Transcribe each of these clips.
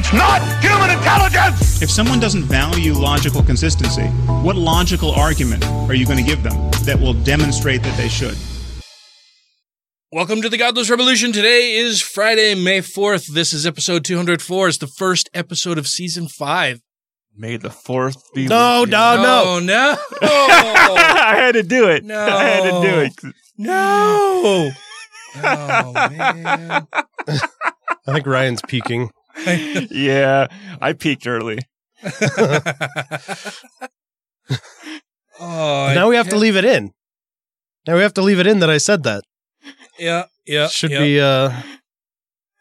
It's not human intelligence! If someone doesn't value logical consistency, what logical argument are you going to give them that will demonstrate that they should? Welcome to the Godless Revolution. Today is Friday, May 4th. This is episode 204. It's the first episode of season 5. May the fourth be. No, with you. no, no. no. No. I had to do it. No. I had to do it. no. Oh, man. I think Ryan's peeking. Yeah, I peaked early. oh, now we have to leave it in. Now we have to leave it in that I said that. Yeah, yeah. should yeah. be uh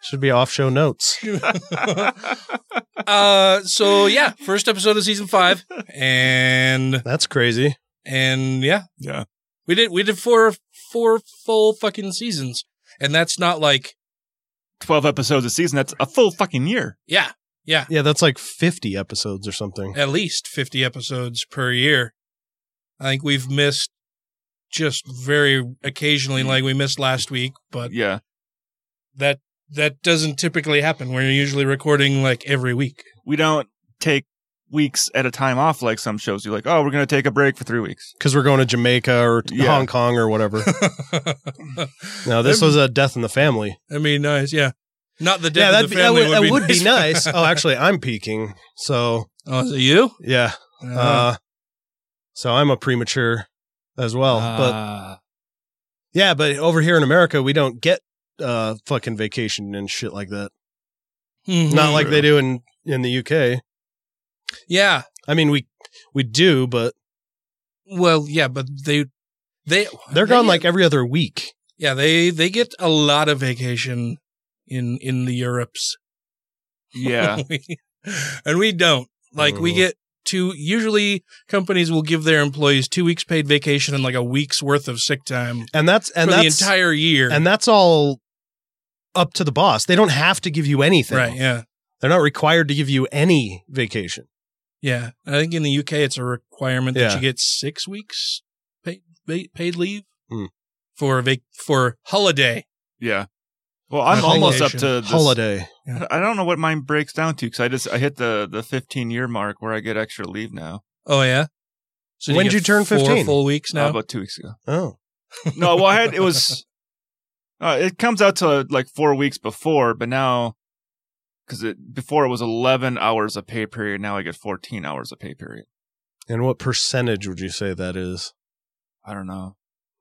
should be off show notes. uh, so yeah, first episode of season five, and That's crazy. and yeah, Yeah. we did we did four four full fucking seasons, and that's not like Twelve episodes a season. That's a full fucking year. yeah, yeah, Yeah, that's like 50 episodes or something. at least fifty episodes per year. I think we've missed just very occasionally, like we missed last week, but Yeah. that that doesn't typically happen. We're usually recording like every week. We don't take weeks at a time off like some shows do. Like, oh, we're gonna take a break for three weeks. Cuz we're going to Jamaica or Yeah. Hong Kong or whatever. no, this was a death in the family. I mean, nice, yeah. Not the death yeah, of that'd the be, that family would, that would, would be be nice. oh, actually, I'm peeking. So, oh, is it you? yeah. Uh, Uh so I'm a premature as well. but Ah. yeah, but over here in America, we don't get uh fucking vacation and shit like that. mhm. Not like they do in in the UK. Yeah. I mean, we we do, but Well, yeah, but they they they're they gone get- like every other week. yeah they they get a lot of vacation in in the Europes. yeah. and we don't. Like we get two. Usually, companies will give their employees two weeks paid vacation and like a week's worth of sick time And that's and for the that's entire year. and that's all up to the boss. They don't have to give you anything. right? Yeah, They're not required to give you any vacation. Yeah. I think in the UK it's a requirement that Yeah. you get six weeks paid paid, paid leave Hmm. for vac- for holiday. Yeah. Well, I'm A almost up to this, Holiday. I don't know what mine breaks down to because I just I hit the the 15 year mark where I get extra leave now. Oh yeah. So When get did you turn four 15? Full weeks Uh, now. about two weeks ago. Oh. No, well, I had it was. Uh, it comes out to like four weeks before, but now because it before it was 11 hours of pay period. Now I get 14 hours of pay period. And what percentage would you say that is? I don't know.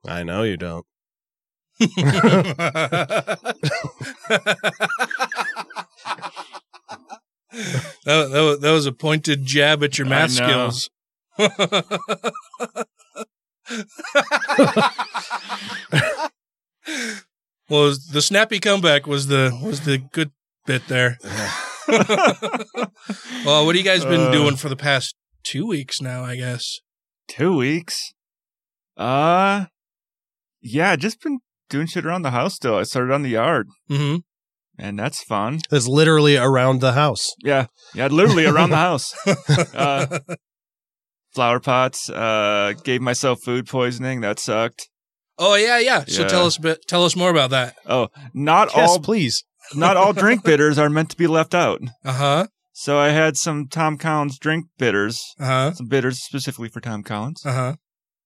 I know you don't. that, that, was, that was a pointed jab at your math skills. well, the snappy comeback was the was the good bit there. well, what have you guys been Uh. doing for the past two weeks now? I guess. Two weeks. Uh, yeah, just been doing shit around the house. Still, I started on the yard, Mm-hmm. and that's fun. It's literally around the house. Yeah, yeah, literally around the house. Uh, flower pots. Uh, gave myself food poisoning. That sucked. oh yeah, yeah. So Yeah. tell us a bit. Tell us more about that. Oh, not Yes, all please. Not all drink bitters are meant to be left out. Uh huh. So I had some Tom Collins drink bitters, Uh huh. some bitters specifically for Tom Collins, Uh huh.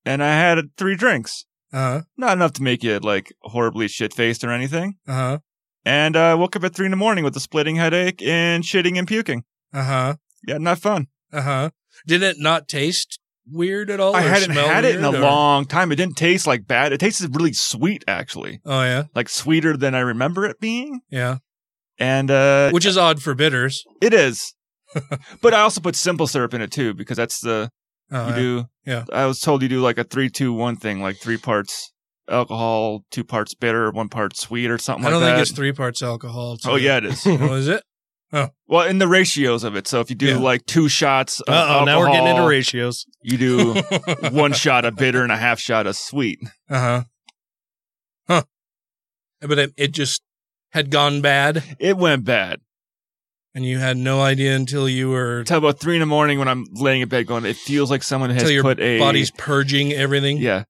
and I had three drinks. Uh huh. Not enough to make you like horribly shit faced or anything. Uh huh. And I woke up at three in the morning with a splitting headache and shitting and puking. Uh huh. Yeah, not fun. Uh huh. Did it not taste weird at all? I hadn't had it in a or- long time. It didn't taste like bad. It tasted really sweet, actually, Oh yeah, like sweeter than I remember it being. yeah. And uh, Which is odd for bitters. it is. but I also put simple syrup in it too because that's the Oh, you do. yeah. I was told you do like a three, two, one thing, like three parts alcohol, two parts bitter, one part sweet, or something like that. I don't like think that. it's three parts alcohol. oh yeah, it is. oh, is it? Well, in the ratios of it. So if you do Yeah. like two shots, of Uh oh, now we're getting into ratios. You do one shot of bitter and a half shot of sweet. Uh huh. Huh. But it, it just had gone bad, It went bad. and you had no idea until you were Until about three in the morning when I'm laying in bed, going, it feels like someone has until your put a body's purging everything. Yeah.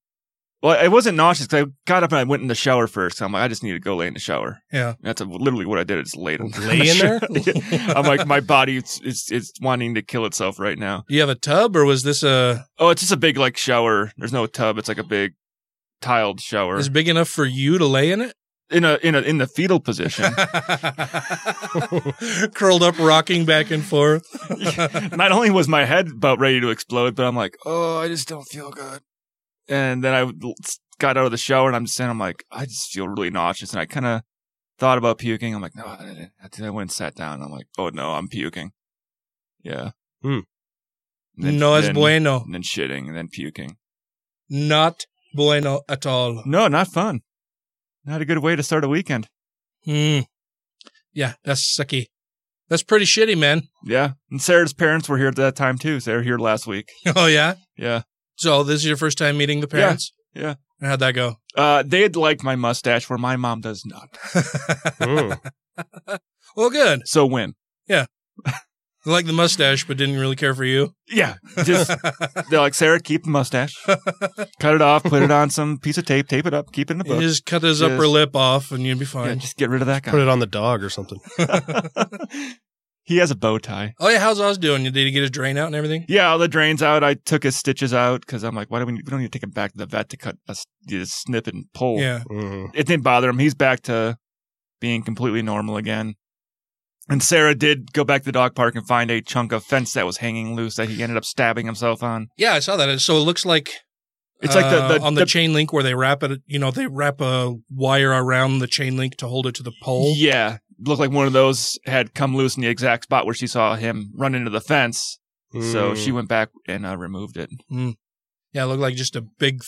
Well, I wasn't nauseous because I got up and I went in the shower first. I'm like, I just need to go lay in the shower. Yeah. That's literally what I did. I just laid in, Lay in there? Yeah. I'm like, my body is, is, is wanting to kill itself right now. Do you have a tub, or was this a Oh, it's just a big like shower. There's no tub. It's like a big tiled shower is big enough for you to lay in it? in a in a in the fetal position. Curled up, rocking back and forth. Not only was my head about ready to explode, but I'm like, oh, I just don't feel good. And then I got out of the shower and I'm just saying, I'm like, I just feel really nauseous. And I kind of thought about puking. I'm like, no, I didn't. I went and sat down. I'm like, oh no, I'm puking. Yeah. Hmm. Then- no es bueno. And then shitting and then puking. Not bueno at all. No, not fun. Not a good way to start a weekend. Hmm. Yeah, that's sucky. That's pretty shitty, man. Yeah. And Sarah's parents were here at that time too. So they were here last week. Oh yeah. Yeah. So this is your first time meeting the parents? Yeah. And how'd that go? Uh, they'd like my mustache where my mom does not. Well, good. So win. Yeah. They like the mustache, but didn't really care for you. Yeah. Just They're like, Sarah, keep the mustache. Cut it off, put it on some piece of tape, tape it up, keep it in the You book. just cut his Just- upper lip off, and you'd be Yeah, fine. just get rid of that guy. Put it on the dog or something. he has a bow tie. oh yeah, how's Oz doing? Did he get his drain out and everything? Yeah, all the drains out. I took his stitches out because I'm like, why do we, we don't need to take him back to the vet to cut a s- just snip and pull. Yeah. Mhm. It didn't bother him. He's back to being completely normal again. And Sarah did go back to the dog park and find a chunk of fence that was hanging loose that he ended up stabbing himself on. Yeah, I saw that. So it looks like It's like the, uh, the on the, the- chain link where they wrap it. You know, they wrap a wire around the chain link to hold it to the pole. Yeah, looked like one of those had come loose in the exact spot where she saw him run into the fence. So Mm. she went back and uh, removed it. Yeah, it looked like just a big,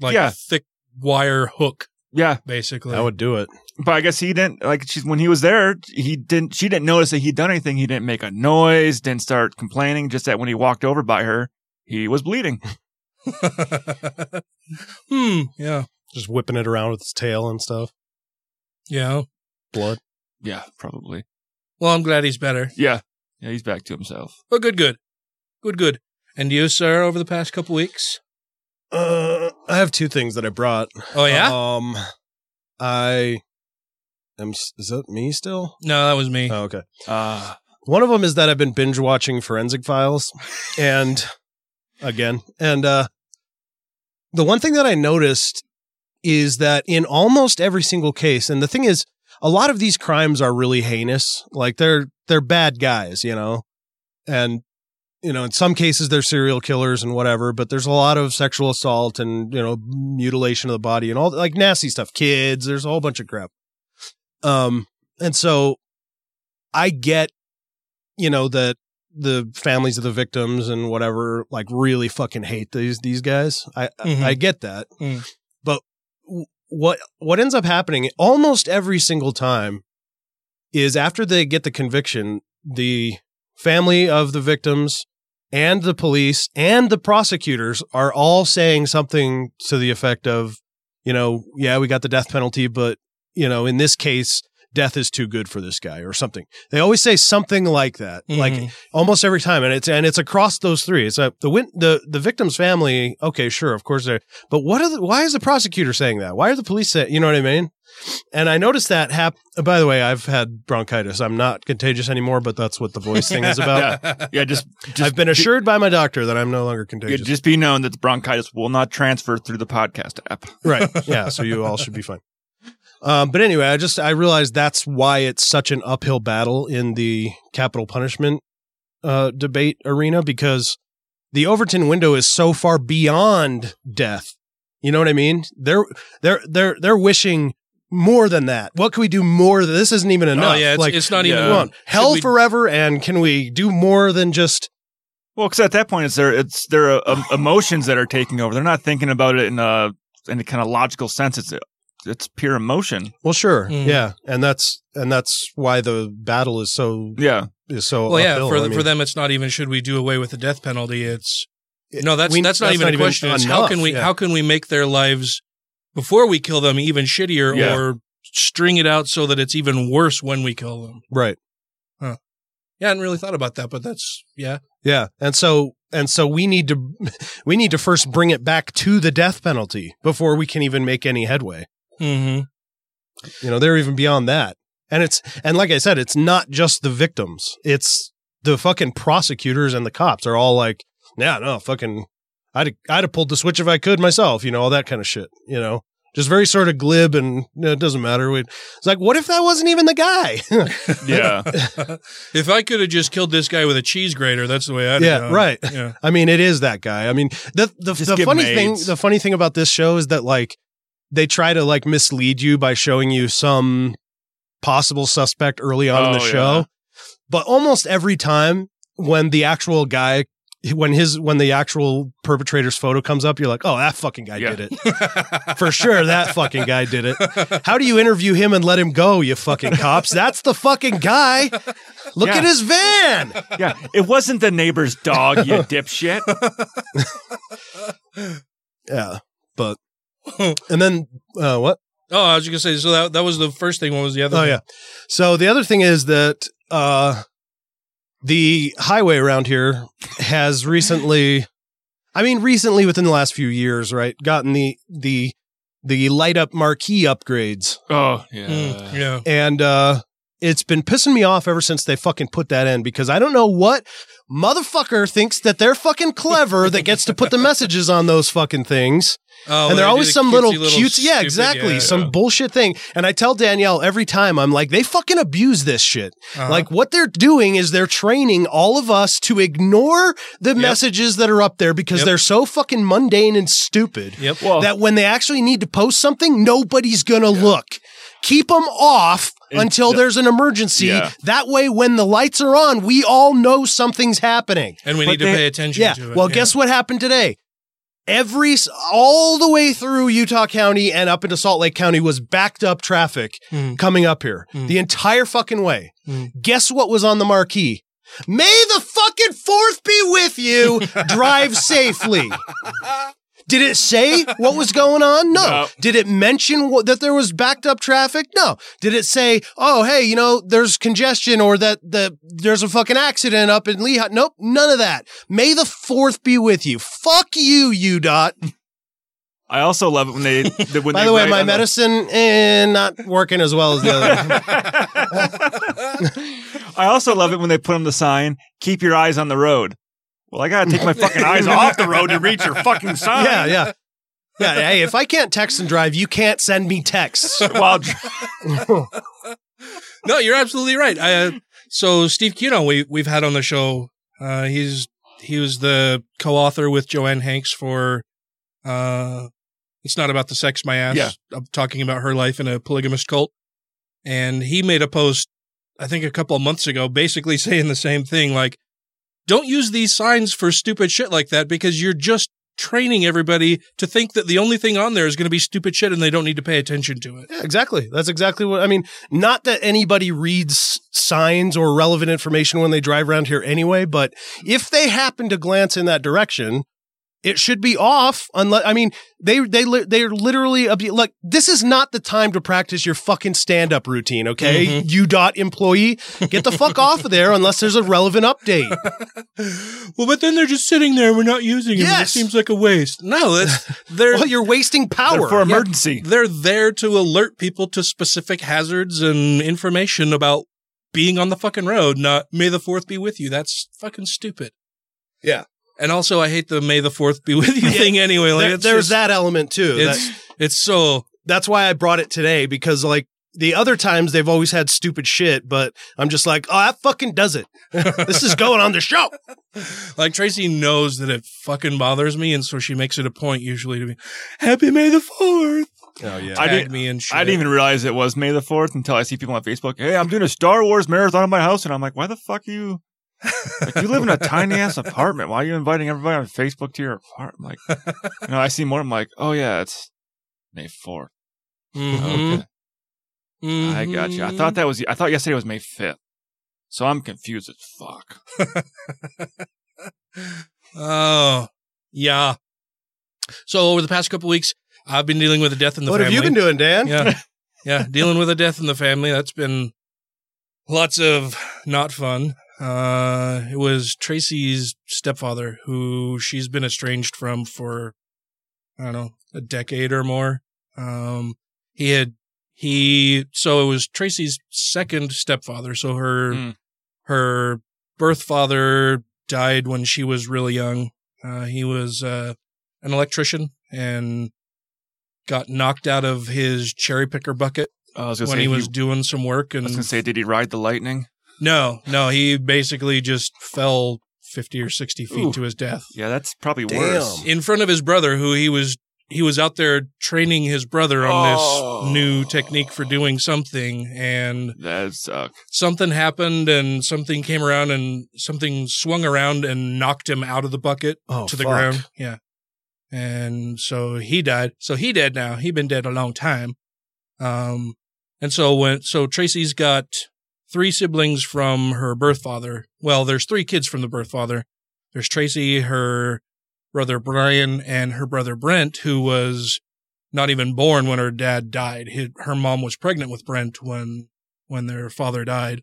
like Yeah. thick wire hook, Yeah, basically. That would do it. but I guess he didn't like. She's when he was there, he didn't. She didn't notice that he'd done anything. He didn't make a noise. Didn't start complaining. Just that when he walked over by her, he was bleeding. hmm. Yeah. Just whipping it around with his tail and stuff. Yeah. Blood. Yeah, probably. Well, I'm glad he's better. Yeah, yeah, he's back to himself. Oh, good, good, good, good. And you, sir, over the past couple weeks? Uh, I have two things that I brought. Oh yeah. Um, I am. Is that me still? no, that was me. Oh, okay. Uh One of them is that I've been binge watching Forensic Files, and again, and uh, the one thing that I noticed is that in almost every single case, and the thing is, a lot of these crimes are really heinous. Like they're they're bad guys, you know, and you know, in some cases they're serial killers and whatever. But there's a lot of sexual assault and you know mutilation of the body and all like nasty stuff. Kids, there's a whole bunch of crap. Um, and so I get you know that the families of the victims and whatever like really fucking hate these these guys. I Mhm. I get that, Mm. but w- what what ends up happening almost every single time is after they get the conviction, the family of the victims and the police and the prosecutors are all saying something to the effect of, you know, yeah, we got the death penalty, but you know, in this case, death is too good for this guy or something. They always say something like that, like Mhm. almost every time, and it's and it's across those three. It's a, the win, the the victim's family. Okay, sure, of course they're, but what are the, why is the prosecutor saying that? Why are the police saying? You know what I mean? And I noticed that hap. By the way, I've had bronchitis. I'm not contagious anymore, but that's what the voice thing is about. yeah, yeah. Just, just I've been assured by my doctor that I'm no longer Yeah, contagious. just be known that the bronchitis will not transfer through the podcast app. right. Yeah. So you all should be fine. Um, but anyway, I just I realized that's why it's such an uphill battle in the capital punishment uh, debate arena because the Overton window is so far beyond death. You know what I mean? They're they're they're they're wishing more than that. What can we do more? This isn't even enough. Oh yeah, it's, like it's not even. come on, hell we- forever, and can we do more than just? Well, because at that point, it's their it's their uh, um, emotions that are taking over. They're not thinking about it in a in a kind of logical sense. It's it's pure emotion. Well, sure, Mm. yeah, and that's and that's why the battle is so Yeah. is so. Well, yeah, uphill. for I the, mean, for them, it's not even should we do away with the death penalty. It's no, that's we- that's not even a question. It's how can we yeah. how can we make their lives before we kill them even shittier, Yeah. or string it out so that it's even worse when we kill them. right? Huh. Yeah, I hadn't really thought about that, but that's yeah. Yeah, and so and so we need to we need to first bring it back to the death penalty before we can even make any headway. Mm-hmm. You know, they're even beyond that. And it's and like I said, it's not just the victims. It's the fucking prosecutors and the cops are all like, yeah, no, fucking I'd I'd have pulled the switch if I could myself, you know, all that kind of shit, you know. Just very sort of glib and you know, it doesn't matter. We- It's like, what if that wasn't even the guy? Yeah. if I could have just killed this guy with a cheese grater, that's the way I'd. Yeah, have right. Yeah. I mean, it is that guy. I mean, the the, the funny him thing the funny thing about this show is that like they try to like mislead you by showing you some possible suspect early on in the Oh, show. yeah. But almost every time when the actual guy when his when the actual perpetrator's photo comes up, you're like, "Oh, that fucking guy Yeah. did it." For sure that fucking guy did it. How do you interview him and let him go, you fucking cops? That's the fucking guy. Look Yeah. at his van. Yeah. It wasn't the neighbor's dog, you dipshit. Yeah. But and then uh what? Oh, I was just gonna say. So that that was the first thing. What was the other? Oh thing? yeah. So the other thing is that uh the highway around here has recently I mean recently within the last few years, right, gotten the the the light up marquee upgrades. Oh, yeah. Mm, yeah. And uh it's been pissing me off ever since they fucking put that in because I don't know what motherfucker thinks that they're fucking clever that gets to put the messages on those fucking things Oh, and they they're always some little cute, yeah, exactly, yeah. some bullshit thing. And I tell Danielle every time, I'm like, they fucking abuse this shit. Uh-huh. Like what they're doing is they're training all of us to ignore the messages that are up there because Yep. they're so fucking mundane and stupid Yep. Well, that when they actually need to post something, nobody's gonna look. Keep them off until the- there's an emergency. Yeah. That way, when the lights are on, we all know something's happening. and we But need to pay attention Yeah. to it. Well, yeah. guess what happened today? Every all the way through Utah County and up into Salt Lake County was backed up traffic Mm. coming up here Mm. the entire fucking way. Mm. Guess what was on the marquee? May the fucking fourth be with you. Drive safely. Did it say what was going on? No. No. Did it mention what, that there was backed up traffic? No. Did it say, "Oh, hey, you know, there's congestion or that the there's a fucking accident up in Lehi"? Nope, none of that. May the fourth be with you. Fuck you, you dot. I also love it when they. the- When By they the way, my medicine eh, not working as well as the other. I also love it when they put on the sign, keep your eyes on the road. Well, I gotta take my fucking eyes off the road to reach your fucking sign. yeah, yeah. Yeah, hey, if I can't text and drive, you can't send me texts. While No, you're absolutely right. I, uh, so Steve Cuno, we we've had on the show. Uh, he's he was the co-author with Joanne Hanks for. Uh, it's not about the sex my ass. Yeah. I'm talking about her life in a polygamous cult, and he made a post, I think a couple of months ago, basically saying the same thing. Like, don't use these signs for stupid shit like that because you're just training everybody to think that the only thing on there is going to be stupid shit and they don't need to pay attention to it. Yeah, exactly. That's exactly what I mean. Not that anybody reads signs or relevant information when they drive around here anyway, but if they happen to glance in that direction, it should be off unless I mean they they they're literally abu- like this is not the time to practice your fucking stand up routine, okay? Mm-hmm. You dot employee, get the fuck off of there unless there's a relevant update. Well, but then they're just sitting there. We're not using them. It Yes. seems like a waste. No, that's they're well, you're wasting power. for emergency. they're there to alert people to specific hazards and information about being on the fucking road. Not May the Fourth be with you. That's fucking stupid. Yeah. And also, I hate the May the Fourth be with you thing anyway. Like There- there's just- that element too. that- It's it's so that's why I brought it today because like the other times they've always had stupid shit, but I'm just like, oh, that fucking does it. this is going on the show. like Tracy knows that it fucking bothers me, and so she makes it a point usually to be Happy May the Fourth. Oh yeah. I didn't- me and shit. I didn't even realize it was May the 4th until I see people on Facebook. Hey, I'm doing a Star Wars marathon in my house. And I'm like, why the fuck are you? Like, you live in a tiny ass apartment. Why are you inviting everybody on Facebook to your apartment? Like, you know, I see more. I'm like, oh, yeah, it's May 4th. Mhm. Okay. I got you. I thought that was. I thought yesterday was May fifth. So I'm confused as fuck. Oh, yeah. So over the past couple weeks, I've been dealing with a death in the what family. What have you been doing, Dan? Yeah, yeah, dealing with a death in the family. That's been lots of not fun. Uh, it was Tracy's stepfather, who she's been estranged from for I don't know a decade or more. Um, he had he so it was Tracy's second stepfather. So her Hmm. her birth father died when she was really young. Uh, he was uh, an electrician and got knocked out of his cherry picker bucket I was when say he was he- doing some work. And I was gonna say, did he ride the lightning? No, no, he basically just fell fifty or sixty feet Ooh. to his death Yeah, that's probably Damn. worse. in front of his brother, who he was he was out there training his brother on Oh. this new technique for doing something, and That suck. something happened, and something came around, and something swung around and knocked him out of the bucket Oh, to the fuck. ground. Yeah. And so he died. So he dead now. He been dead a long time. Um, and so when, so Tracy's got three siblings from her birth father. Well, there's three kids from the birth father. There's Tracy, her brother Brian, and her brother Brent, who was not even born when her dad died. Her mom was pregnant with Brent when, when their father died.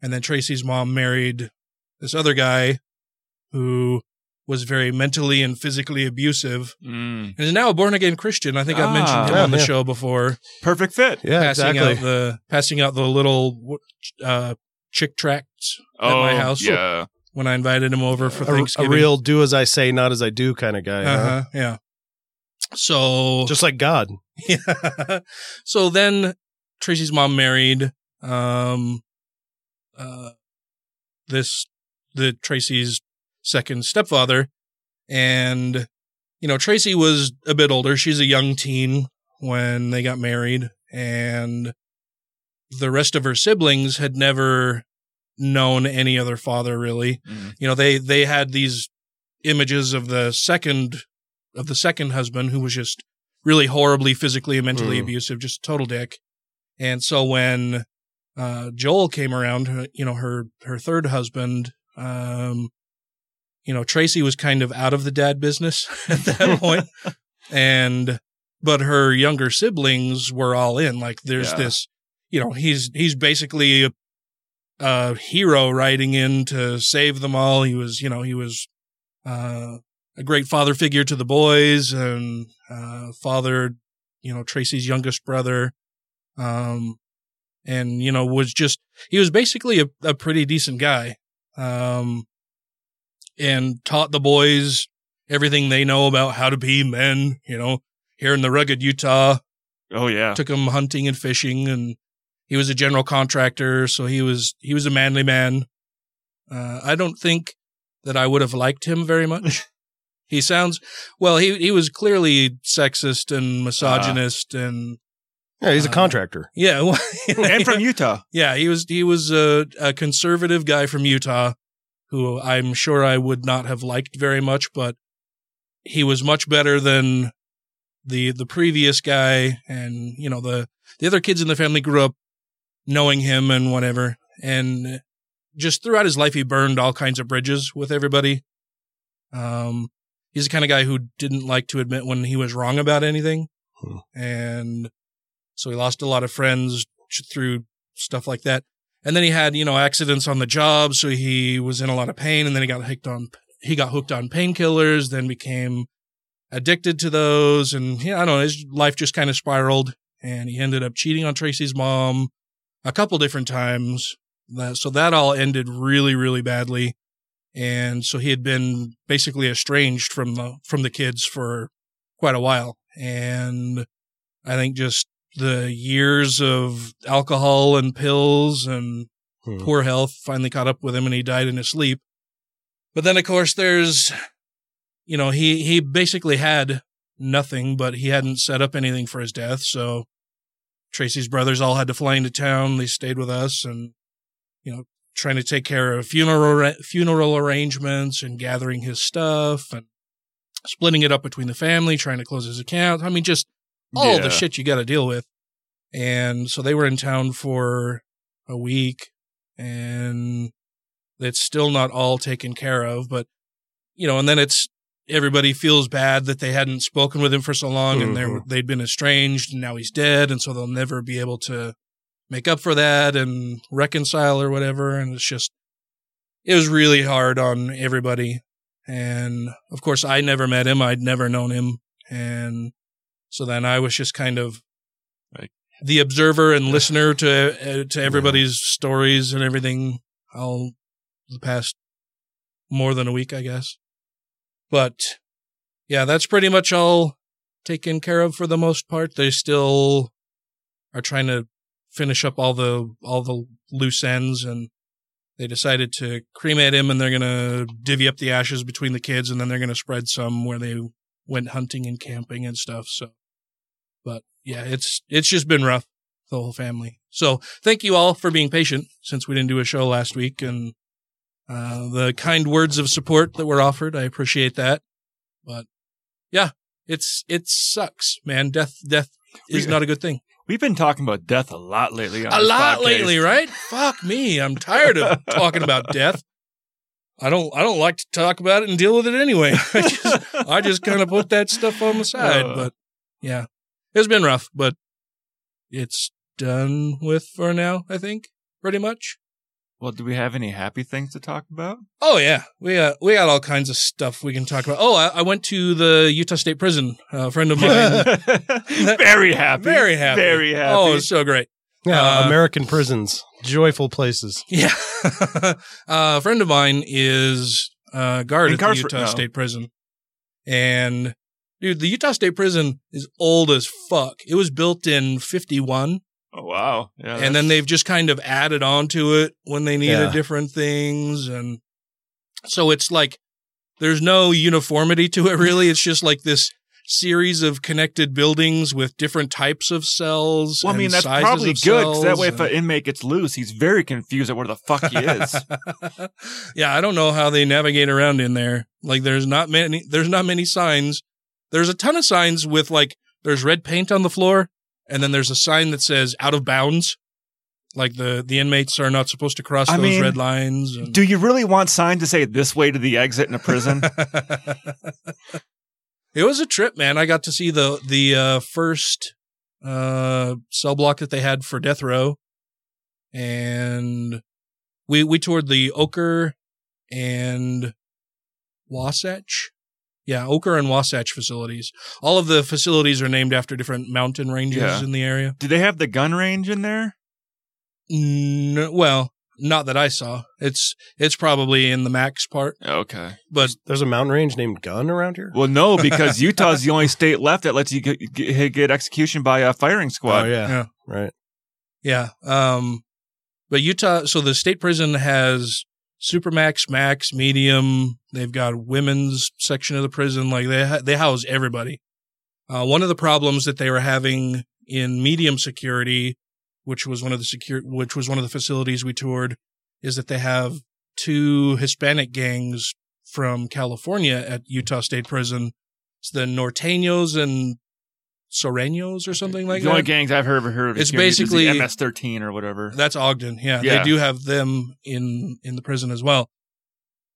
And then Tracy's mom married this other guy who was very mentally and physically abusive Mm. and is now a born again Christian. I think I've mentioned him Ah. on the Yeah. show before. Perfect fit. Yeah, passing exactly. out the passing out the little uh, chick tracts at oh, my house Yeah. when I invited him over for a, a real do as I say, not as I do kind of guy. huh? uh-huh, yeah. So Just like God. Yeah. so then Tracy's mom married um uh this the Tracy's second stepfather. And you know Tracy was a bit older. She's a young teen when they got married. And the rest of her siblings had never known any other father really. Mhm. you know they they had these images of the second of the second husband who was just really horribly physically and mentally Mm. abusive just a total dick. And so when uh joel came around you know her her third husband um you know tracy was kind of out of the dad business at that point. And but her younger siblings were all in. Like there's Yeah. this you know he's he's basically a, a hero riding in to save them all. He was you know he was uh a great father figure to the boys and uh fathered you know tracy's youngest brother. Um and you know was just he was basically a, a pretty decent guy. Um and taught the boys everything they know about how to be men you know here in the rugged utah Oh yeah. took him hunting and fishing and he was a general contractor so he was he was a manly man uh, i don't think that i would have liked him very much he sounds well he he was clearly sexist and misogynist and Yeah, he's a Uh, contractor. yeah well, and from Utah. yeah he was he was a, a conservative guy from utah who i'm sure i would not have liked very much but he was much better than the the previous guy. And you know the the other kids in the family grew up knowing him and whatever. And just throughout his life he burned all kinds of bridges with everybody. Um he's the kind of guy who didn't like to admit when he was wrong about anything. Hmm. and so he lost a lot of friends through stuff like that and then he had you know accidents on the job so he was in a lot of pain and then he got hooked on he got hooked on painkillers then became addicted to those and i don't know his life just kind of spiraled and he ended up cheating on tracy's mom a couple different times. So that all ended really really badly and so he had been basically estranged from the from the kids for quite a while and i think just the years of alcohol and pills and Hmm. poor health finally caught up with him and he died in his sleep. But then of course there's you know he he basically had nothing but he hadn't set up anything for his death. So tracy's brothers all had to fly into town. They stayed with us and you know trying to take care of funeral funeral arrangements and gathering his stuff and splitting it up between the family trying to close his account. I mean just all Yeah. the shit you got to deal with. And so they were in town for a week and it's still not all taken care of, but you know, and then it's everybody feels bad that they hadn't spoken with him for so long and they mm-hmm. they'd been estranged and now he's dead and so they'll never be able to make up for that and reconcile or whatever and it's just it was really hard on everybody. And of course I never met him. I'd never known him. And so then I was just kind of Like- the observer and listener to uh, to everybody's stories and everything all the past more than a week I guess. But yeah that's pretty much all taken care of for the most part. They still are trying to finish up all the all the loose ends and they decided to cremate him and they're going to divvy up the ashes between the kids and then they're going to spread some where they went hunting and camping and stuff so but yeah it's it's just been rough the whole family so thank you all for being patient since we didn't do a show last week and uh, the kind words of support that were offered i appreciate that but yeah it's it sucks man death death is not a good thing We've been talking about death a lot lately. A lot podcast. lately, right? Fuck me. I'm tired of talking about death. I don't I don't like to talk about it and deal with it anyway. I just I just kind of put that stuff on the side, Uh. but yeah. It's been rough, but it's done with for now, I think, pretty much. Well, do we have any happy things to talk about? Oh yeah, we got we got all kinds of stuff we can talk about. Oh, I, I went to the Utah State Prison. a friend of mine, very happy. very happy, Very happy. Oh, it was so great. Yeah, Uh, American prisons, joyful places. Yeah. uh, a friend of mine is a guard at the Utah no. State Prison. And dude, the Utah State Prison is old as fuck. It was built in 51 oh, wow. Yeah, and then they've just kind of added on to it when they needed Yeah. different things and so it's like there's no uniformity to it really. It's just like this series of connected buildings with different types of cells. Well, I mean, that's sizes probably good because that cells way, if an inmate gets loose, he's very confused at where the fuck he is. yeah, I don't know how they navigate around in there. Like there's not many there's not many signs. There's a ton of signs with like there's red paint on the floor and then there's a sign that says out of bounds. Like the the inmates are not supposed to cross I those mean, red lines. and- Do you really want signs to say this way to the exit in a prison? it was a trip, man. I got to see the the uh, first uh, cell block that they had for death row, and we we toured the Oquirrh and Wasatch. Yeah, Oquirrh and Wasatch facilities. All of the facilities are named after different mountain ranges Yeah. in the area. Do they have the gun range in there? No, well, not that I saw. It's it's probably in the max part, Okay. but There's a mountain range named Gun around here. Well, no, because Utah's the only state left that lets you get, get, get execution by a firing squad. oh yeah, Yeah. right. Yeah. Um, but Utah, so the state prison has supermax, max, medium. They've got women's section of the prison. Like they ha- they house everybody. Uh, one of the problems that they were having in medium security, which was one of the secure, which was one of the facilities we toured, is that they have two Hispanic gangs from California at Utah State Prison. It's the Norteños and Sureños or something like the that. only gangs I've heard, ever heard of It's the basically- MS-13 or whatever. That's Ogden. Yeah, Yeah. they do have them in in the prison as well.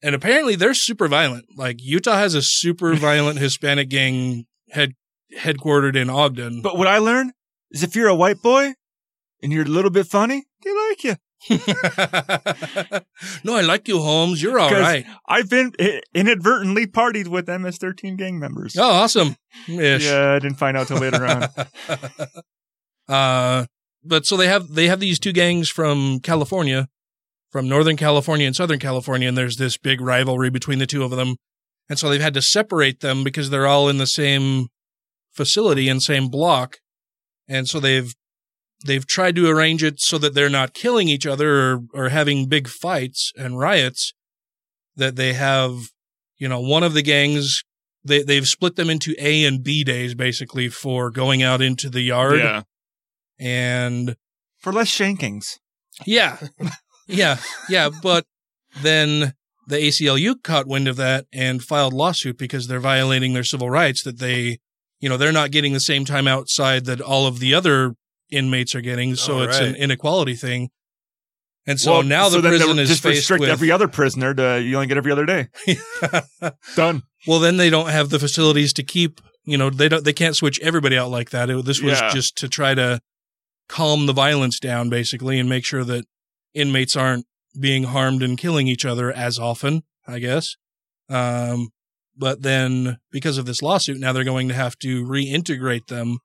And apparently they're super violent. Like Utah has a super violent Hispanic gang head headquartered in Ogden. But what I learned is if you're a white boy and you're a little bit funny, they like you. No, I like you, Holmes. You're all right. I've been inadvertently partied with MS-13 gang members. Oh, awesome. Ish. Yeah, I didn't find out till later on. uh, but so they have they have these two gangs from California, from Northern California and Southern California, and there's this big rivalry between the two of them, and so they've had to separate them because they're all in the same facility and same block, and so they've they've tried to arrange it so that they're not killing each other or, or having big fights and riots. That they have, you know, one of the gangs they they've split them into A and B days basically for going out into the yard yeah. and For less shankings. yeah, yeah, yeah. But then the ACLU caught wind of that and filed lawsuit because they're violating their civil rights. That they, you know, they're not getting the same time outside that all of the other inmates are getting. So it's an inequality thing. And so Well, now the then they prison is just faced restrict with every other prisoner to you only get every other day. Done. well, then they don't have the facilities to keep. You know, they don't. They can't switch everybody out like that. It, this was Yeah. just to try to calm the violence down, basically, and make sure that inmates aren't being harmed and killing each other as often. I guess. Um, but then because of this lawsuit, now they're going to have to reintegrate them,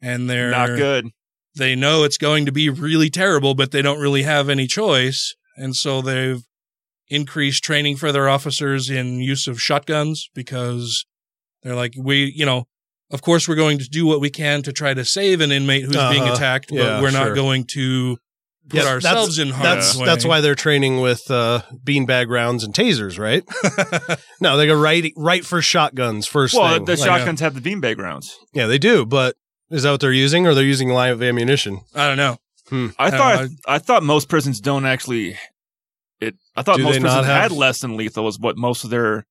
and they're Not good. They know it's going to be really terrible, but they don't really have any choice. And so they've increased training for their officers in use of shotguns because they're like, we, you know, of course we're going to do what we can to try to save an inmate who's being Uh-huh. attacked, but Yeah, we're not sure. going to put Yeah, ourselves that's, in harm's That's way. that's why they're training with uh, beanbag rounds and tasers, right? no, they go right right for shotguns first. Well, thing. the Like, shotguns have the beanbag rounds. yeah, they do. But is that what they're using, or they're using live ammunition? I don't know. Hmm. I I thought don't I, thought most prisons don't actually. It. I thought Do most prisons have- had less than lethal. Was what most of their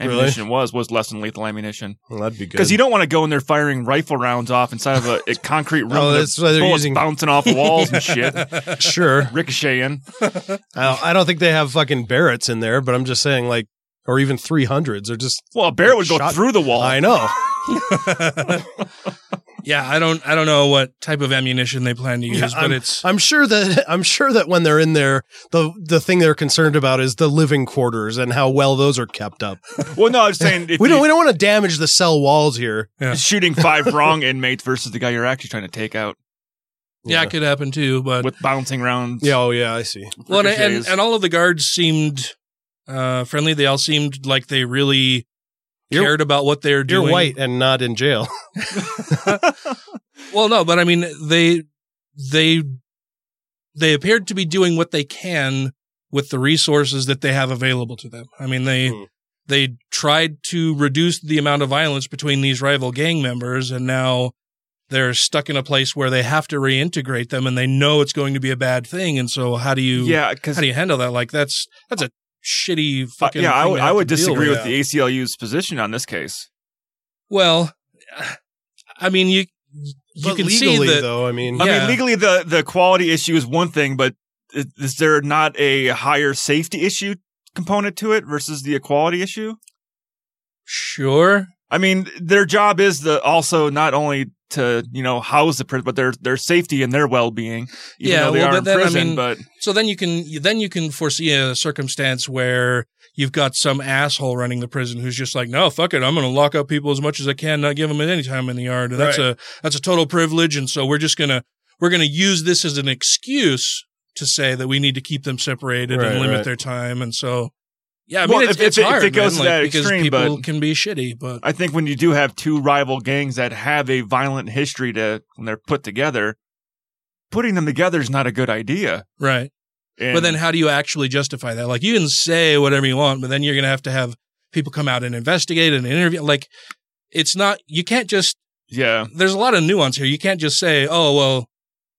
Really? ammunition was was less than lethal ammunition. Well, that'd be good. Because you don't want to go in there firing rifle rounds off inside of a, a concrete oh, room. Oh, that's why they're using- bouncing off the walls and shit, sure. ricocheting. I don't, think they have fucking Barretts in there, but I'm just saying, like, or even 300s, or just. Well, a Barrett would go Shot- through the wall. I know. yeah, I don't, I don't know what type of ammunition they plan to use, but I'm, it's, I'm sure that I'm sure that when they're in there, the the thing they're concerned about is the living quarters and how well those are kept up. Well, no, I was saying if we don't you- we don't want to damage the cell walls here. Yeah. shooting five wrong inmates versus the guy you're actually trying to take out yeah, it could happen too, but with bouncing rounds. Yeah, oh yeah, I see. Well, and, and, and all of the guards seemed uh, friendly. They all seemed like they really You're- cared about what they're doing. You're white and not in jail. Well, no, but I mean, they they they appeared to be doing what they can with the resources that they have available to them. I mean, they Hmm. they tried to reduce the amount of violence between these rival gang members, and now they're stuck in a place where they have to reintegrate them, and they know it's going to be a bad thing. And so, how do you yeah, because how do you handle that? Like that's that's a shitty fucking. yeah, I would I would disagree with with. the ACLU's position on this case. Well, I mean, you you But can legally, see that. though, I mean, I Yeah. mean, legally, the the quality issue is one thing, but is, is there not a higher safety issue component to it versus the equality issue? Sure. I mean, their job is the also not only to you know house the prison, but their their safety and their well being. Yeah, though they well, are in then, I prison, mean, but So then you can then you can foresee a circumstance where you've got some asshole running the prison who's just like, no, fuck it, I'm going to lock up people as much as I can, not give them any time in the yard, and that's a that's a total privilege, and so we're just gonna we're gonna use this as an excuse to say that we need to keep them separated Right, and limit right. their time, and so yeah, I mean Well, it's, if- it's it- if hard it goes man, to like, that because extreme, people can be shitty, but I think when you do have two rival gangs that have a violent history to when they're put together, putting them together is not a good idea. right. And But then how do you actually justify that? Like you can say whatever you want, but then you're going to have to have people come out and investigate and interview. Like it's not, you can't just, yeah, there's a lot of nuance here. You can't just say, oh, well,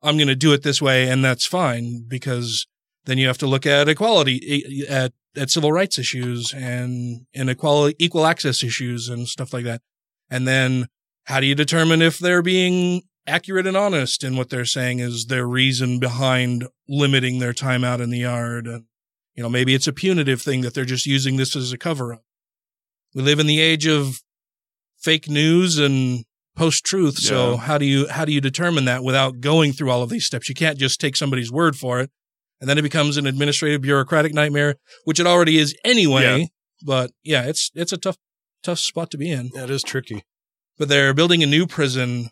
I'm going to do it this way and that's fine because then you have to look at equality, at, at civil rights issues and inequality, equal access issues and stuff like that. And then how do you determine if they're being accurate and honest in what they're saying is their reason behind limiting their time out in the yard? And, you know, maybe it's a punitive thing that they're just using this as a cover up. We live in the age of fake news and post truth. So how do you, how do you determine that without going through all of these steps? You can't just take somebody's word for it. And then it becomes an administrative bureaucratic nightmare, which it already is anyway. Yeah. But yeah, it's, it's a tough, tough spot to be in. that is tricky. But they're building a new prison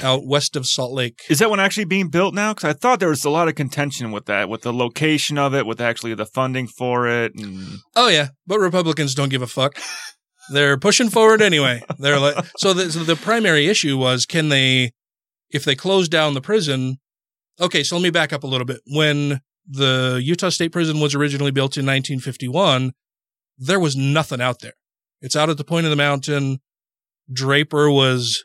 out west of Salt Lake. is that one actually being built now? Because I thought there was a lot of contention with that, with the location of it, with actually the funding for it, and Oh yeah, but Republicans don't give a fuck. They're pushing forward anyway. They're like so. The, so the primary issue was can they, if they close down the prison. Okay, so let me back up a little bit. When the Utah State Prison was originally built in 1951, there was nothing out there. It's out at the point of the mountain. Draper was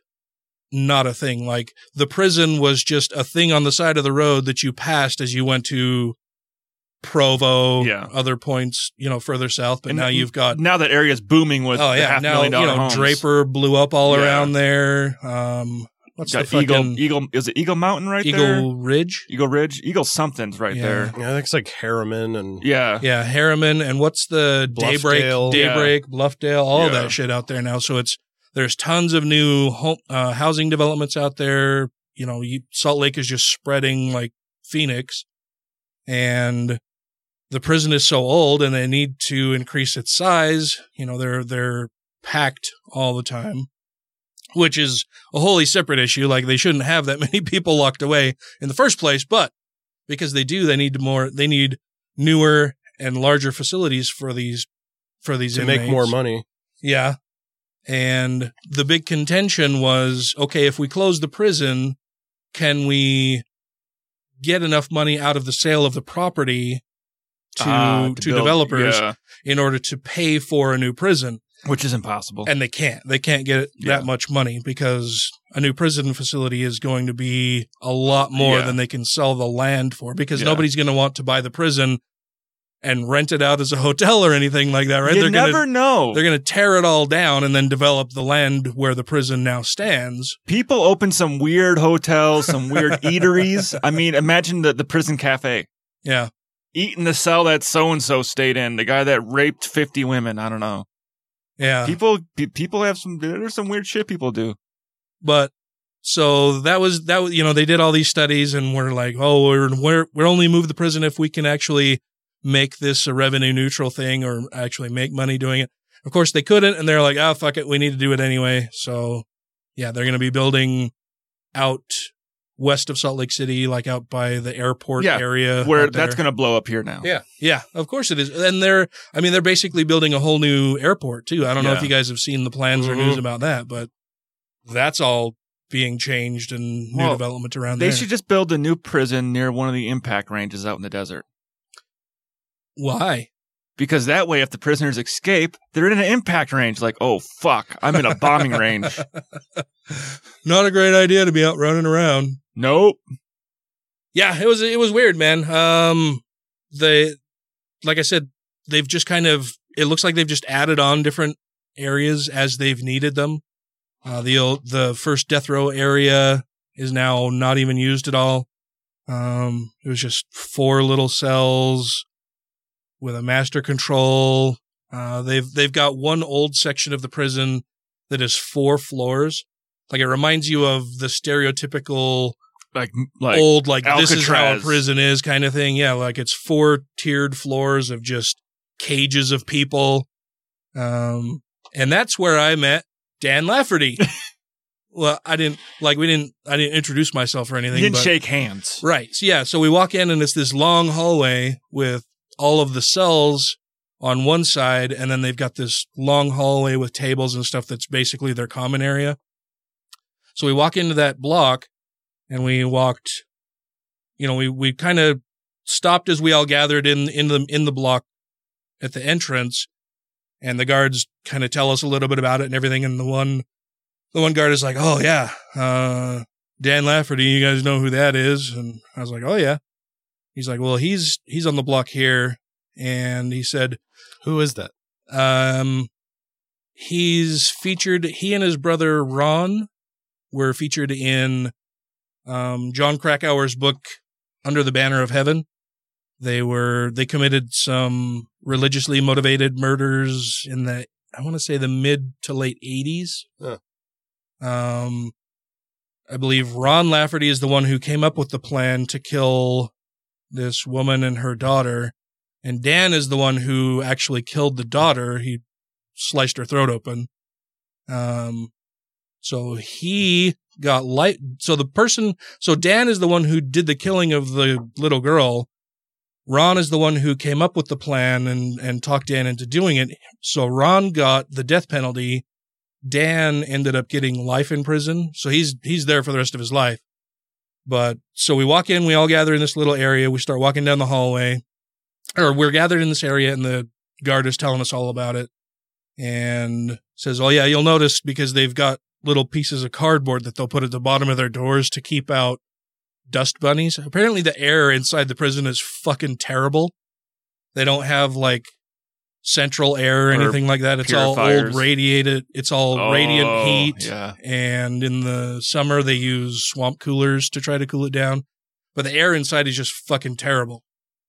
not a thing. Like the prison was just a thing on the side of the road that you passed as you went to Provo, Yeah. other points, you know, further south. But And now you've got now that area's booming with oh yeah, half now million you know homes. Draper blew up all Yeah. around there. Um, what's the Got fucking Eagle, Eagle, is it Eagle Mountain right there? Eagle there? Ridge? Eagle Ridge, Eagle something's right Yeah. there. Yeah, I think it's like Herriman and Yeah, Yeah, Herriman and what's the Daybreak, Bluffdale. Daybreak, Bluffdale, all of Yeah. that shit out there now. So it's there's tons of new home, uh, housing developments out there. You know, you, Salt Lake is just spreading like Phoenix, and the prison is so old, and they need to increase its size. You know, they're they're packed all the time, which is a wholly separate issue. Like they shouldn't have that many people locked away in the first place, but because they do, they need more. They need newer and larger facilities for these for these to make more money. Yeah. And the big contention was okay, if we close the prison, can we get enough money out of the sale of the property to Ah, to, build- developers yeah, in order to pay for a new prison? Which is impossible. And they can't. They can't get Yeah. that much money because a new prison facility is going to be a lot more Yeah. than they can sell the land for because Yeah. nobody's going to want to buy the prison and rent it out as a hotel or anything like that, right? you they're never gonna know. they're going to tear it all down and then develop the land where the prison now stands. People open some weird hotels, some weird eateries. I mean, imagine the, the prison cafe. Yeah. Eat in the cell that so and so stayed in, the guy that raped 50 women. I don't know. Yeah. People, pe- people have some, there's some weird shit people do. But so that was that was you know they did all these studies and we're like oh we're we're we're only move the prison if we can actually make this a revenue neutral thing or actually make money doing it. Of course they couldn't and they're like oh fuck it we need to do it anyway. So yeah they're going to be building out west of Salt Lake City like out by the airport Yeah, area Where that's going to blow up here now. Yeah, yeah, of course it is. And they're, I mean, they're basically building a whole new airport too. I don't know if you guys have seen the plans or Mhm. news about that, but that's all being changed and new Well, development around They there. They should just build a new prison near one of the impact ranges out in the desert. Why? Because that way, if the prisoners escape, they're in an impact range. Like, oh, fuck, I'm in a bombing range. Not a great idea to be out running around. Nope. Yeah, it was it was weird, man. Um, they, like I said, they've just kind of. It looks like they've just added on different areas as they've needed them. Uh, the old, the first death row area is now not even used at all. Um, it was just four little cells with a master control. Uh, they've they've got one old section of the prison that is four floors. Like it reminds you of the stereotypical Like, like old like this is how a prison is kind of thing. Yeah, like it's four tiered floors of just cages of people. Um and that's where I met Dan Lafferty. well, I didn't like we didn't I didn't introduce myself or anything. you didn't but- shake hands. Right. So yeah, so we walk in and it's this long hallway with all of the cells on one side and then they've got this long hallway with tables and stuff that's basically their common area. So we walk into that block and we walked you know, we we kind of stopped as we all gathered in in the in the block at the entrance and the guards kind of tell us a little bit about it and everything and the one the one guard is like, "Oh yeah, uh Dan Lafferty, you guys know who that is?" And I was like, "Oh yeah." He's like, "Well, he's he's on the block here." And he said, Who is that? um he's featured he and his brother Ron were featured in um Jon Krakauer's book Under the Banner of Heaven. They were they committed some religiously motivated murders in the I want to say the mid to late 80s. Huh. Um I believe Ron Lafferty is the one who came up with the plan to kill this woman and her daughter. And Dan is the one who actually killed the daughter. He sliced her throat open. Um, so he got light. So the person, so Dan is the one who did the killing of the little girl. Ron is the one who came up with the plan and, and talked Dan into doing it. So Ron got the death penalty. Dan ended up getting life in prison. So he's, he's there for the rest of his life. But so we walk in, we all gather in this little area. We start walking down the hallway or we're gathered in this area and the guard is telling us all about it and says, Oh yeah, you'll notice because they've got little pieces of cardboard that they'll put at the bottom of their doors to keep out dust bunnies. Apparently the air inside the prison is fucking terrible. They don't have like central air or Or anything like that. It's all old radiated. It's all radiant Oh, heat. Yeah. And in the summer, they use swamp coolers to try to cool it down. But the air inside is just fucking terrible.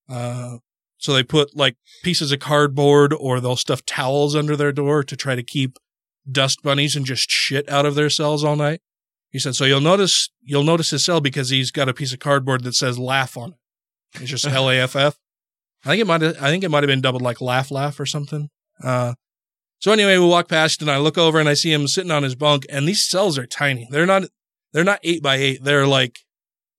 Uh, so they put like pieces of cardboard or they'll stuff towels under their door to try to keep dust bunnies and just shit out of their cells all night. He said, so you'll notice, you'll notice his cell because he's got a piece of cardboard that says laugh on it. It's just L A F F. I think it might have, I think it might have been doubled like laugh laugh or something. Uh, so anyway, we walk past and I look over and I see him sitting on his bunk and these cells are tiny. They're not, they're not eight by eight. They're like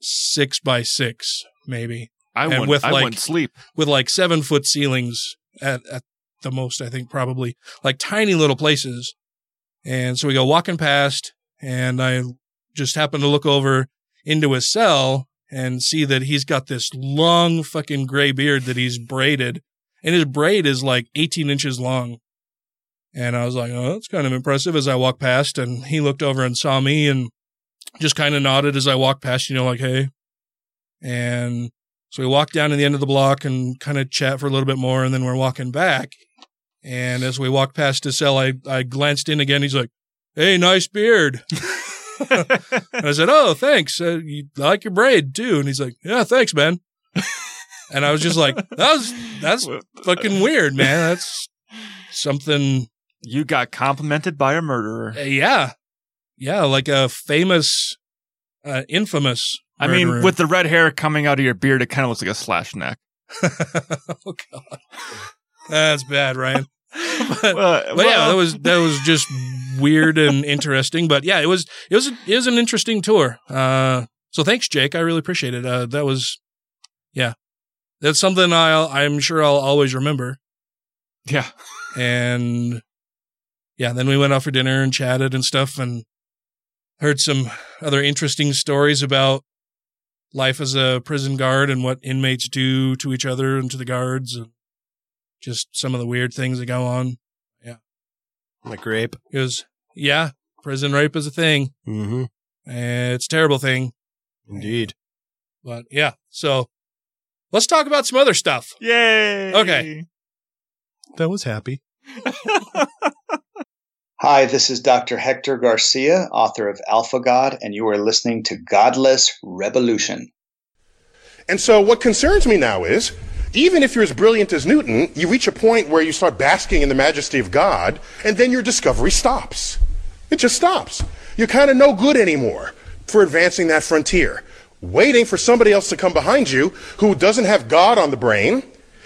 six by six, maybe I And wouldn't, with, I like- sleep. with like seven foot ceilings at, at the most, I think probably like tiny little places. And so we go walking past and I just happen to look over into his cell and see that he's got this long fucking gray beard that he's braided and his braid is like 18 inches long. And I was like, oh, that's kind of impressive as I walked past. And he looked over and saw me and just kind of nodded as I walked past, you know, like, hey. And so we walked down to the end of the block and kind of chat for a little bit more. And then we're walking back. And as we walked past his cell, I, I glanced in again. He's like, hey, nice beard. and I said, oh, thanks. Uh, you I like your braid too. And he's like, yeah, thanks, man. and I was just like, that was, that's fucking weird, man. That's something You got complimented by a murderer. uh, yeah. Yeah. Like a famous, uh, infamous. I mean, with the red hair coming out of your beard, it kind of looks like a slash neck. oh, God. That's bad, Ryan. but, Well, but yeah, that was, that was just weird and interesting. But yeah, it was, it was, it was an interesting tour. Uh, so thanks, Jake. I really appreciate it. Uh, that was, yeah, that's something I'll, I'm sure I'll always remember. Yeah. And yeah, then we went out for dinner and chatted and stuff and heard some other interesting stories about life as a prison guard and what inmates do to each other and to the guards and just some of the weird things that go on. Yeah. Like rape. It was, yeah, prison rape is a thing. Mm-hmm. and It's a terrible thing. Indeed. But yeah, so let's talk about some other stuff. Yay. Okay. That was happy. Hi, this is Dr. Hector Garcia, author of Alpha God, and you are listening to Godless Revolution. And so what concerns me now is, even if you're as brilliant as Newton, you reach a point where you start basking in the majesty of God, and then your discovery stops. It just stops. You're kind of no good anymore for advancing that frontier. Waiting for somebody else to come behind you who doesn't have God on the brain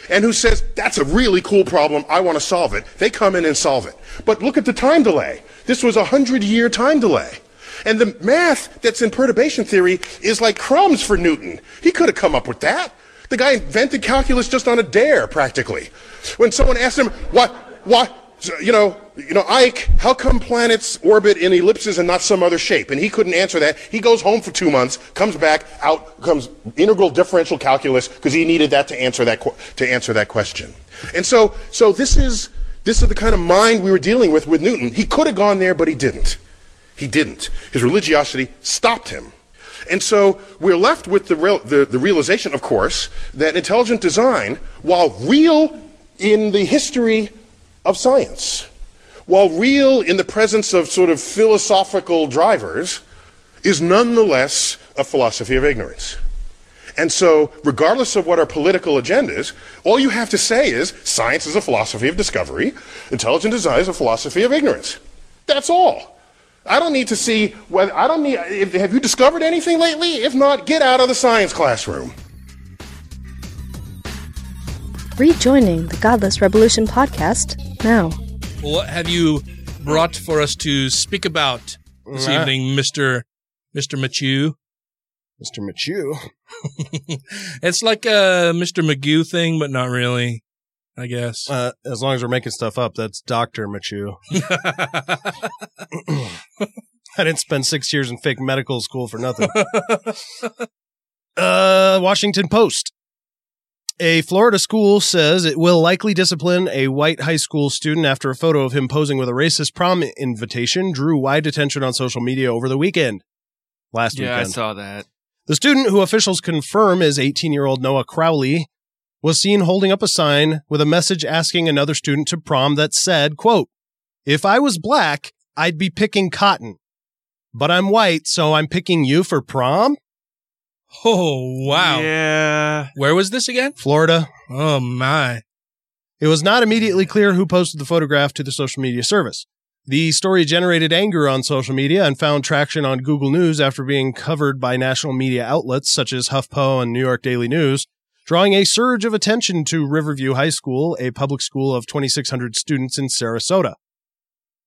and who says, that's a really cool problem, I want to solve it. They come in and solve it. But look at the time delay. This was a hundred year time delay. And the math that's in perturbation theory is like crumbs for Newton. He could have come up with that. The guy invented calculus just on a dare, practically. When someone asked him, what, what, you know, you know, Ike, how come planets orbit in ellipses and not some other shape? And he couldn't answer that. He goes home for two months, comes back, out comes integral differential calculus because he needed that to answer that to answer that question. And so, so this is this is the kind of mind we were dealing with with Newton. He could have gone there, but he didn't. He didn't. His religiosity stopped him. And so we're left with the, real, the, the realization, of course, that intelligent design, while real in the history of science, while real in the presence of sort of philosophical drivers, is nonetheless a philosophy of ignorance. And so, regardless of what our political agenda is, all you have to say is science is a philosophy of discovery, intelligent design is a philosophy of ignorance. That's all. I don't need to see whether, I don't need, if, have you discovered anything lately? If not, get out of the science classroom. Rejoining the Godless Revolution podcast now. What have you brought for us to speak about this Yeah. evening, Mister Mister Machu? Mr. Machu. it's like a Mister Magoo thing, but not really. I guess. Uh, as long as we're making stuff up, that's Dr. Machu. I didn't spend six years in fake medical school for nothing. uh, Washington Post. A Florida school says it will likely discipline a white high school student after a photo of him posing with a racist prom invitation drew wide attention on social media over the weekend. Last weekend. Yeah, I saw that. The student who officials confirm is 18 year old Noah Crowley was seen holding up a sign with a message asking another student to prom that said, quote, if I was black, I'd be picking cotton, but I'm white, so I'm picking you for prom? Oh, wow. Yeah. Where was this again? Florida. Oh, my. It was not immediately clear who posted the photograph to the social media service. The story generated anger on social media and found traction on Google News after being covered by national media outlets such as HuffPo and New York Daily News, drawing a surge of attention to Riverview High School, a public school of 2,600 students in Sarasota.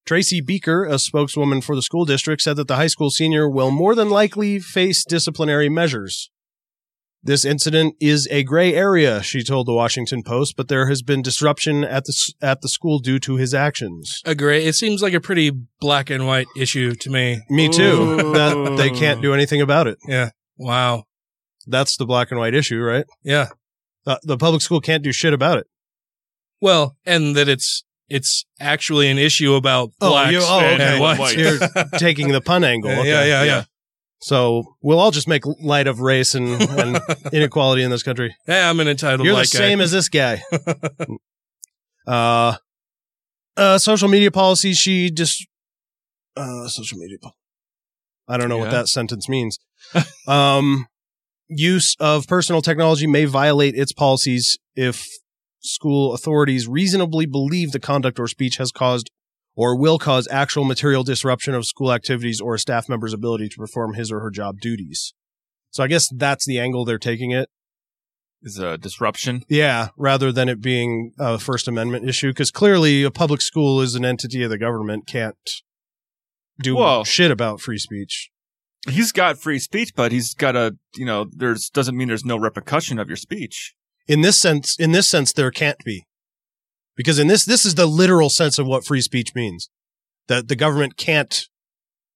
Tracy Beaker, a spokeswoman for the school district, said that the high school senior will more than likely face disciplinary measures. This incident is a gray area, she told the Washington Post, but there has been disruption at the at the school due to his actions. Agree. It seems like a pretty black and white issue to me. Me too. That they can't do anything about it. Yeah. Wow. That's the black and white issue, right? Yeah. The, the public school can't do shit about it. Well, and that it's it's actually an issue about blacks you, oh, and okay. whites. You're taking the pun angle. Yeah, Okay. yeah, yeah, yeah. So we'll all just make light of race and, and inequality in this country. Yeah, I'm an entitled You're the white guy. same as this guy. uh, uh, social media policy. She just, uh, social media. I don't know what that sentence means. um, use of personal technology may violate its policies if school authorities reasonably believe the conduct or speech has caused or will cause actual material disruption of school activities or a staff member's ability to perform his or her job duties. So I guess that's the angle they're taking it. Is a disruption. Yeah, rather than it being a First Amendment issue, because clearly a public school is an entity of the government, can't do shit about free speech. He's got free speech, but he's got a, you know, there's, doesn't mean there's no repercussion of your speech. In this sense, in this sense, there can't be, because in this, this is the literal sense of what free speech means. That the government can't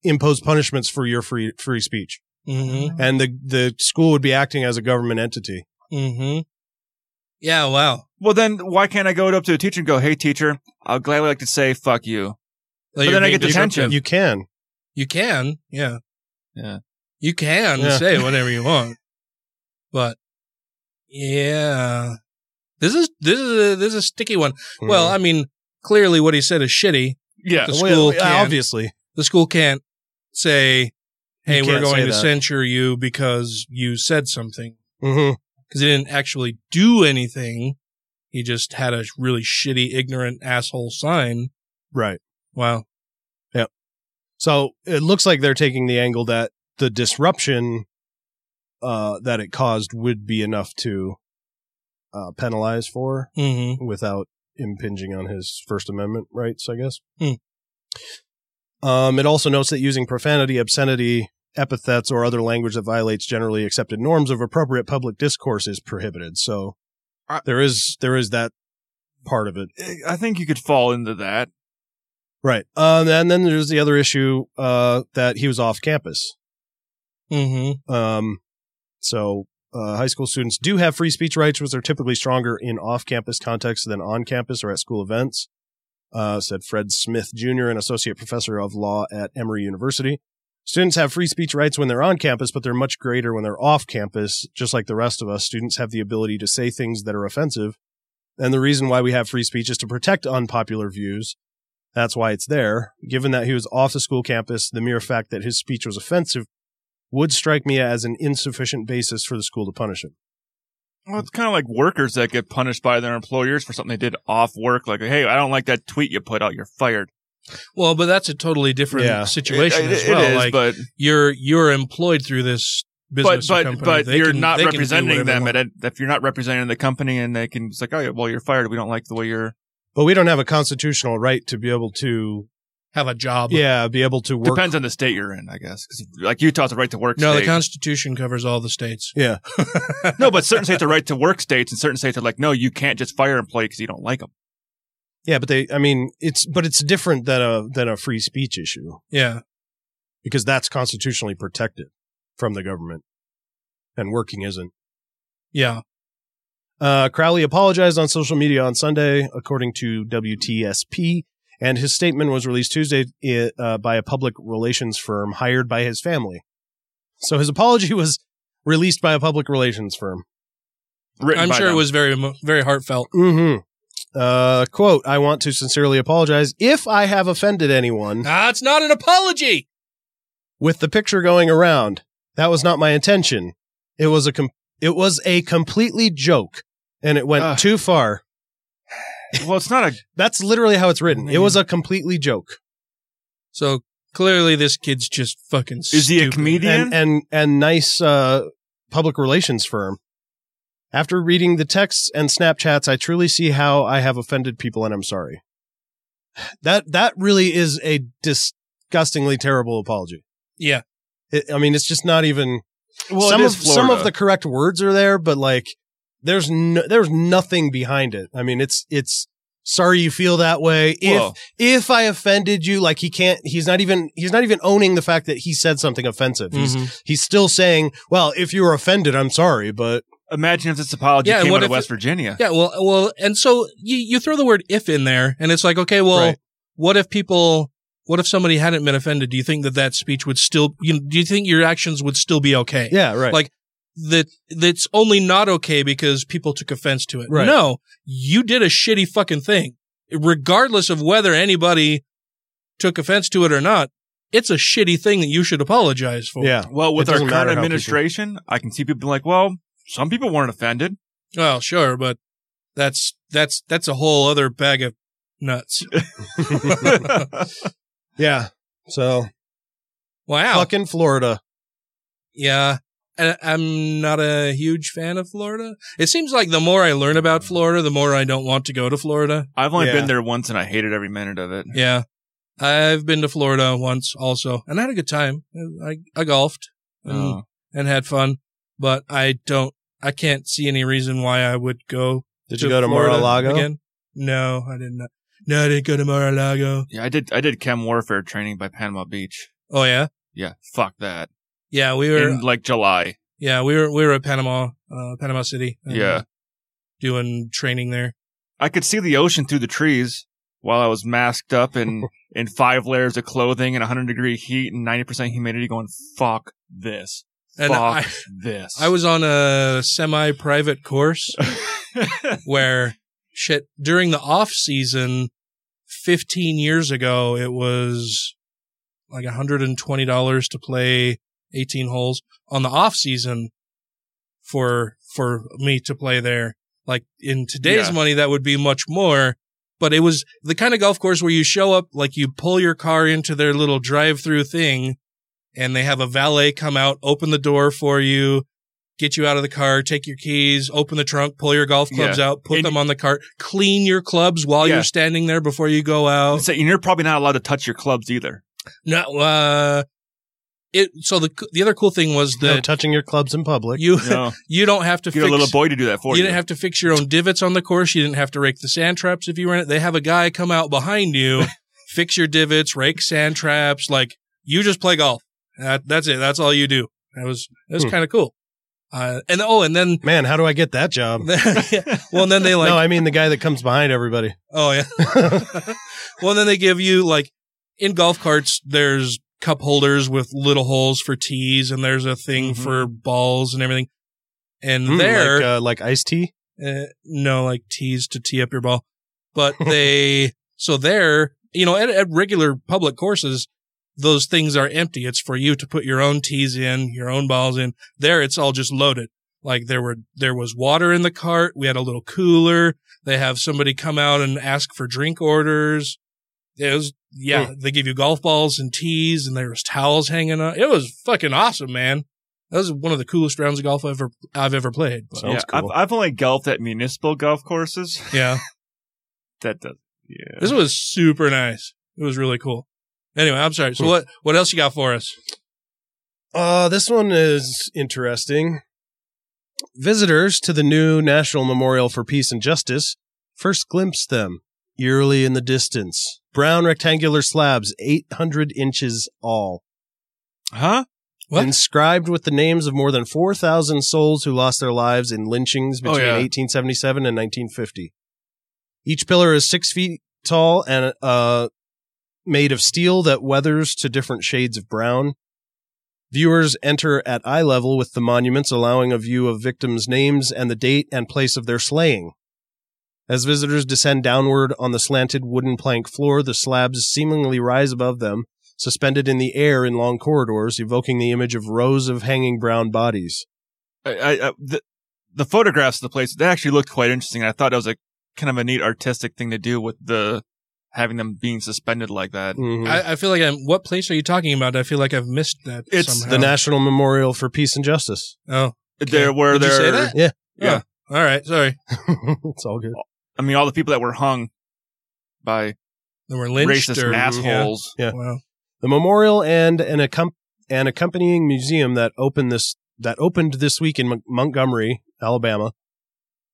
impose punishments for your free free speech, Mm-hmm. and the the school would be acting as a government entity. Mm-hmm. Yeah, wow. Well, then why can't I go up to a teacher and go, hey, teacher, I'll gladly like to say fuck you. Like But then I get detention. You can. You can, yeah. Yeah. You can Yeah. say whatever you want. But yeah. This is this is a, this is a sticky one. Well, Mm-hmm. I mean, clearly what he said is shitty. Yeah. The school can't, obviously. the school can't say, "Hey, we're going to that. censure you because you said something." Because he didn't actually do anything. He just had a really shitty, ignorant asshole sign. Right. Wow. So it looks like they're taking the angle that the disruption uh, that it caused would be enough to uh, penalize for Mm-hmm. without impinging on his First Amendment rights, I guess. Hmm. Um, it also notes that using profanity, obscenity, epithets, or other language that violates generally accepted norms of appropriate public discourse is prohibited. So I- there is there is that part of it. I think you could fall into that. Right. Um, and then there's the other issue uh, that he was off campus. Mm-hmm. Um, so uh, high school students do have free speech rights, which are typically stronger in off-campus contexts than on-campus or at school events. Uh, said Fred Smith Jr., an associate professor of law at Emory University. Students have free speech rights when they're on campus, but they're much greater when they're off campus. Just like the rest of us, students have the ability to say things that are offensive. And the reason why we have free speech is to protect unpopular views. That's why it's there. Given that he was off the school campus, the mere fact that his speech was offensive would strike me as an insufficient basis for the school to punish him. Well, it's kind of like workers that get punished by their employers for something they did off work. Like, hey, I don't like that tweet you put out. You're fired. Well, but that's a totally different Yeah. situation It- as well. is, like but you're you're employed through this business or but company. but They you're can- not they can do representing them. At want. if you're not representing the company, and they can it's like, oh, yeah, well, you're fired. We don't like the way you're. But we don't have a constitutional right to be able to, have a job. yeah, be able to work. Depends on the state you're in, I guess. 'Cause, like Utah's a right to work. State. No, the. Constitution covers all the states. Yeah. no, but certain states are right to work states, and certain states are like, no, you can't just fire an employee because you don't like them. Yeah, but they, I mean, it's, but it's different than a, than a free speech issue Yeah. because that's constitutionally protected from the government and working isn't. Yeah. Uh, Crowley apologized on social media on Sunday, according to WTSP, and his statement was released Tuesday uh, by a public relations firm hired by his family. So his apology was released by a public relations firm. Written I'm sure them. it was very very heartfelt. Mm-hmm. Uh, quote, I want to sincerely apologize if I have offended anyone That's not an apology. with the picture going around. That was not my intention. It was a com- it was a completely joke and it went Ugh. too far. Well, it's not a. That's literally how it's written. It was a completely joke. So clearly, this kid's just fucking. Is he a comedian? and and and nice uh, public relations firm. After reading the texts and Snapchats, I truly see how I have offended people, and I'm sorry. That that really is a disgustingly terrible apology. Yeah. It, I mean, it's just not even. Well, some of is some of the correct words are there, but like, there's no, there's nothing behind it. I mean, it's it's sorry you feel that way. If if I offended you, like he can't, he's not even he's not even owning the fact that he said something offensive. He's Mhm. he's still saying, well, if you were offended, I'm sorry, but Imagine if this apology Yeah, came out of West it- Virginia. Yeah, well, well, and so you you throw the word if in there, and it's like, okay, well, Right. what if people, what if somebody hadn't been offended? Do you think that that speech would still, you know, do you think your actions would still be okay? yeah, right. Like that, that's only not okay because people took offense to it. Right. No, you did a shitty fucking thing, regardless of whether anybody took offense to it or not. It's a shitty thing that you should apologize for. yeah. Well, with our current how people- administration, I can see people being like, well, some people weren't offended. Well, sure, but that's that's that's a whole other bag of nuts. Yeah. So Wow. fucking Florida. Yeah. I- I'm not a huge fan of Florida. It seems like the more I learn about Florida, the more I don't want to go to Florida. I've only Yeah. been there once and I hated every minute of it. Yeah. I've been to Florida once also, and I had a good time. I, I golfed and, Oh. and had fun, but I don't, I can't see any reason why I would go. Did you go to Florida Mar-a-Lago? again? No, I did not. No, I didn't go to Mar-a-Lago. Yeah, I did. I did chem warfare training by Panama Beach. Oh yeah, Yeah, fuck that. Yeah. We were, In like July. yeah, we were, we were at Panama, uh, Panama City. and, Yeah. uh, doing training there. I could see the ocean through the trees while I was masked up in in five layers of clothing and 100 degree heat and 90% humidity. Going fuck this. And fuck I- this. I was on a semi-private course where shit during the off season 15 years ago it was like $120 to play 18 holes on the off season for for me to play there like in today's Yeah. money that would be much more but it was the kind of golf course where you show up like you pull your car into their little drive-through thing and they have a valet come out open the door for you get you out of the car, take your keys, open the trunk, pull your golf clubs Yeah. out, put And- them on the cart, clean your clubs while Yeah. you're standing there before you go out. So you're probably not allowed to touch your clubs either. No, uh, it. So the the other cool thing was No that touching your clubs in public. you No. you don't have to Get fix a little boy to do that for you you. didn't have to fix your own divots on the course. You didn't have to rake the sand traps if you were in it. They have a guy come out behind you, fix your divots, rake sand traps. Like you just play golf. That, that's it. That's all you do. That was that was Hmm. kind of cool. Uh, and oh, and then Man, how do I get that job? well, and then they like no, I mean the guy that comes behind everybody. Oh yeah. well, then they give you like in golf carts. There's cup holders with little holes for tees, and there's a thing for balls and everything. And Mm, there, like, uh, like iced tea. uh, no, like tees to tee up your ball. But they, so there, you know, at, at regular public courses, those things are empty. It's for you to put your own tees in, your own balls in. There, it's all just loaded. Like there were, there was water in the cart. We had a little cooler. They have somebody come out and ask for drink orders. It was, yeah, they give you golf balls and tees and there was towels hanging up. It was fucking awesome, man. That was one of the coolest rounds of golf I've ever, I've ever played. But, yeah, I've, I've only golfed at municipal golf courses. yeah. That does. Yeah. This was super nice. It was really cool. Anyway, I'm sorry. So what what else you got for us? Uh, this one is interesting. Visitors to the new National Memorial for Peace and Justice first glimpse them eerily in the distance. Brown rectangular slabs, 800 inches all. Huh? What? Inscribed with the names of more than 4,000 souls who lost their lives in lynchings Oh, between yeah. 1877 and 1950. Each pillar is six feet tall and uh, made of steel that weathers to different shades of brown. Viewers enter at eye level with the monuments, allowing a view of victims' names and the date and place of their slaying. As visitors descend downward on the slanted wooden plank floor, the slabs seemingly rise above them, suspended in the air in long corridors, evoking the image of rows of hanging brown bodies. I, I, I the, the photographs of the place they actually looked quite interesting. I thought it was a kind of a neat artistic thing to do with the having them being suspended like that. Mhm. I, I feel like I'm. What place are you talking about? I feel like I've missed that. It's somehow. The National Memorial for Peace and Justice. Oh, There where Did you say that? Yeah. Yeah. Oh, all right. Sorry. it's all good. I mean all the people that were hung by They were lynched racist or assholes. Yeah. Wow. The memorial and an, accom- an accompanying museum that opened this that opened this week in Mon- Montgomery, Alabama,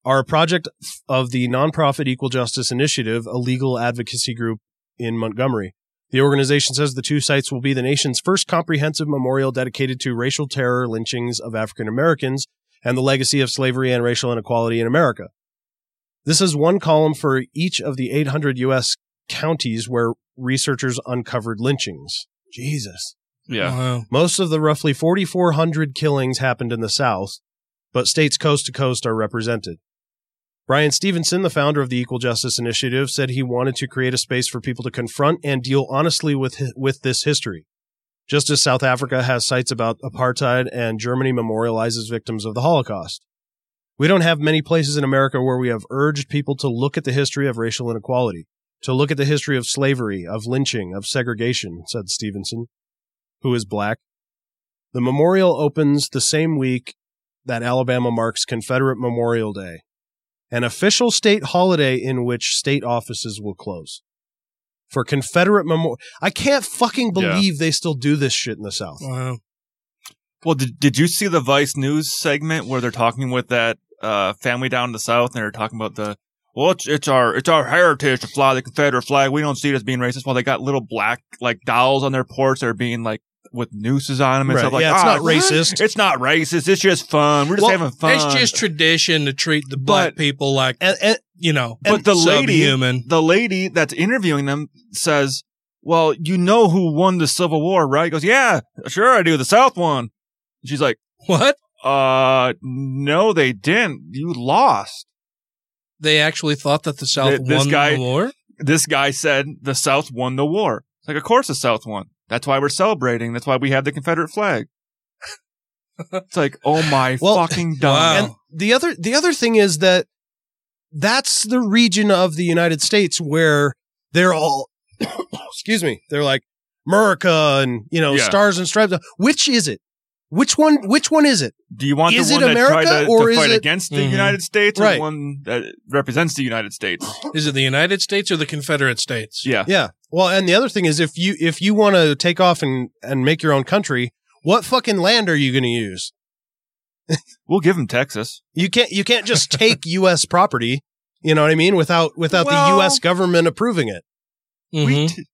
are a project of the nonprofit Equal Justice Initiative, a legal advocacy group in Montgomery. The organization says the two sites will be the nation's first comprehensive memorial dedicated to racial terror lynchings of African Americans and the legacy of slavery and racial inequality in America. This is one column for each of the 800 U.S. counties where researchers uncovered lynchings. Jesus. Yeah. Wow. Most of the roughly 4,400 killings happened in the South, but states coast to coast are represented. Bryan Stevenson, the founder of the Equal Justice Initiative, said he wanted to create a space for people to confront and deal honestly with with this history. Just as South Africa has sites about apartheid and Germany memorializes victims of the Holocaust. We don't have many places in America where we have urged people to look at the history of racial inequality, to look at the history of slavery, of lynching, of segregation, said Stevenson, who is black. The memorial opens the same week that Alabama marks Confederate Memorial Day, an official state holiday in which state offices will close. For Confederate Memorial, I can't fucking Yeah. believe they still do this shit in the South. Wow. Well, did did you see the Vice News segment where they're talking with that uh, family down in the South and they're talking about the well, it's it's our it's our heritage to fly the Confederate flag. We don't see it as being racist. Well, they got little black like dolls on their porch that are being like with nooses on them and Right. stuff like Yeah, it's "Ah, not racist." It's not racist. It's just fun. We're just Well, having fun. It's just tradition to treat the black But- people like And, and you know, but the lady, subhuman. the lady that's interviewing them says, "Well, you know who won the Civil War, right?" He goes, "Yeah, sure I do. The South won." She's like, What? "Uh, no, they didn't. You lost." They actually thought that the South Th- this won guy- the war. This guy said the South won the war. It's like, of course the South won. That's why we're celebrating. That's why we have the Confederate flag. it's like, oh my Well, fucking dumb. wow. And the other the other thing is that that's the region of the United States where they're all excuse me, they're like America and you know Yeah. stars and stripes. Which is it? Which one? Which one is it? Do you want Is the it one that tried America to, or to is fight it- against the Mhm. United States, or Right. the one that represents the United States? Is it the United States or the Confederate States? Yeah. Yeah. Well, and the other thing is if you if you want to take off and and make your own country, what fucking land are you going to use? We'll give them Texas. You can't you can't just take U.S. property. You know what I mean? Without without Well- the U.S. government approving it, Mm-hmm. We t-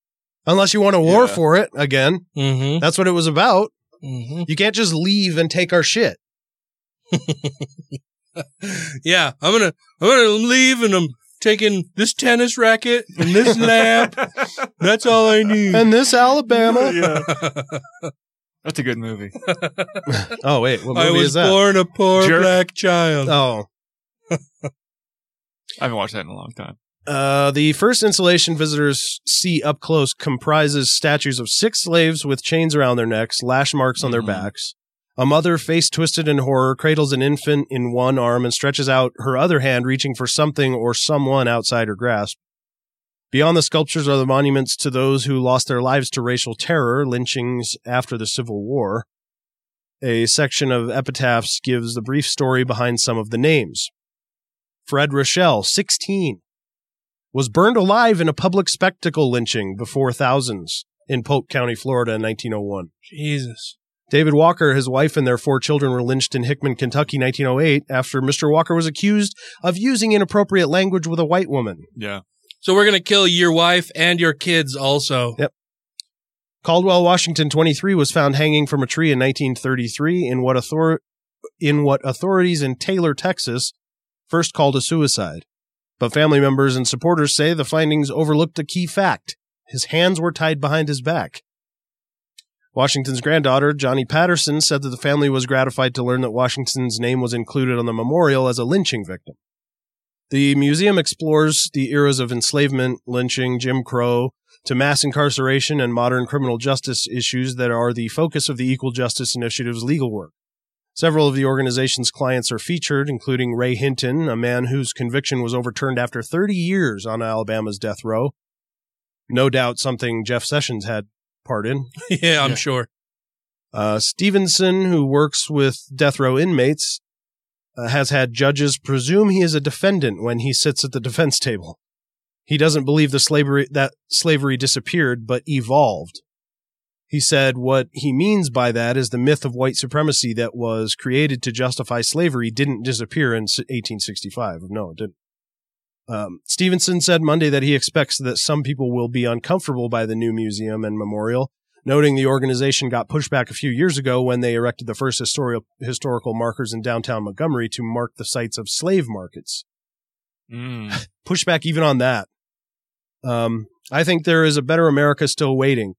unless you want a war Yeah. for it. Again, mm-hmm. that's what it was about. Mm-hmm. You can't just leave and take our shit. Yeah, I'm gonna I'm gonna leave and I'm taking this tennis racket and this lamp. That's all I need. And this Alabama. yeah. That's a good movie. Oh wait, what movie I was born a poor Jerk. black child. Oh, I haven't watched that in a long time. Uh, the first installation visitors see up close comprises statues of six slaves with chains around their necks, lash marks on their Mhm. backs. A mother, face twisted in horror, cradles an infant in one arm and stretches out her other hand, reaching for something or someone outside her grasp. Beyond the sculptures are the monuments to those who lost their lives to racial terror, lynchings after the Civil War. A section of epitaphs gives the brief story behind some of the names. Fred Rochelle, 16, was burned alive in a public spectacle lynching before thousands in Polk County, Florida in 1901. Jesus. David Walker, his wife, and their four children were lynched in Hickman, Kentucky, 1908, after Mr. Walker was accused of using inappropriate language with a white woman. Yeah. So we're gonna kill your wife and your kids also. Yep. Caldwell Washington, 23, was found hanging from a tree in 1933 in what author- in what authorities in Taylor, Texas, first called a suicide. But family members and supporters say the findings overlooked a key fact: his hands were tied behind his back. Washington's granddaughter, Johnny Patterson, said that the family was gratified to learn that Washington's name was included on the memorial as a lynching victim. The museum explores the eras of enslavement, lynching, Jim Crow, to mass incarceration and modern criminal justice issues that are the focus of the Equal Justice Initiative's legal work. Several of the organization's clients are featured, including Ray Hinton, a man whose conviction was overturned after 30 years on Alabama's death row. No doubt something Jeff Sessions had part in. yeah, I'm sure. Uh, Stevenson, who works with death row inmates, uh, has had judges presume he is a defendant when he sits at the defense table. He doesn't believe the slavery that slavery disappeared, but evolved. He said what he means by that is the myth of white supremacy that was created to justify slavery didn't disappear in 1865. No, it didn't. Um, Stevenson said Monday that he expects that some people will be uncomfortable by the new museum and memorial, noting the organization got pushback a few years ago when they erected the first historical historical markers in downtown Montgomery to mark the sites of slave markets. Mm. Pushback even on that. Um, I think there is a better America still waiting.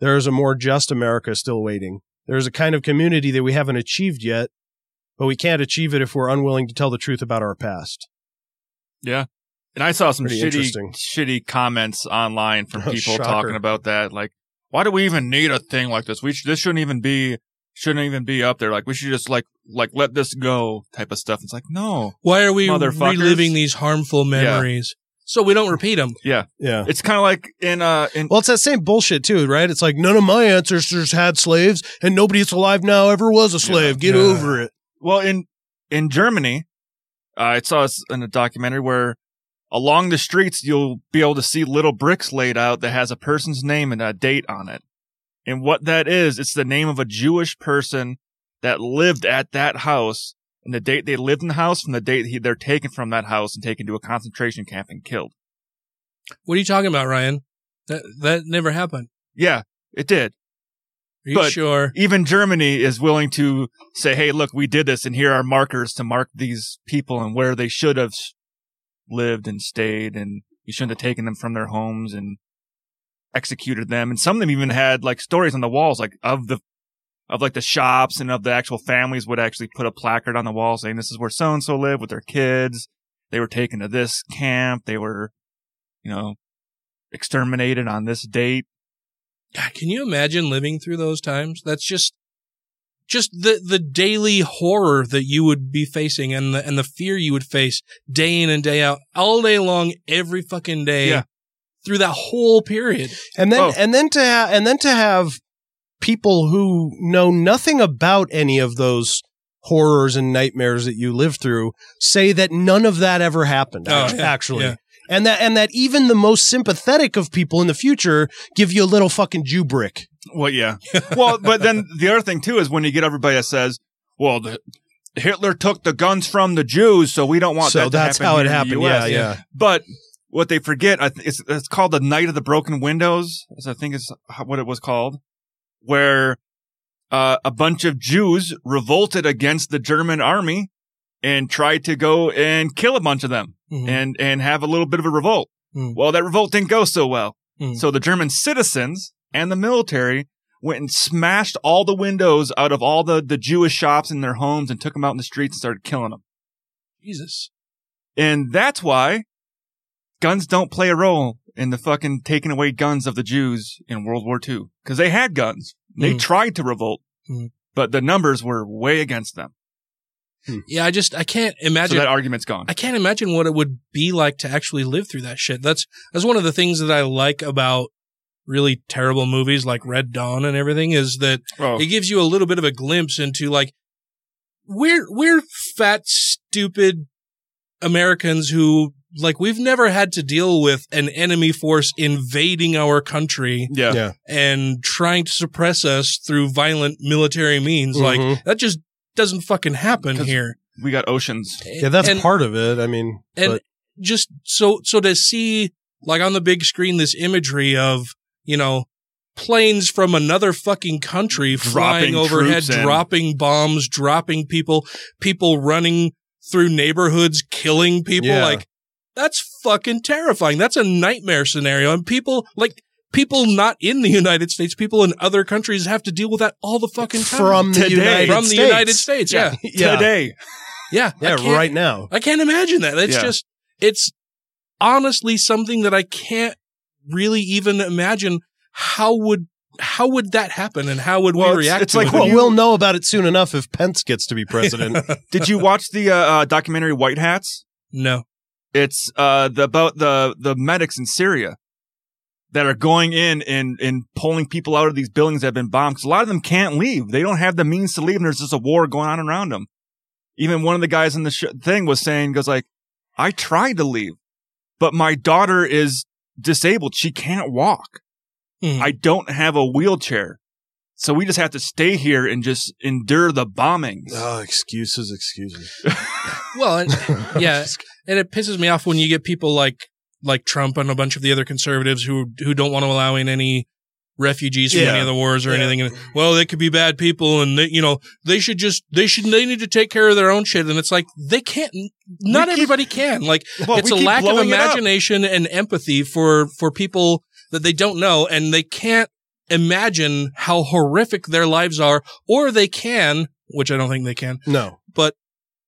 There is a more just America still waiting. There is a kind of community that we haven't achieved yet, but we can't achieve it if we're unwilling to tell the truth about our past. Yeah. And I saw some Pretty shitty, shitty comments online from Oh, people shocker. talking about that. Like, why do we even need a thing like this? We sh- this shouldn't even be, shouldn't even be up there. Like, we should just like, like let this go type of stuff. It's like, no. Why are we Motherfuckers. reliving these harmful memories? So we don't repeat them. Yeah. Yeah. It's kind of like in, uh, in, Well, it's that same bullshit too, right? It's like none of my ancestors had slaves and nobody that's alive now ever was a slave. Get Yeah. over it. well, in, in Germany, uh, I saw this in a documentary where along the streets, you'll be able to see little bricks laid out that has a person's name and a date on it. And what that is, it's the name of a Jewish person that lived at that house and the date they lived in the house from the date he, they're taken from that house and taken to a concentration camp and killed. What are you talking about, Ryan? That that never happened. Yeah, it did. Are you But- sure? Even Germany is willing to say, hey, look, we did this and here are markers to mark these people and where they should have lived and stayed and you shouldn't have taken them from their homes and executed them. And some of them even had like stories on the walls, like of the, of like the shops and of the actual families would actually put a placard on the wall saying this is where so and so lived with their kids. They were taken to this camp. They were, you know, exterminated on this date. God, can you imagine living through those times? That's just just the the daily horror that you would be facing and the and the fear you would face day in and day out, all day long, every fucking day. Yeah. Through that whole period. And then Oh. and then to ha- and then to have people who know nothing about any of those horrors and nightmares that you lived through say that none of that ever happened Oh, act- yeah, actually. yeah. And that and that even the most sympathetic of people in the future give you a little fucking Jew brick. Well, yeah. well, but then the other thing too is when you get everybody that says, "Well, the, Hitler took the guns from the Jews, so we don't want So that." to that's happen how it happened. US." Yeah, yeah. But what they forget, it's, it's called the Night of the Broken Windows, as I think is what it was called, where uh, a bunch of Jews revolted against the German army and tried to go and kill a bunch of them Mhm. and and have a little bit of a revolt. Mm. Well, that revolt didn't go so well. Mm. So the German citizens and the military went and smashed all the windows out of all the, the Jewish shops in their homes and took them out in the streets and started killing them. Jesus. And that's why guns don't play a role in the fucking taking away guns of the Jews in World War II. Cause they had guns. They Mm. tried to revolt, Mm. but the numbers were way against them. Yeah, I just I can't So imagine that argument's gone. I can't imagine what it would be like to actually live through that shit. That's that's one of the things that I like about really terrible movies like Red Dawn and everything is that Oh. it gives you a little bit of a glimpse into like we're we're fat stupid Americans who like we've never had to deal with an enemy force invading our country yeah. Yeah. and trying to suppress us through violent military means. Mhm. Like that just doesn't fucking happen here. We got oceans. Yeah, that's And- part of it. I mean, and but- just so so to see like on the big screen this imagery of you know planes from another fucking country flying Dropping overhead troops in. dropping bombs dropping people people running through neighborhoods killing people Yeah. like that's fucking terrifying that's a nightmare scenario and people like people not in the United States, people in other countries have to deal with that all the fucking time. From the United from States. the United States. Yeah. Yeah. Today. Yeah. Yeah, right now. I can't imagine that. It's Yeah. just, it's honestly something that I can't really even imagine how would, how would that happen and how would Well, we react it's to like it? when Well, we'll know about it soon enough if Pence gets to be president. Did you watch the uh, uh, documentary White Hats? no. It's uh, the, about the the medics in Syria that are going in and and pulling people out of these buildings that have been bombed. 'Cause a lot of them can't leave. They don't have the means to leave, and there's just a war going on around them. Even one of the guys in the sh- thing was saying, "Goes like, I tried to leave, but my daughter is disabled. She can't walk. Hmm. I don't have a wheelchair." So we just have to stay here and just endure the bombings. oh, excuses, excuses. Well, and, yeah, and it pisses me off when you get people like like Trump and a bunch of the other conservatives who who don't want to allow in any refugees from Yeah. any of the wars or Yeah. anything. And well, they could be bad people, and they, you know they should just they should they need to take care of their own shit. And it's like they can't. Not keep- everybody can. Like Well, it's a lack of blowing it up. imagination and empathy for for people that they don't know, and they can't imagine how horrific their lives are, or they can, which I don't think they can, No, but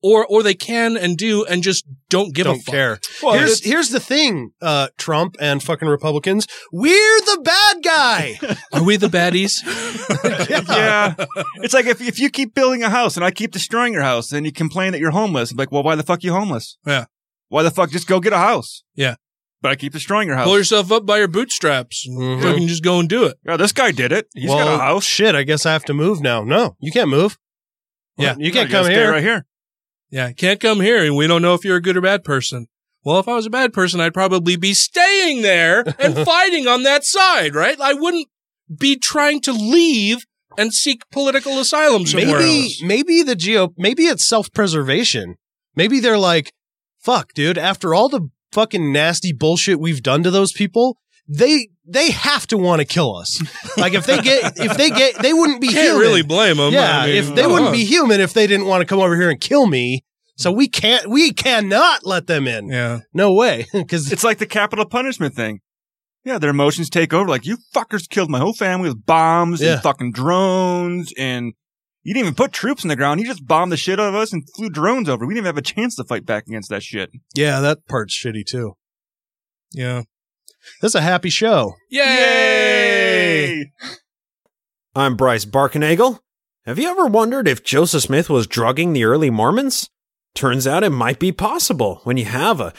or or they can and do and just don't give a don't fuck. care. Well, here's here's the thing, uh, Trump and fucking Republicans. We're the bad guy. Are we the baddies? yeah. It's like if, if you keep building a house and I keep destroying your house and you complain that you're homeless, I'm like, well, why the fuck are you homeless? Yeah. Why the fuck just go get a house? Yeah. But I keep destroying your house. Pull yourself up by your bootstraps. Mhm. You can just go and do it. yeah, this guy did it. He's well, got a house. Shit, I guess I have to move now. No, you can't move. Yeah. you can't You gotta come stay here. right here. Yeah, can't come here and we don't know if you're a good or bad person. Well, if I was a bad person, I'd probably be staying there and fighting on that side, right? I wouldn't be trying to leave and seek political asylum somewhere maybe else. maybe the geo maybe it's self-preservation maybe they're like fuck dude after all the fucking nasty bullshit we've done to those people they they have to want to kill us like if they get if they get they wouldn't be Can't human. really blame them. yeah I mean, if they wouldn't be human if they didn't want to come over here and kill me so we can't we cannot let them in Yeah. no way because It's like the capital punishment thing. Yeah, their emotions take over. Like, you fuckers killed my whole family with bombs Yeah. and fucking drones and you didn't even put troops in the ground. You just bombed the shit out of us and flew drones over. We didn't even have a chance to fight back against that shit. yeah that part's shitty too Yeah. This is a happy show Yay! I'm Bryce Blankenagel. Have you ever wondered if Joseph Smith was drugging the early Mormons? Turns out it might be possible when you have a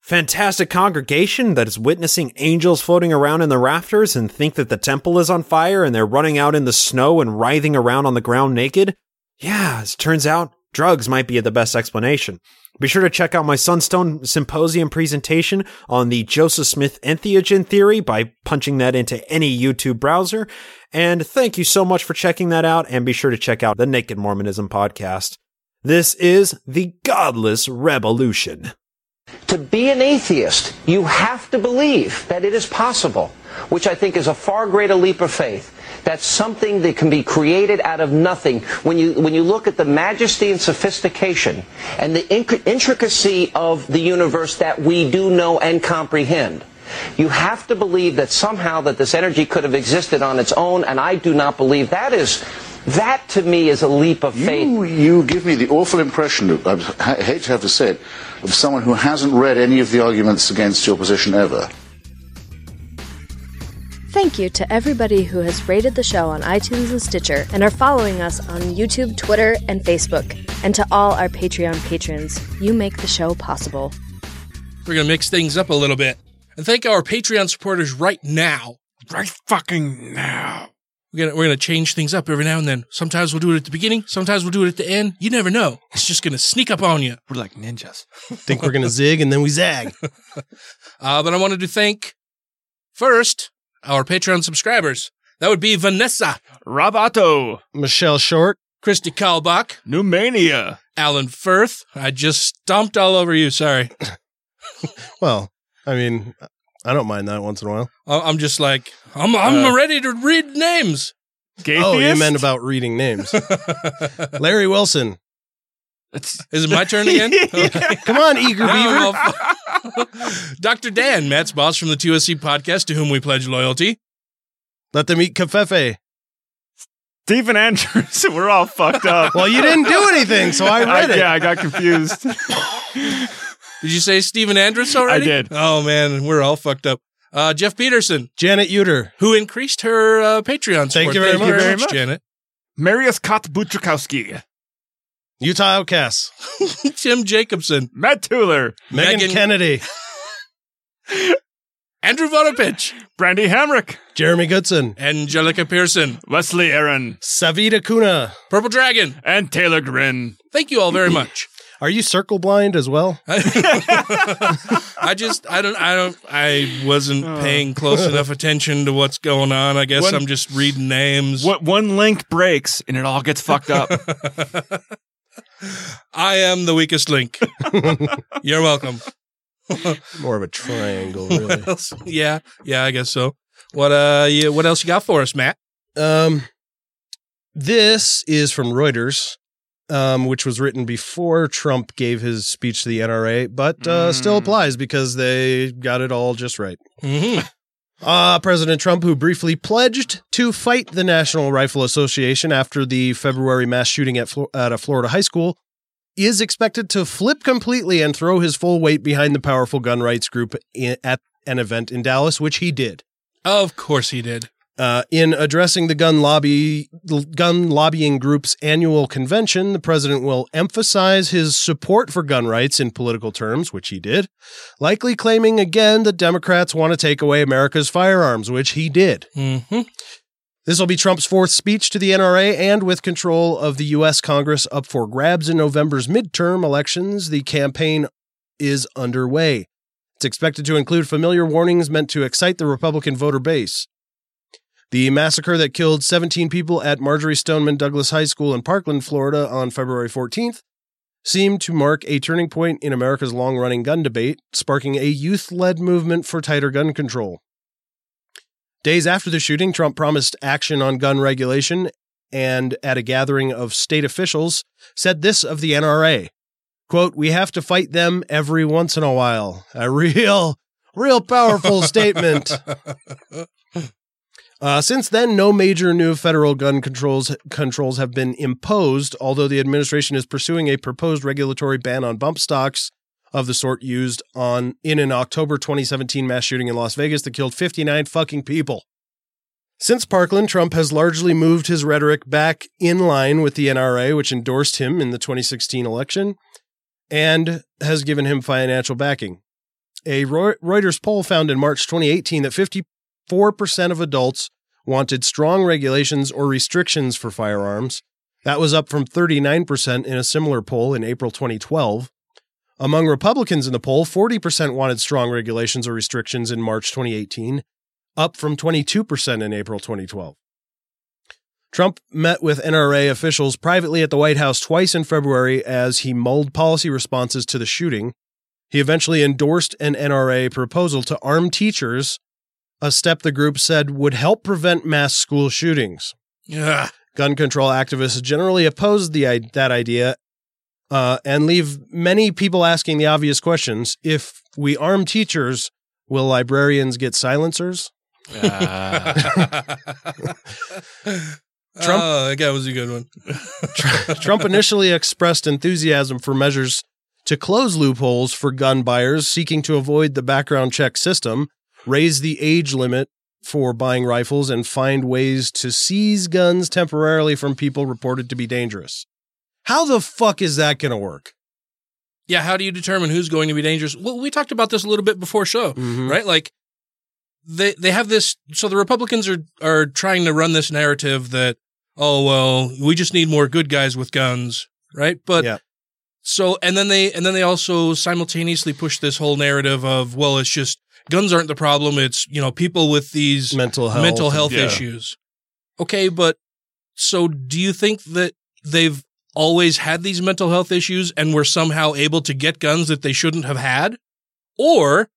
fantastic congregation that is witnessing angels floating around in the rafters and think that the temple is on fire and they're running out in the snow and writhing around on the ground naked. Yeah, as it turns out, drugs might be the best explanation. Be sure to check out my Sunstone Symposium presentation on the Joseph Smith entheogen theory by punching that into any YouTube browser. And thank you so much for checking that out. And be sure to check out the Naked Mormonism podcast. This is the Godless Revolution. To be an atheist, you have to believe that it is possible, which I think is a far greater leap of faith. That's something that can be created out of nothing. When you, when you look at the majesty and sophistication and the inc- intricacy of the universe that we do know and comprehend, you have to believe that somehow that this energy could have existed on its own, and I do not believe that is, that to me is a leap of faith. You, you give me the awful impression, I hate to have to say it, of someone who hasn't read any of the arguments against your position ever. Thank you to everybody who has rated the show on iTunes and Stitcher and are following us on YouTube, Twitter, and Facebook. And to all our Patreon patrons, you make the show possible. We're going to mix things up a little bit. And thank our Patreon supporters right now. Right fucking now. We're gonna we're gonna change things up every now and then. Sometimes we'll do it at the beginning. Sometimes we'll do it at the end. You never know. It's just gonna sneak up on you. We're like ninjas. think we're gonna zig and then we zag Uh, but I wanted to thank first our Patreon subscribers. That would be Vanessa, Robato. michelle short Christy Kalbach, Numania. Alan Firth. I just stomped all over you. Sorry. well i mean i don't mind that once in a while I- I'm just like I'm I'm Uh, ready to read names. Oh, you meant about reading names. Larry Wilson. It's, Is it my turn again? Okay. Come on, eager beaver. Dr. Dan, Matt's boss from the 2SC podcast, to whom we pledge loyalty. Let them eat covfefe. Stephen Andrews. We're all fucked up. Well, you didn't do anything, so I read it. Yeah, I got confused. Did you say Stephen Andrews already? I did. Oh man, we're all fucked up. Uh, Jeff Peterson, Janet Uter. who increased her uh, Patreon support. Thank you very much. Very much. Janet. Marius Kot Buchakowski. Utah Outcasts. Tim Jacobson, Matt Tuller. Megan, Megan- Kennedy. Andrew Vonopich, Brandy Hamrick. Jeremy Goodson. Angelica Pearson, Wesley Aaron. Savita Kuna. Purple Dragon. And Taylor Grin. Thank you all very much. Are you circle blind as well? I just I don't I don't I wasn't oh. paying close enough attention to what's going on. I guess When- I'm just reading names. What one link breaks and it all gets fucked up. I am the weakest link. You're welcome. More of a triangle, really. Yeah, yeah, I guess so. What uh yeah, what else you got for us, Matt? Um, this is from Reuters, um, which was written before Trump gave his speech to the NRA, but uh, still applies because they got it all just right. Mm-hmm. Uh, President Trump, who briefly pledged to fight the National Rifle Association after the February mass shooting at, at a Florida high school, is expected to flip completely and throw his full weight behind the powerful gun rights group i- at an event in Dallas, which he did. Of course he did. Uh, in addressing the gun lobby, the gun lobbying group's annual convention, the president will emphasize his support for gun rights in political terms, which he did, likely claiming again that Democrats want to take away America's firearms, which he did. Mm-hmm. This will be Trump's fourth speech to the NRA, and with control of the U.S. Congress up for grabs in November's midterm elections, the campaign is underway. It's expected to include familiar warnings meant to excite the Republican voter base. The massacre that killed 17 people at Marjory Stoneman Douglas High School in Parkland, Florida on February 14th seemed to mark a turning point in America's long running gun debate, sparking a youth led movement for tighter gun control. Days after the shooting, Trump promised action on gun regulation and at a gathering of state officials said this of the NRA. Quote, we have to fight them every once in a while. A real, real powerful statement. Uh, since then, no major new federal gun controls controls have been imposed. Although the administration is pursuing a proposed regulatory ban on bump stocks of the sort used on in an October 2017 mass shooting in Las Vegas that killed 59 fucking people. Since Parkland, Trump has largely moved his rhetoric back in line with the NRA, which endorsed him in the 2016 election and has given him financial backing. A Reuters poll found in March 2018 that 54% of adults wanted strong regulations or restrictions for firearms. That was up from 39% in a similar poll in April 2012. Among Republicans in the poll, 40% wanted strong regulations or restrictions in March 2018, up from 22% in April 2012. Trump met with NRA officials privately at the White House twice in February as he mulled policy responses to the shooting. He eventually endorsed an NRA proposal to arm teachers, a step the group said would help prevent mass school shootings. Yeah. Gun control activists generally oppose the that idea uh, and leave many people asking the obvious questions: If we arm teachers, will librarians get silencers? Trump. Oh, that guy was a good one. Trump initially expressed enthusiasm for measures to close loopholes for gun buyers seeking to avoid the background check system, raise the age limit for buying rifles, and find ways to seize guns temporarily from people reported to be dangerous. How the fuck is that going to work? yeah, how do you determine who's going to be dangerous? Well, we talked about this a little bit before show, Mhm. right? Like they they have this so the Republicans are are trying to run this narrative that oh well, we just need more good guys with guns, right? But Yeah. so and then they and then they also simultaneously push this whole narrative of well, it's just guns aren't the problem, it's, you know, people with these Mental health. mental health Yeah. issues. Okay, but so do you think that they've always had these mental health issues and were somehow able to get guns that they shouldn't have had? Or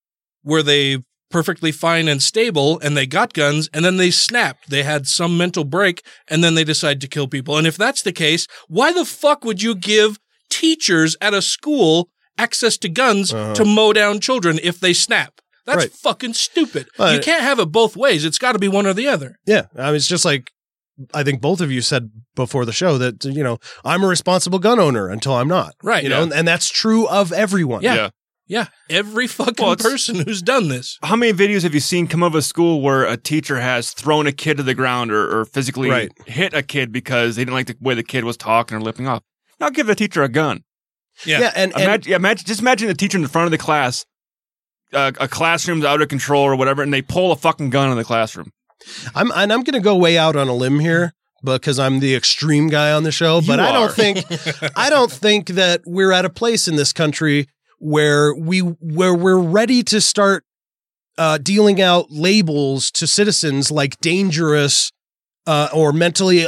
were they perfectly fine and stable and they got guns and then they snapped? They had some mental break and then they decide to kill people. And if that's the case, why the fuck would you give teachers at a school access to guns Uh-huh. to mow down children if they snap? That's Right. fucking stupid. Uh, you can't have it both ways. It's got to be one or the other. Yeah, I mean, it's just like I think both of you said before the show that you know I'm a responsible gun owner until I'm not. Right. You know, and, and that's true of everyone. Yeah. Yeah. Every fucking Well, person who's done this. How many videos have you seen come out of a school where a teacher has thrown a kid to the ground or, or physically Right. hit a kid because they didn't like the way the kid was talking or lipping off? Now give the teacher a gun. Yeah. Yeah, and, and Imagine, imagine, just imagine the teacher in the front of the class, uh, a classroom's out of control or whatever, and they pull a fucking gun in the classroom. I'm and I'm going to go way out on a limb here because I'm the extreme guy on the show, but You I don't think I don't think that we're at a place in this country where we where we're ready to start uh, dealing out labels to citizens like dangerous uh, or mentally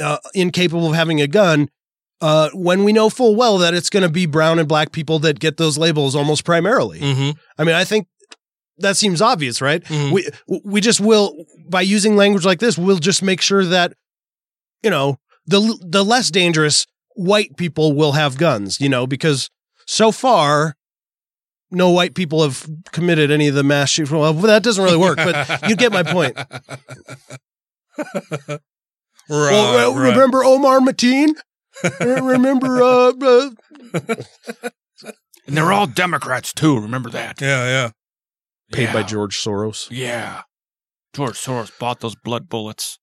uh, incapable of having a gun. Uh, when we know full well that it's going to be brown and black people that get those labels almost primarily. Mm-hmm. I mean, I think that seems obvious, right? Mhm. We we just will by using language like this, we'll just make sure that you know the the less dangerous white people will have guns, you know, because so far no white people have committed any of the mass shootings. Well, that doesn't really work, but you get my point. right, well, right. remember Omar Mateen? Remember uh, uh And they're all Democrats too. Remember that? Yeah, yeah. paid by George Soros. Yeah. George Soros bought those blood bullets.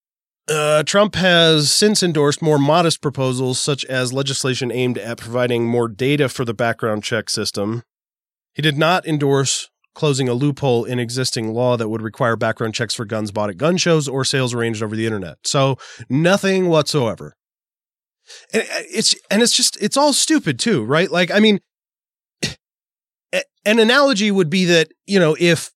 Uh, Trump has since endorsed more modest proposals, such as legislation aimed at providing more data for the background check system. He did not endorse closing a loophole in existing law that would require background checks for guns bought at gun shows or sales arranged over the internet. So nothing whatsoever. And uh, it's and it's just it's all stupid too, right? Like I mean, an analogy would be that you know if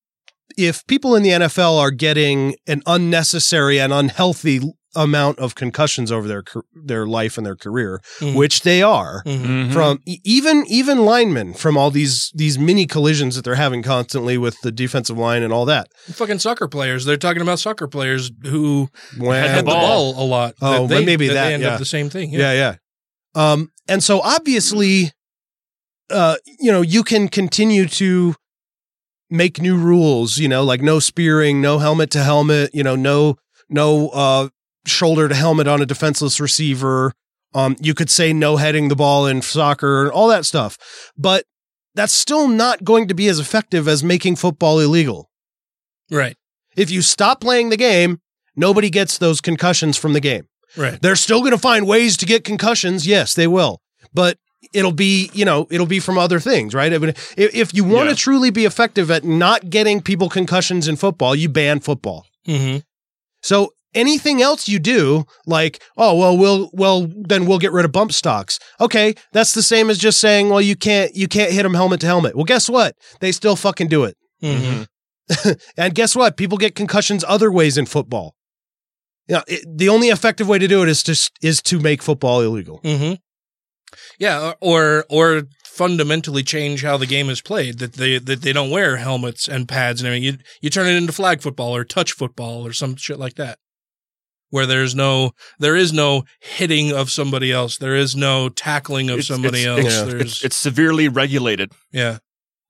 if people in the NFL are getting an unnecessary and unhealthy amount of concussions over their their life and their career, Mhm. which they are Mhm. from e- even even linemen from all these these mini collisions that they're having constantly with the defensive line and all that. Fucking soccer players. They're talking about soccer players who Well, had the ball a lot. Oh, that but maybe that that, they end yeah. up the same thing. Yeah, yeah. Um, and so obviously, uh, you know, you can continue to make new rules, you know, like no spearing, no helmet to helmet, you know, no, no, uh, shoulder to helmet on a defenseless receiver. Um, you could say no heading the ball in soccer and all that stuff, but that's still not going to be as effective as making football illegal. Right. If you stop playing the game, nobody gets those concussions from the game. Right. They're still going to find ways to get concussions. Yes, they will. But it'll be, you know, it'll be from other things, right? I mean, if, if you want Yeah. to truly be effective at not getting people concussions in football, you ban football. Mm-hmm. So anything else you do, like, oh well, we'll well then we'll get rid of bump stocks. Okay, that's the same as just saying, well, you can't you can't hit them helmet to helmet. Well, guess what? They still fucking do it. Mm-hmm. and guess what? People get concussions other ways in football. Yeah, the only effective way to do it is to is to make football illegal. Mm-hmm. Yeah, or or fundamentally change how the game is played. That they that they don't wear helmets and pads and everything. You you turn it into flag football or touch football or some shit like that, where there's no there is no hitting of somebody else. There is no tackling of It's- somebody it's, else. It's, There's it's, it's severely regulated. yeah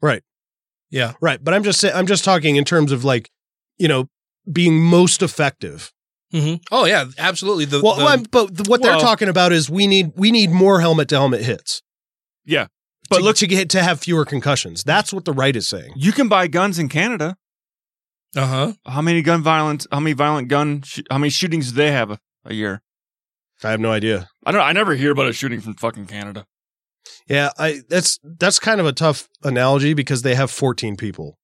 Right. yeah Right, but I'm just saying I'm just talking in terms of like, you know, being most effective. hmm Oh yeah, absolutely. The, Well, the- I'm- but the- what they're talking about is we need we need more helmet to helmet hits. Yeah. But But look look, to get to have fewer concussions. That's what the right is saying. you can buy guns in Canada. Uh huh. How many gun violence? How many violent gun? Sh- how many shootings do they have a, a year? I have no idea. I don't. I never hear about a shooting from fucking Canada. Yeah, I that's that's kind of a tough analogy because they have 14 people.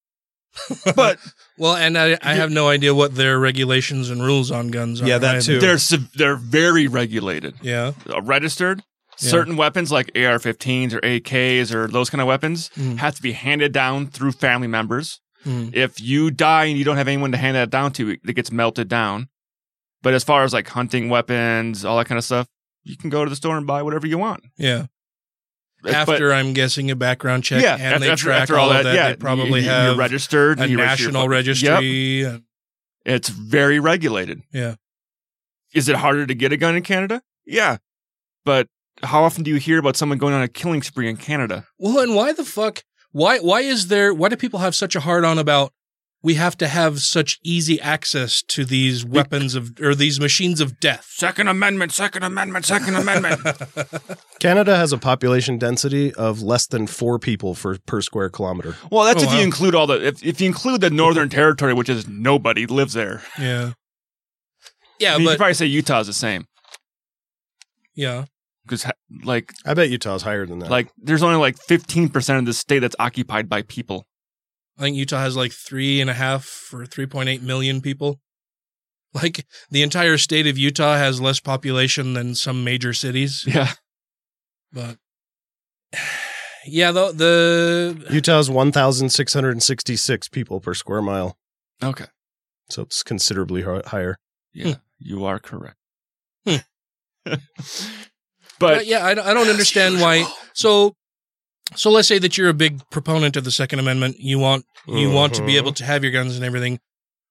But Well, and I, I have no idea what their regulations and rules on guns are. Yeah, that too. they're sev- they're very regulated. Yeah. Uh, registered. Yeah. Certain weapons like AR-15s or AKs or those kind of weapons Mm. have to be handed down through family members. Mm. If you die and you don't have anyone to hand that down to, it gets melted down. But as far as like hunting weapons, all that kind of stuff, you can go to the store and buy whatever you want. Yeah. But- After I'm guessing a background check yeah, and after, they after, track after all, all of that, yeah, they probably you, have you're registered, a you national fu- Yep. registry. It's very regulated. Yeah. Is it harder to get a gun in Canada? Yeah. But how often do you hear about someone going on a killing spree in Canada? Well, and why the fuck? Why why is there why do people have such a hard on about we have to have such easy access to these weapons of or these machines of death? Second Amendment, Second Amendment, Second Amendment. Canada has a population density of less than four people for per square kilometer. well, that's Oh, if you include all the if, if you include the Northern Territory, which is nobody lives there. Yeah. Yeah, I mean, you but could probably say Utah's the same yeah. Because like I bet Utah's higher than that. like there's only like 15 percent of the state that's occupied by people. I think Utah has like three and a half or 3.8 million people. Like the entire state of Utah has less population than some major cities. Yeah. But yeah, the, the Utah's 1,666 people per square mile. Okay. So it's considerably higher. Yeah, you are correct. Hmm. but But yeah, I, don't- I don't understand why. So, so let's say that you're a big proponent of the Second Amendment. You want you want to be able mm-hmm. to have your guns and everything.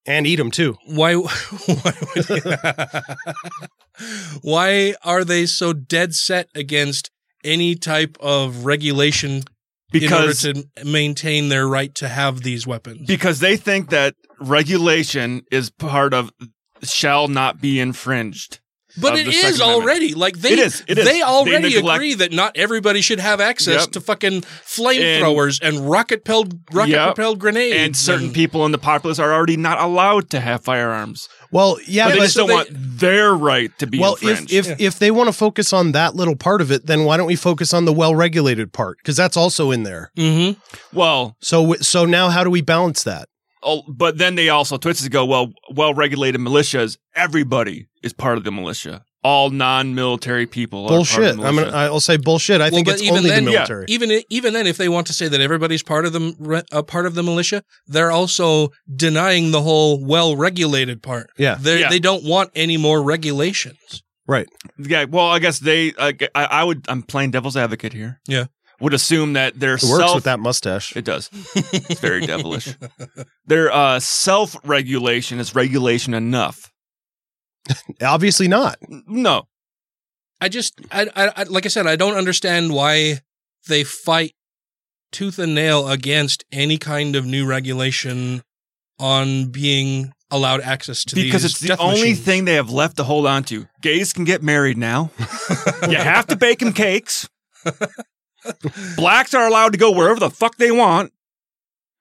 And eat them too. Why? Why, would why are they so dead set against any type of regulation Because- in order to maintain their right to have these weapons? because they think that regulation is part of shall not be infringed. But of it the is Second Amendment. already like they It is, it is. they They already neglect- agree that not everybody should have access Yep. to fucking flamethrowers and, rocket propelled rocket Yep. propelled grenades And certain people in the populace are already not allowed to have firearms. Well, yeah, but they but- just don't so want their right to be well, if infringed. if if they want to focus on that little part of it, then why don't we focus on the well-regulated part? Because that's also in there. Mm-hmm. well, So so now how do we balance that? oh, but then they also twist it to go, well, well-regulated militias, everybody is part of the militia. All non-military people are part of Bullshit. the I'm gonna, I'll say bullshit. I think but it's only then, the military. Even even then, if they want to say that everybody's part of the m- a part of the militia, they're also denying the whole well-regulated part. Yeah. They Yeah. they don't want any more regulations. Right. Yeah, well, I guess they. I, I I would. I'm playing devil's advocate here. Yeah. Would assume that their It works self. with that mustache. It does. It's very devilish. Their uh, self-regulation is regulation enough. Obviously not. No, I just, I, I, I, like I said, I don't understand why they fight tooth and nail against any kind of new regulation on being allowed access to these because these it's the death only machines. thing they have left to hold on to. Gays can get married now. you have to bake them cakes. Blacks are allowed to go wherever the fuck they want.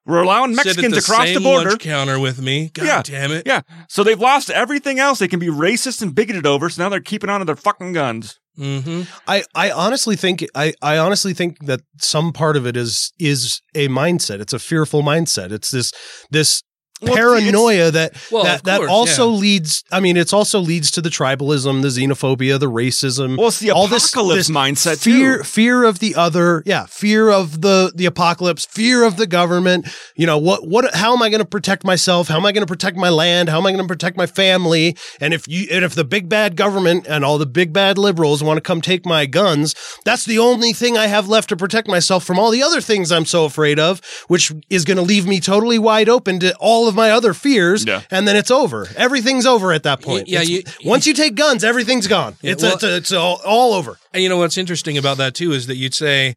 We're allowing Mexicans the across the border. lunch counter with me. God yeah, damn it. Yeah. So they've lost everything else they can be racist and bigoted over. So now they're keeping on to their fucking guns. Mm-hmm. I, I honestly think I, I honestly think that some part of it is is a mindset. It's a fearful mindset. It's this this Well, paranoia that Well, that, of that course, also yeah. leads. I mean, it's also leads to the tribalism, the xenophobia, the racism. Well, it's the all this- apocalypse this mindset, Fear, too. fear of the other. Yeah, fear of the the apocalypse. Fear of the government. You know what? What? How am I going to protect myself? How am I going to protect my land? How am I going to protect my family? And if you and if the big bad government and all the big bad liberals want to come take my guns, that's the only thing I have left to protect myself from all the other things I'm so afraid of, which is going to leave me totally wide open to all of my other fears. Yeah. And then it's over. Everything's over at that point. yeah, you- once you take guns, everything's gone. Yeah, it's, well- it's it's all, all over. And you know what's interesting about that too is that you'd say,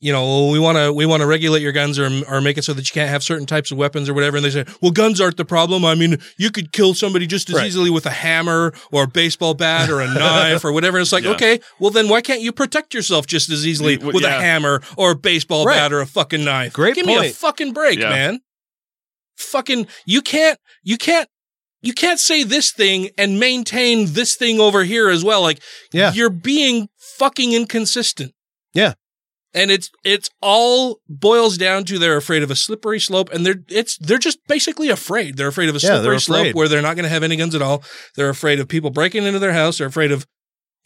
you know, well, we want to we want to regulate your guns or or make it so that you can't have certain types of weapons or whatever. And they say, well, guns aren't the problem. I mean, you could kill somebody just as Right. easily with a hammer or a baseball bat or a knife or whatever. And It's like, Yeah. okay, well then why can't you protect yourself just as easily with yeah. a hammer or a baseball Right. bat or a fucking knife? Great Give me a fucking break, Yeah. man. Fucking, you can't, you can't. You can't say this thing and maintain this thing over here as well. Like, Yeah. you're being fucking inconsistent. Yeah. And it's it's all boils down to they're afraid of a slippery slope, and they're it's they're just basically afraid. They're afraid of a Yeah, slippery slope where they're not going to have any guns at all. They're afraid of people breaking into their house. They're afraid of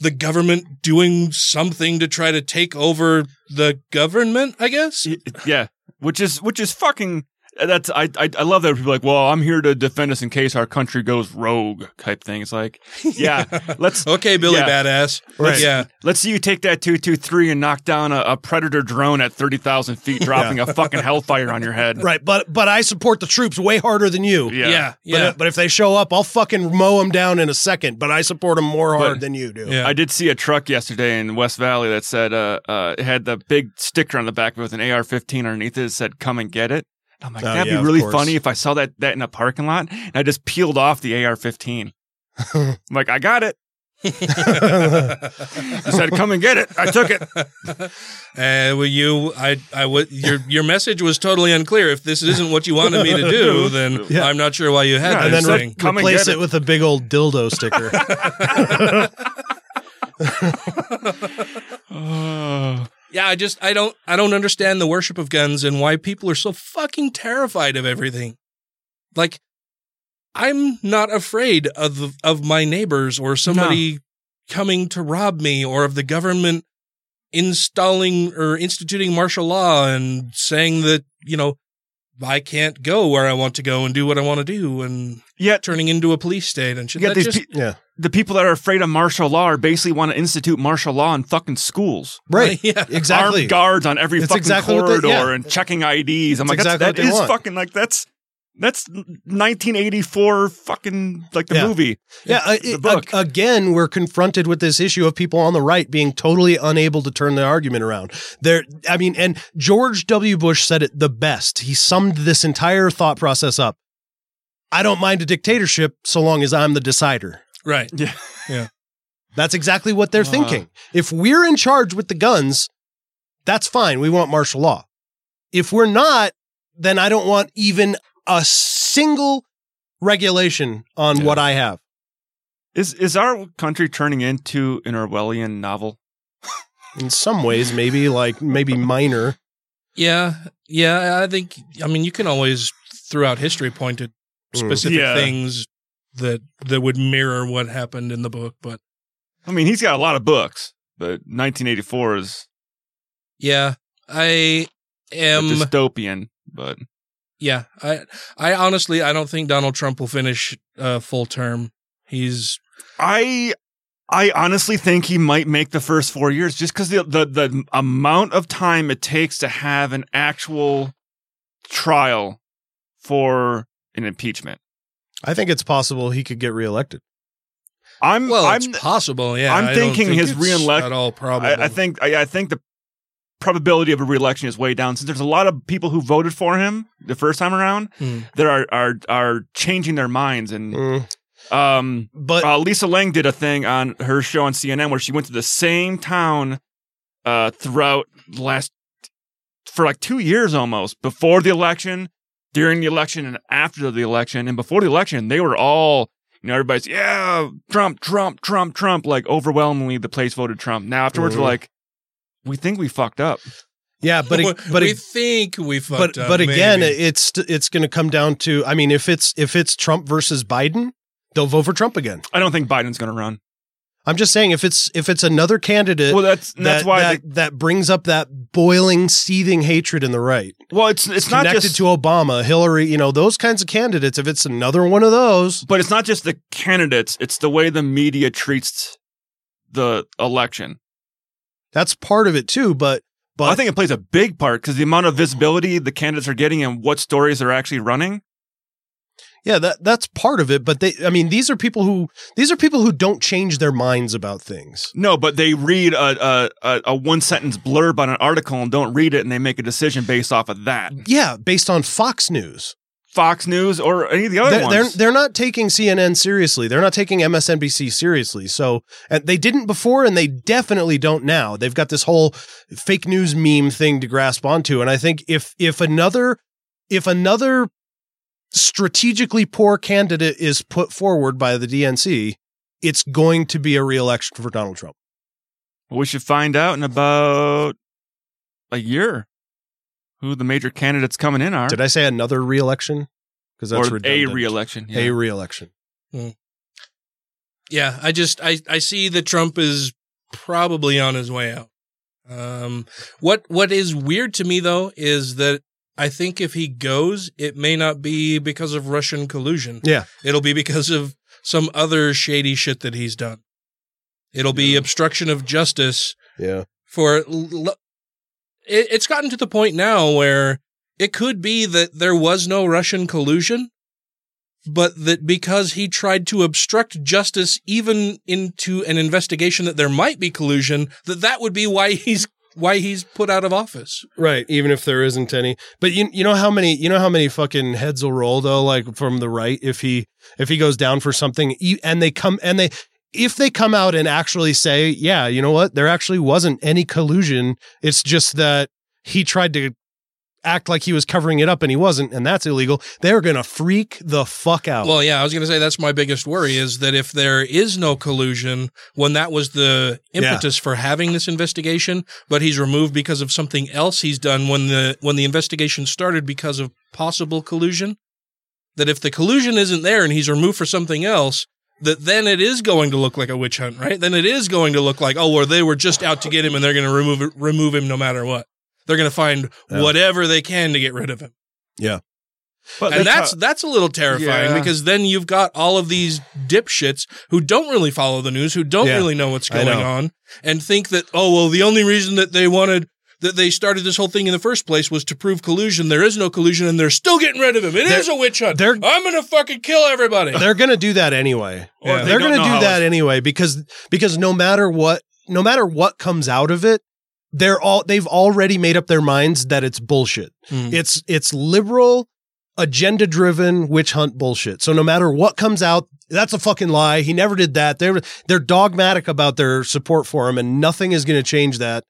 the government doing something to try to take over the government. I guess. Yeah, which is which is fucking. That's I, I I love that people are like, well, I'm here to defend us in case our country goes rogue type thing. It's like, yeah, let's okay, Billy yeah. Badass. Let's, Yeah. let's see you take that two two three and knock down a, a predator drone at thirty thousand feet, dropping a fucking hellfire on your head. Right, but but I support the troops way harder than you. Yeah. Yeah. But, Yeah. but if they show up, I'll fucking mow them down in a second. But I support them more hard But- than you do. Yeah. I did see a truck yesterday in West Valley that said uh uh it had the big sticker on the back with an AR-15 underneath it that said "Come and get it." I'm like, Oh, that'd yeah, be really funny if I saw that that in a parking lot and I just peeled off the AR-15. I'm like, I got it. I said, "Come and get it." I took it. Uh, well, you, I, I would. Your your message was totally unclear. If this isn't what you wanted me to do, then Yeah. I'm not sure why you had Yeah, and this then re- thing. Come and replace get it it. with a big old dildo sticker. Yeah, I just I don't I don't understand the worship of guns and why people are so fucking terrified of everything. Like I'm not afraid of of my neighbors or somebody coming to rob me or of the government installing or instituting martial law and saying that, you know, I can't go where I want to go and do what I want to do and Yet turning into a police state and shit. Yeah, That these just- pe- yeah. The people that are afraid of martial law are basically want to institute martial law in fucking schools. right. Yeah. Exactly. Armed guards on every That's fucking exactly corridor they- yeah. and checking IDs. I'm That's like, that's, exactly what that want. fucking like that's that's 1984 fucking like the Yeah. movie. Yeah, uh, the it- book. ag- again, we're confronted with this issue of people on the right being totally unable to turn the argument around. There, I mean, and George W. Bush said it the best. He summed this entire thought process up. I don't mind a dictatorship so long as I'm the decider. Right. Yeah. Yeah. That's exactly what they're Uh. thinking. If we're in charge with the guns, that's fine. We want martial law. If we're not, then I don't want even a single regulation on what I have. Is is our country turning into an Orwellian novel? In some ways, maybe like maybe minor. Yeah, yeah. I think. I mean, you can always throughout history point to Mm. specific Yeah. things that that would mirror what happened in the book. But I mean, he's got a lot of books, but 1984 is yeah, I am. dystopian. But yeah, I I honestly I don't think Donald Trump will finish uh, full term. He's I I honestly think he might make the first four years just because the, the the amount of time it takes to have an actual trial for an impeachment. I think it's possible he could get reelected. I'm well, I'm it's possible. Yeah, I'm I thinking think his it's reelect- at all probable. I, I think I, I think the probability of a reelection is way down since there's a lot of people who voted for him the first time around Hmm. that are are are changing their minds and Mm. um But uh, Lisa Ling did a thing on her show on CNN where she went to the same town uh, throughout the last for like two years almost before the election, during the election, and after the election. And before the election, they were all you know everybody's yeah Trump, Trump, Trump, Trump. Like overwhelmingly, the place voted Trump. Now afterwards, Mhm. they're like, we think we fucked up. yeah, but it, but we it, think we fucked but up. but again, maybe. it's it's going to come down to. I mean, if it's if it's Trump versus Biden, they'll vote for Trump again. I don't think Biden's going to run. I'm just saying if it's if it's another candidate Well, that's that's that, why. that, they- that brings up that boiling, seething hatred in the right. well, it's it's not connected just to Obama, Hillary, you know, those kinds of candidates. If it's another one of those, but it's not just the candidates. It's the way the media treats the election. that's part of it too. But but I think it plays a big part because the amount of visibility the candidates are getting and what stories they're actually running. Yeah, that that's part of it. But they, I mean, these are people who these are people who don't change their minds about things. No, but they read a a, a, one sentence blurb on an article and don't read it, and they make a decision based off of that. Yeah, based on Fox News. Fox News or any of the other They're, they're they're not taking CNN seriously. They're not taking MSNBC seriously. So and they didn't before, and they definitely don't now. They've got this whole fake news meme thing to grasp onto, and I think if if another if another strategically poor candidate is put forward by the DNC, it's going to be a reelection for Donald Trump. we should find out in about a year who the major candidates coming in are. Did I say another reelection? Because that's or a redundant. reelection. A Yeah. reelection. yeah, I just I I see that Trump is probably on his way out. Um, what what is weird to me though is that I think if he goes, it may not be because of Russian collusion. Yeah. It'll be because of some other shady shit that he's done. It'll be obstruction of justice Yeah. for l- it, it's gotten to the point now where it could be that there was no Russian collusion, but that because he tried to obstruct justice even into an investigation that there might be collusion, that that would be why he's why he's put out of office. Right, even if there isn't any. But you you know how many you know how many fucking heads will roll though like from the right if he if he goes down for something and they come and they if they come out and actually say, yeah, you know what? There actually wasn't any collusion. It's just that he tried to act like he was covering it up and he wasn't and that's illegal. They're going to freak the fuck out. Well, yeah, I was going to say that's my biggest worry is that if there is no collusion, when that was the Yeah. impetus for having this investigation, but he's removed because of something else he's done when the when the investigation started because of possible collusion, that if the collusion isn't there and he's removed for something else, that then it is going to look like a witch hunt, right? Then it is going to look like, oh, well, they were just out to get him and they're going to remove remove him no matter what. They're going to find Yeah. whatever they can to get rid of him yeah. But and that's that's how- that's a little terrifying Yeah. because then you've got all of these dipshits who don't really follow the news, who don't Yeah, really know what's going know. on, and think that oh well, the only reason that they wanted that they started this whole thing in the first place was to prove collusion. There is no collusion, and they're still getting rid of him. It is They're- a witch hunt. they're- I'm gonna fucking kill everybody. They're going to do that anyway. Or if they They're going to do that anyway because because no matter what no matter what comes out of it, they're all they've already made up their minds that it's bullshit. Hmm. It's it's liberal agenda driven witch hunt bullshit. So no matter what comes out, that's a fucking lie. He never did that. They're they're dogmatic about their support for him and nothing is going to change that.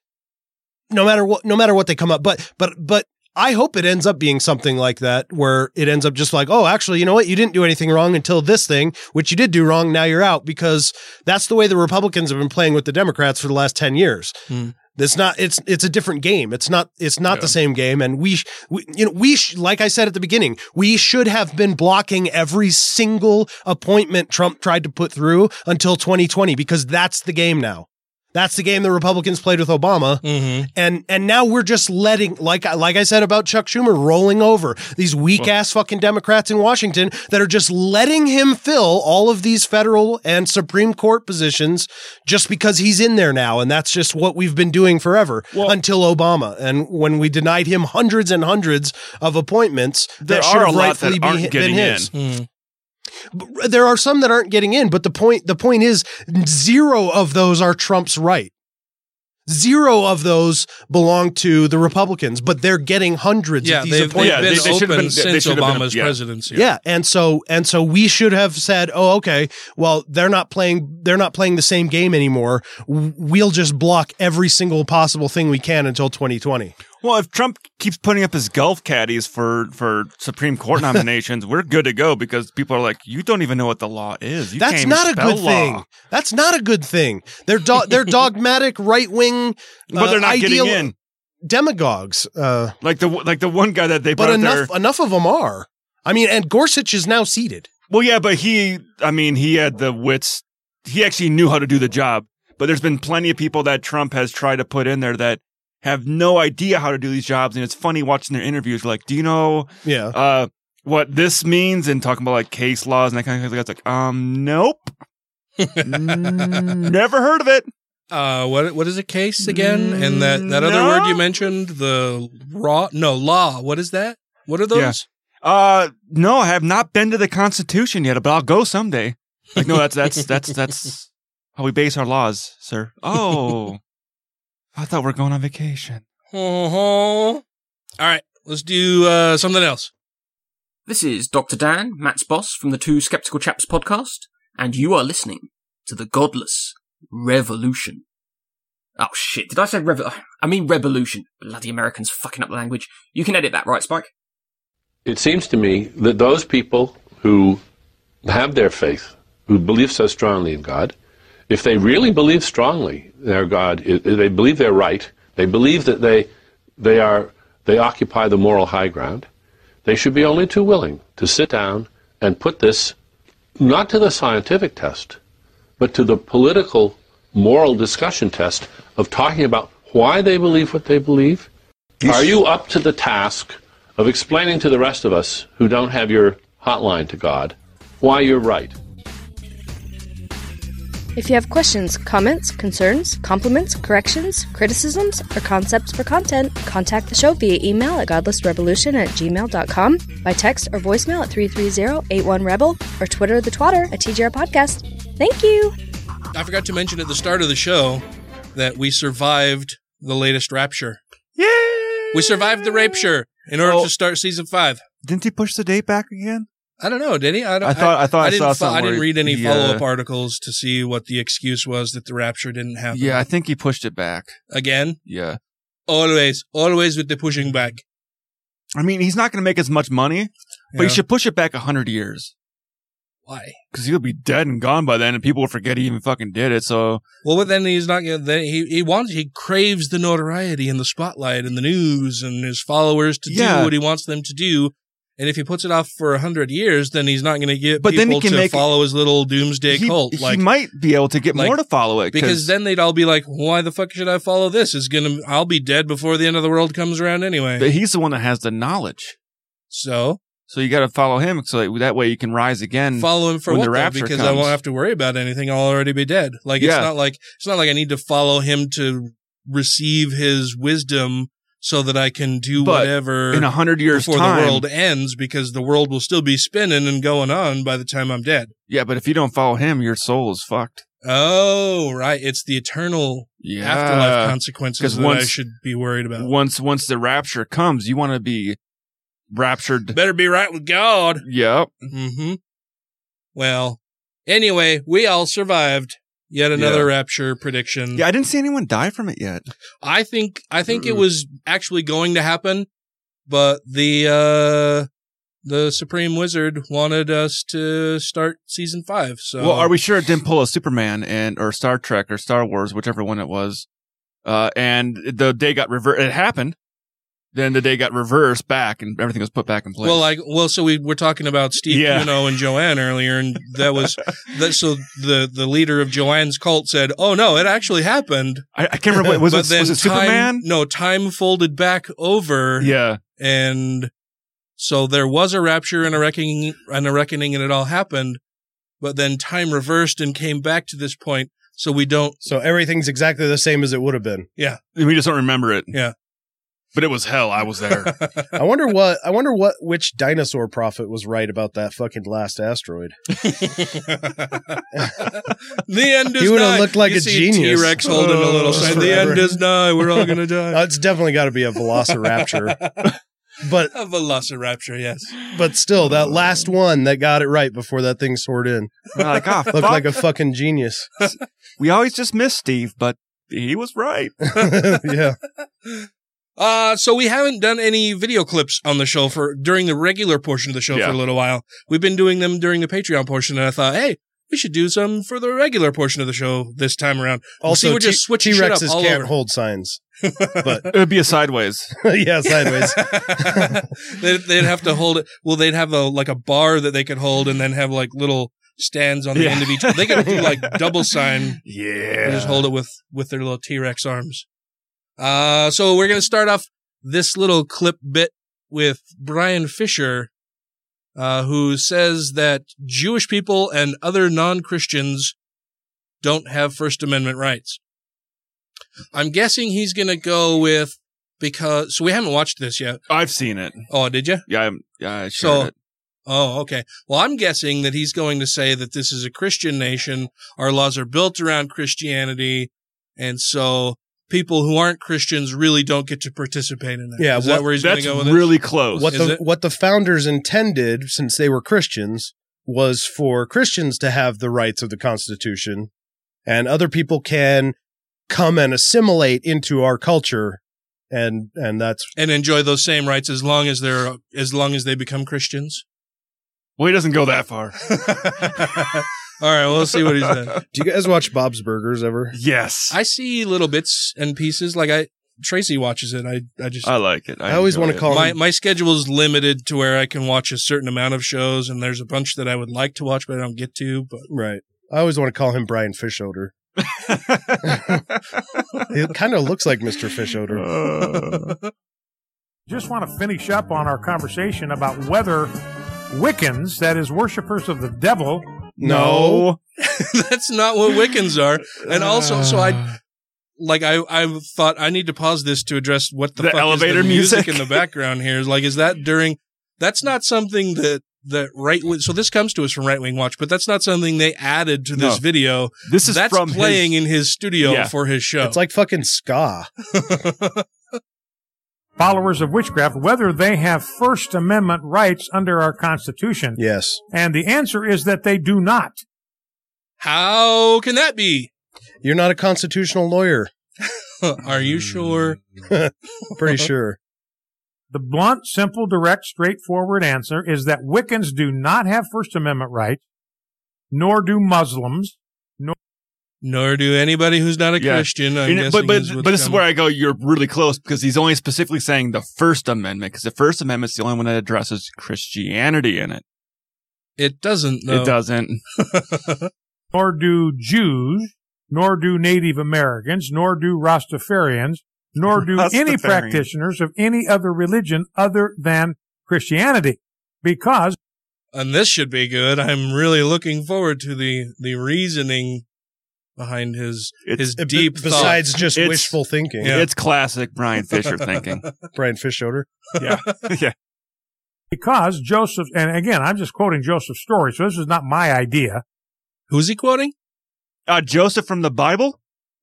No matter what no matter what they come up but but but I hope it ends up being something like that where it ends up just like, oh, actually, you know what? You didn't do anything wrong until this thing, which you did do wrong. Now you're out because that's the way the Republicans have been playing with the Democrats for the last 10 years. Hmm. It's not. It's it's a different game. It's not. It's not the same game. And we, we you know, we sh- like I said at the beginning, we should have been blocking every single appointment Trump tried to put through until 2020 because that's the game now. That's the game the Republicans played with Obama, Mm-hmm. and and now we're just letting, like I- like I said about Chuck Schumer, rolling over these weak ass fucking Democrats in Washington that are just letting him fill all of these federal and Supreme Court positions just because he's in there now, and that's just what we've been doing forever until Obama, and when we denied him hundreds and hundreds of appointments There that should have lot rightfully that be- been getting his. in. There are some that aren't getting in, but the point the point is zero of those are Trump's right. Zero of those belong to the Republicans, but they're getting hundreds Yeah, of these they've, they've appointments. Yeah, been they- they should've open been- they since should've been- Obama's yeah. presidency. Yeah, and so and so we should have said, "Oh, okay. Well, they're not playing. They're not playing the same game anymore. We'll just block every single possible thing we can until 2020." Well, if Trump keeps putting up his golf caddies for for Supreme Court nominations, we're good to go because people are like, you don't even know what the law is. You That's not a good thing. That's not a good thing. They're do- they're dogmatic right wing, But they're not getting in. demagogues. Uh, Like the like the one guy that they but enough there. enough of them are. I mean, and Gorsuch is now seated. Well, yeah, but he, I mean, he had the wits. He actually knew how to do the job. But there's been plenty of people that Trump has tried to put in there that have no idea how to do these jobs. And it's funny watching their interviews. Like, do you know Yeah. uh, what this means? And talking about like case laws and that kind of thing. It's like, um, nope. Never heard of it. Uh, what what is a case again? And that that other No. word you mentioned, the raw no law. What is that? What are those? Yeah. Uh, no, I have not been to the Constitution yet, but I'll go someday. Like, no, that's that's that's that's how we base our laws, sir. Oh, I thought we are going on vacation. Uh-huh. All right, let's do uh, something else. This is Dr. Dan, Matt's boss from the Two Skeptical Chaps podcast, and you are listening to the Godless Revolution. Oh shit, did I say rev? I mean revolution. Bloody Americans fucking up the language. You can edit that, right, Spike? It seems to me that those people who have their faith, who believe so strongly in God, if they really believe strongly their God, they believe they're right, they believe that they, they, are, they occupy the moral high ground, they should be only too willing to sit down and put this not to the scientific test, but to the political, moral discussion test of talking about why they believe what they believe. Are you up to the task of explaining to the rest of us who don't have your hotline to God why you're right. If you have questions, comments, concerns, compliments, corrections, criticisms, or concepts for content, contact the show via email at godlessrevolution at gmail.com, by text or voicemail at 330-81-REBEL, or Twitter the twatter at TGR Podcast. Thank you! I forgot to mention at the start of the show that we survived the latest Rapture. Yay! We survived the Rapture in order Oh. to start season five. Didn't he push the date back again? I don't know. Did he? I, don't, I thought- I thought I didn't saw something I didn't read any he, follow uh, up articles to see what the excuse was that the rapture didn't happen. Yeah, I think he pushed it back. Again, Yeah. always, always with the pushing back. I mean, he's not going to make as much money, but Yeah. he should push it back a hundred years Why? because he'll be dead and gone by then, and people will forget he even fucking did it. So Well, but then he's not. Then he he wants he craves the notoriety and the spotlight and the news and his followers to Yeah. do what he wants them to do. And if he puts it off for a hundred years, then he's not going to get But then people he can to make- follow his little doomsday he, cult. he Like might be able to get like- more to follow it because then they'd all be like, "Why the fuck should I follow this? Is gonna I'll be dead before the end of the world comes around anyway." but he's the one that has the knowledge. So So you got to follow him so that, that way you can rise again. follow him for what? the though? rapture Because I won't have to worry about anything. I'll already be dead. Like it's not like it's not like I need to follow him to receive his wisdom so that I can do But whatever in a hundred years' before time- the world ends because the world will still be spinning and going on by the time I'm dead. Yeah, but if you don't follow him, your soul is fucked. Oh, right. It's the eternal Yeah. afterlife consequences that I should be worried about. Once once the rapture comes, you want to be raptured. Better be right with God. Yep. Mm-hmm. Well, anyway, we all survived yet another Yeah. rapture prediction. Yeah, I didn't see anyone die from it yet. I think I think it was actually going to happen, but the uh the Supreme Wizard wanted us to start season five. So Well, are we sure it didn't pull a Superman and or Star Trek or Star Wars, whichever one it was? Uh, and the day got reversed. It happened. Then the day got reversed back, and everything was put back in place. Well, like, well, so we were talking about Steve Yeah. Kuno and Joanne earlier, and that was that. So the the leader of Joanne's cult said, "Oh no, it actually happened." I, I can't remember. What, was But it? Was it time- Superman? No, time folded back over. Yeah. and so there was a rapture and a reckoning and a reckoning, and it all happened. But then time reversed and came back to this point, so we don't. So everything's exactly the same as it would have been. Yeah, We just don't remember it. yeah. But it was hell. I was there. I wonder what I wonder what which dinosaur prophet was right about that fucking last asteroid. the end is He would have nigh. looked like You a see genius. T-Rex holding a little Oh, sign. The end is nigh. We're all gonna die. Uh, it's definitely got to be a velociraptor. but a velociraptor, yes. but still, that last one that got it right before that thing soared in We're like, oh, looked fuck. like a fucking genius. we always just miss Steve, but he was right. yeah. Uh, so we haven't done any video clips on the show for during the regular portion of the show Yeah. for a little while. We've been doing them during the Patreon portion, and I thought, hey, we should do some for the regular portion of the show this time around. We'll see, Also, we're just switching T shit Rexes can't over. hold signs, but It would be a sideways. yeah, sideways. they'd, they'd have to hold it. Well, they'd have a like a bar that they could hold, and then have like little stands on the Yeah. end of each. They could do like double sign. Yeah. and just hold it with with their little T Rex arms. Uh, so we're gonna start off this little clip bit with Bryan Fischer, uh, who says that Jewish people and other non Christians don't have First Amendment rights. I'm guessing he's gonna go with because so we haven't watched this yet. I've seen it. Oh, did you? Yeah, I'm, yeah, I So, it. oh, okay. Well, I'm guessing that he's going to say that this is a Christian nation. Our laws are built around Christianity. And so people who aren't Christians really don't get to participate in that. Yeah, Is that where he's going to That's go with it? really close. what Is the it? what the founders intended, since they were Christians, was for Christians to have the rights of the Constitution, and other people can come and assimilate into our culture, and and that's And enjoy those same rights as long as they're, as long as they become Christians. well, he doesn't go that far. All right. Well, we'll see what he says. Do you guys watch Bob's Burgers ever? Yes. I see little bits and pieces. Like I, Tracy watches it. I, I just, I like it. I always wanna it. call- my my schedule is limited to where I can watch a certain amount of shows, and there's a bunch that I would like to watch, but I don't get to. But Right. I always want to call him Brian Fishoder. It kind of looks like Mr. Fischoeder. Uh, Just want to finish up on our conversation about whether Wiccans, that is, worshippers of the devil, No. That's not what Wiccans are. And also, so I, like, I, I thought I need to pause this to address what the, The fuck elevator is the music, music? in the background here. Like, is that during, that's not something that, that right wing, so this comes to us from Right Wing Watch, but that's not something they added to this No. video. This is that's from playing his- in his studio Yeah. for his show. It's like fucking ska. followers of witchcraft, whether they have First Amendment rights under our Constitution. Yes. And the answer is that they do not. How can that be? You're not a constitutional lawyer. Are you sure? Pretty sure. The blunt, simple, direct, straightforward answer is that Wiccans do not have First Amendment rights, nor do Muslims, nor Nor do anybody who's not a Yeah. Christian. I'm And- but but, but this is where I go. You're really close because he's only specifically saying the First Amendment because the First Amendment's the only one that addresses Christianity in it. It doesn't. Though. It doesn't. nor do Jews, nor do Native Americans, nor do Rastafarians, nor do any practitioners of any other religion other than Christianity. Because and this should be good. I'm really looking forward to the the reasoning behind his his Uh, deep b- besides thoughts. just It's- wishful thinking. Yeah. It's classic Bryan Fischer thinking. Brian Fishoder. Yeah, yeah. because Joseph, and again, I'm just quoting Joseph's story, so this is not my idea. Who's he quoting? Uh, Joseph from the Bible.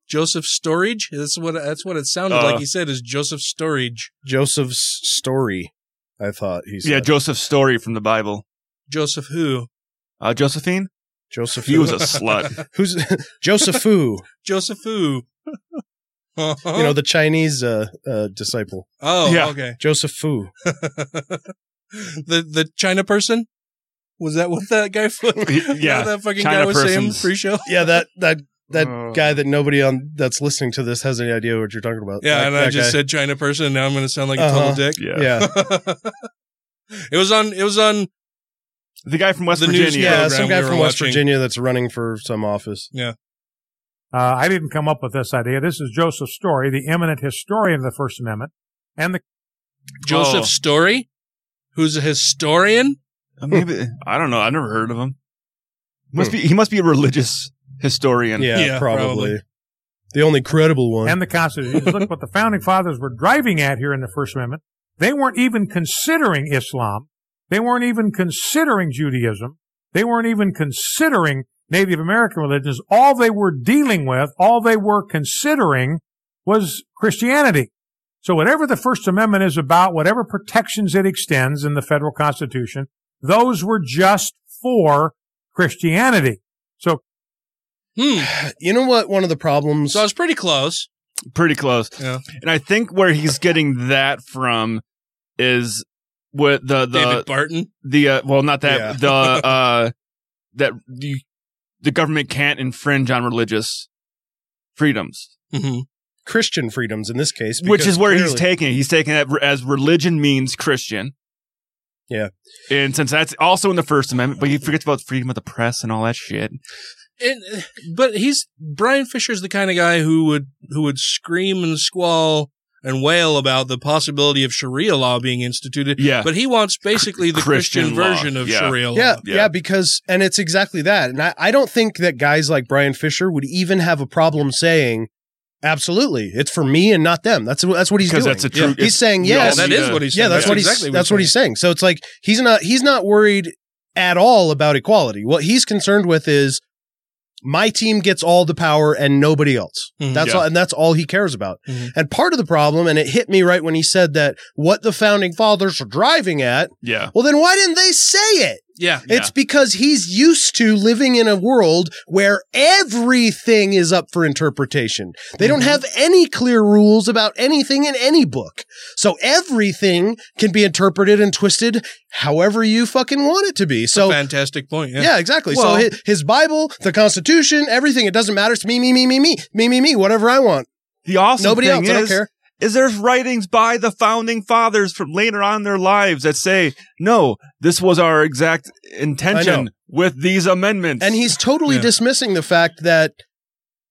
Joseph Storage. That's what that's what it sounded Uh, like. He said is Joseph Storage. Joseph's story. I thought he said. Yeah, Joseph's story from the Bible. Joseph who? Uh, Josephine. Joseph. He was a slut. Who's Joseph Fu? Joseph who? You know the Chinese uh, uh, disciple. Oh, Yeah. okay. Joseph Fu. the the China person. Was that what that guy? Yeah, that fucking China guy was saying persons. pre-show. Yeah, that that that Uh. guy that nobody on that's listening to this has any idea what you're talking about. Yeah, That- and I just guy. said China person. Now I'm going to sound like a Uh-huh. total dick. Yeah. Yeah. it was on. It was on. The guy from West The news Virginia. yeah, program some guy we from West watching. Virginia that's running for some office. Yeah. Uh, I didn't come up with this idea. This is Joseph Story, the eminent historian of the First Amendment, and the Joseph Oh. Story, who's a historian. Uh, Maybe I don't know. I've never heard of him. Must be he must be a religious historian. Yeah, Yeah, probably. probably. The only credible one. and the Constitution. Look what the founding fathers were driving at here in the First Amendment. They weren't even considering Islam. They weren't even considering Judaism. They weren't even considering Native American religions. All they were dealing with, all they were considering was Christianity. So whatever the First Amendment is about, whatever protections it extends in the federal Constitution, those were just for Christianity. So Hmm. you know what? One of the problems. So I was pretty close. pretty close. Yeah. And I think where he's getting that from is with the the David Barton. the uh, well not that Yeah. the uh that the the government can't infringe on religious freedoms Mm-hmm. Christian freedoms in this case, which is where he's taking it he's taking it as religion means christian Yeah. and since that's also in the first amendment but he forgets about freedom of the press and all that shit And, but he's Bryan Fischer's the kind of guy who would who would scream and squall and wail about the possibility of Sharia law being instituted. Yeah. But he wants basically the Christian, Christian law. version of Yeah. Sharia law. Yeah, Yeah. yeah, because and it's exactly that. And I, I don't think that guys like Bryan Fischer would even have a problem saying, "Absolutely, it's for me and not them." That's that's what he's doing. that's a true He's saying yes. all that need is to- what he's yeah, saying. that's what he's exactly that's what he's saying. So it's like he's not he's not worried at all about equality. What he's concerned with is my team gets all the power and nobody else. Mhm. That's Yeah. all, and that's all he cares about. Mhm. And part of the problem, and it hit me right when he said that what the founding fathers are driving at. yeah Well, then why didn't they say it? Yeah. It's because he's used to living in a world where everything is up for interpretation. They don't mm-hmm. have any clear rules about anything in any book. So everything can be interpreted and twisted however you fucking want it to be. So fantastic point. Yeah. yeah, exactly. Well- so his, his Bible, the Constitution, everything, it doesn't matter. It's me, me, me, me, me, me, me, me, whatever I want. the awesome Nobody thing else. is, I don't care. Is there's writings by the founding fathers from later on in their lives that say, no, this was our exact intention with these amendments. And he's totally Yeah. dismissing the fact that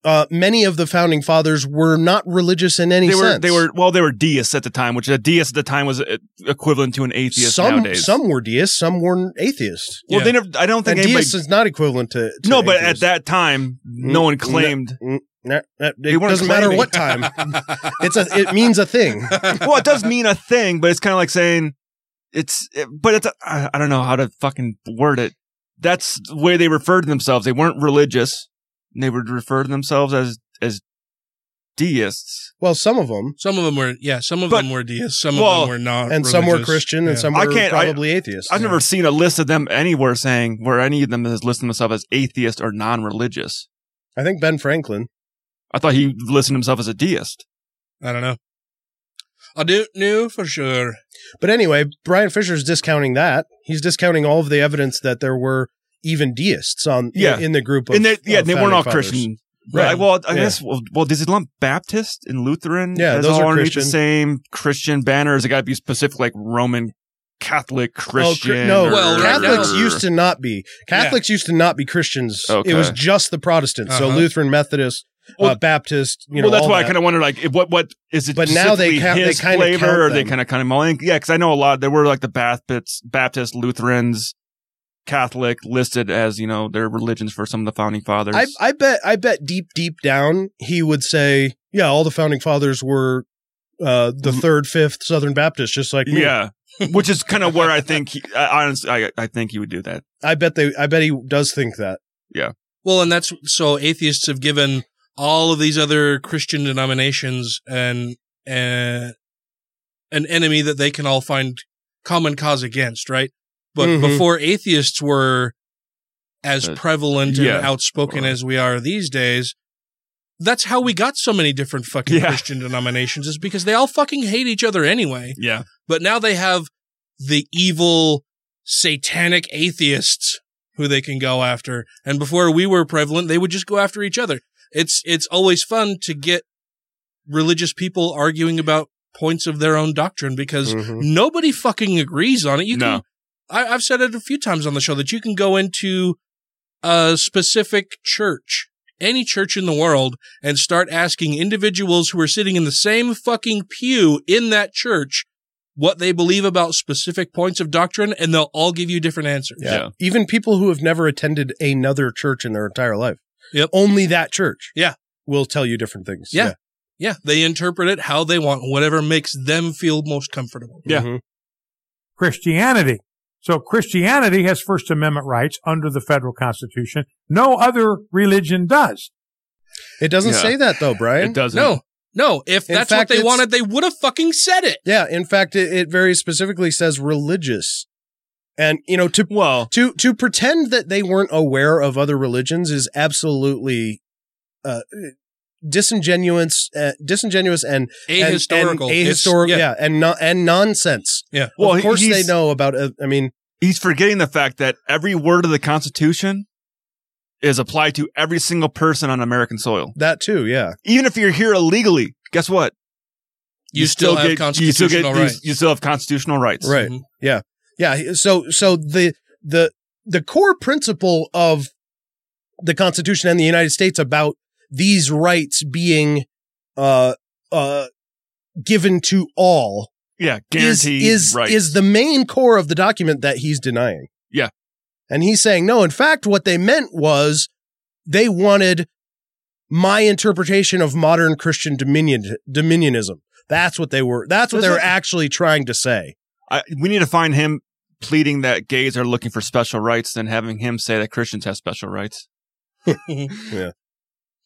uh, many of the founding fathers were not religious in any they were sense. they were well they were deists at the time, which a deist at the time was uh, equivalent to an atheist some nowadays. some were deists, some weren't atheists. well, they never. I don't think and anybody. deist is not equivalent to, to no, but at that time, no Mm, one claimed. It They weren't doesn't matter claiming. what time. it's a it means a thing. well, it does mean a thing, but it's kind of like saying it's. It, but it's. A, I I don't know how to fucking word it. That's the way they referred to themselves. They weren't religious. They would refer to themselves as as deists. Well, some of them, Some of them were, yeah, some of But- them were deists, some well, of them were not. and some were religious. Christian, and Yeah. some I were can't- I- probably atheists. I've never seen a list of them anywhere saying where any of them has listed themselves as atheist or non-religious. I think Ben Franklin. I thought he listed himself as a deist. I don't know. I don't know for sure. But anyway, Bryan Fischer's discounting that. He's discounting all of the evidence that there were even deists on Yeah. in, in the group of and they, yeah, they weren't all fathers. Christian. Right. Right. Well, I Yeah. guess. Well, well, does it lump Baptist and Lutheran? Yeah, those all are Christian. the same Christian banner. Is it got to be specific, like Roman Catholic Oh, Christian? Chri- no, or- Well, Catholics now- used to not be. Catholics used to not be Christians. Okay. It was just the Protestants. So Uh-huh. Lutheran, Methodist, Well- uh, Baptist. You know, well, that's all why I kind of wondered, like, if- what what is it? But now they specifically count- they his kinda flavor, count or they kind of kind of mulling. Yeah, because I know a lot. There were like the Baptists, Baptist, Lutherans, Catholic listed as you know their religions for some of the founding fathers. I, I bet. I bet deep, deep down, he would say, "Yeah, all the founding fathers were uh, the third, fifth Southern Baptist, just like me." yeah, which is kind of where I think he, I, honestly, I, I think he would do that. I bet they. I bet he does think that. Yeah. Well, and that's so atheists have given all of these other Christian denominations and, uh, an enemy that they can all find common cause against, right? But Mhm. before atheists were as Uh, prevalent yeah. and outspoken as we are these days, that's how we got so many different fucking Yeah. Christian denominations is because they all fucking hate each other anyway. Yeah, But now they have the evil satanic atheists who they can go after. And before we were prevalent, they would just go after each other. It's it's always fun to get religious people arguing about points of their own doctrine because Mhm. nobody fucking agrees on it. You No. can I, I've said it a few times on the show that you can go into a specific church, any church in the world, and start asking individuals who are sitting in the same fucking pew in that church what they believe about specific points of doctrine, and they'll all give you different answers. Yeah. Even people who have never attended another church in their entire life. Yep. Only that church. Yeah. Will tell you different things. Yeah. Yeah, they interpret it how they want, whatever makes them feel most comfortable. Yeah. Mhm. Christianity. So Christianity has First Amendment rights under the federal constitution. No other religion does. It doesn't Yeah. say that though, Brian. it doesn't. No, no. If In that's fact, what they wanted, they would have fucking said it. Yeah, in fact, it, it very specifically says religious, and you know to Well, to to pretend that they weren't aware of other religions is absolutely uh, disingenuous, uh, disingenuous and and- Ahistorical. and It's- ahistorical, yeah. yeah. and no, and nonsense. Yeah. Well, of course they know about. Uh, I mean, he's forgetting the fact that every word of the Constitution is applied to every single person on American soil. that too. Yeah, Even if you're here illegally, guess what? You, still, have get, constitutional you still get, rights. You, you still have constitutional rights. right. Mhm. Yeah, yeah. So so the the the core principle of the Constitution and the United States about these rights being uh uh given to all Yeah, is guaranteed is rights. is the main core of the document that he's denying. Yeah. And he's saying no, in fact what they meant was they wanted my interpretation of modern Christian dominion dominionism. That's what they were that's what they were actually trying to say. I, we need to find him pleading that gays are looking for special rights than having him say that Christians have special rights. Yeah.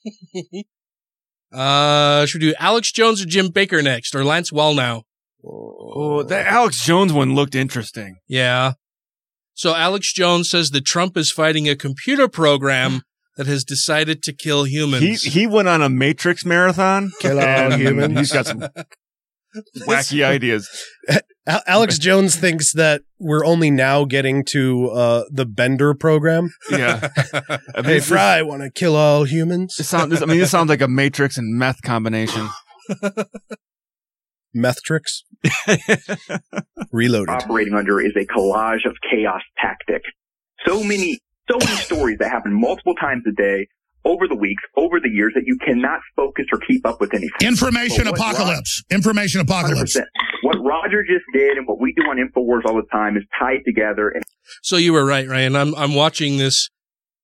Uh, should we do Alex Jones or Jim Bakker next, or Lance Wallnau? Oh, that Alex Jones one looked interesting. Yeah. So Alex Jones says that Trump is fighting a computer program that has decided to kill humans. he he went on a Matrix marathon. Kill all humans. He's got some wacky ideas. Al- Alex Jones thinks that we're only now getting to uh, the Bender program. Yeah. I mean, Hey, Fry, want to kill all humans? This sound, this, I mean, this sounds like a Matrix and meth combination. Meth tricks. Reloaded. operating under is a collage of chaos tactic. So many, so many stories that happen multiple times a day over the weeks, over the years, that you cannot focus or keep up with anything. Information But what apocalypse. Information apocalypse. 100%. What Roger just did and what we do on Infowars all the time is tied together. And So you were right, Ryan. I'm I'm watching this.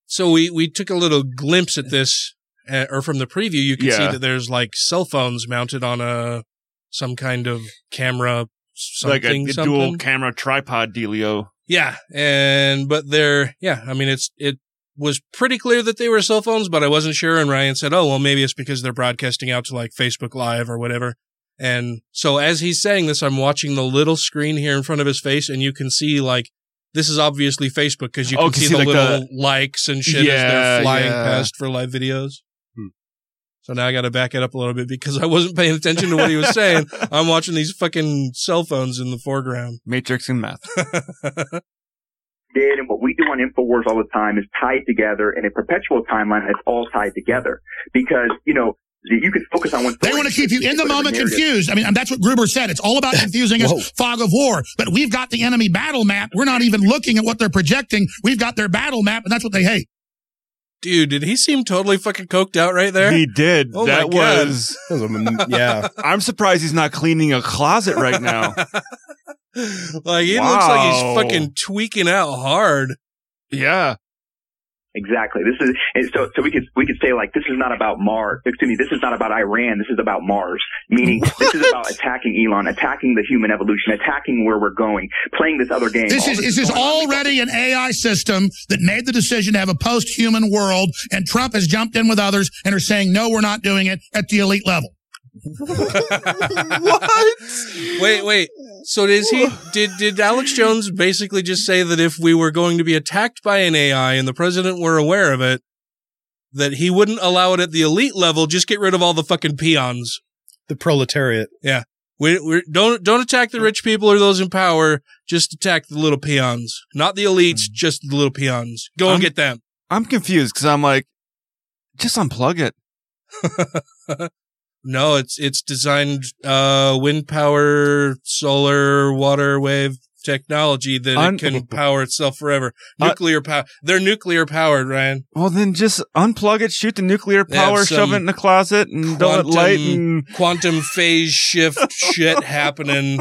So we we took a little glimpse at this, uh, or from the preview, you can see that there's like cell phones mounted on a some kind of camera, something, like a, a something. dual camera tripod dealio. Yeah, and but they're yeah. I mean, it's it was pretty clear that they were cell phones, but I wasn't sure. And Ryan said, "Oh, well, maybe it's because they're broadcasting out to like Facebook Live or whatever." And so as he's saying this, I'm watching the little screen here in front of his face, and you can see like this is obviously Facebook because you Oh, can can see, see, the like, little the- likes and shit as they're flying yeah. past for live videos. Hmm. So now I got to back it up a little bit because I wasn't paying attention to what he was saying. I'm watching these fucking cell phones in the foreground. Matrix and meth. did and what we do on Infowars all the time is tied together in a perpetual timeline that's all tied together. Because, you know, you can focus on one thing. They want to keep you in the moment narrative. confused. I mean, that's what Gruber said. It's all about confusing us. Fog of war. But we've got the enemy battle map. We're not even looking at what they're projecting. We've got their battle map, and that's what they hate. Dude, did he seem totally fucking coked out right there? He did. Oh that my God. was. yeah. I'm surprised he's not cleaning a closet right now. like he looks like he's fucking tweaking out hard. Yeah. Exactly. This is and so so we could we could say like this is not about Mars. Excuse me. This is not about Iran. This is about Mars. Meaning this is about attacking Elon, attacking the human evolution, attacking where we're going, playing this other game. This is this is going on. already an AI system that made the decision to have a post-human world, and Trump has jumped in with others and are saying, no, we're not doing it at the elite level. what? Wait, wait. So is he did did Alex Jones basically just say that if we were going to be attacked by an AI and the president were aware of it, that he wouldn't allow it at the elite level, just get rid of all the fucking peons. The proletariat. Yeah. We, we don't don't attack the rich people or those in power. Just attack the little peons, not the elites, hmm. just the little peons. Go and I'm- get them. I'm confused because I'm like, just unplug it. No, it's it's designed uh wind power, solar, water wave technology that Un- it can power itself forever. Uh, Nuclear power. They're nuclear powered, Ryan. Well, then just unplug it, shoot the nuclear power, shove it in the closet, and don't let light and quantum phase shift shit happening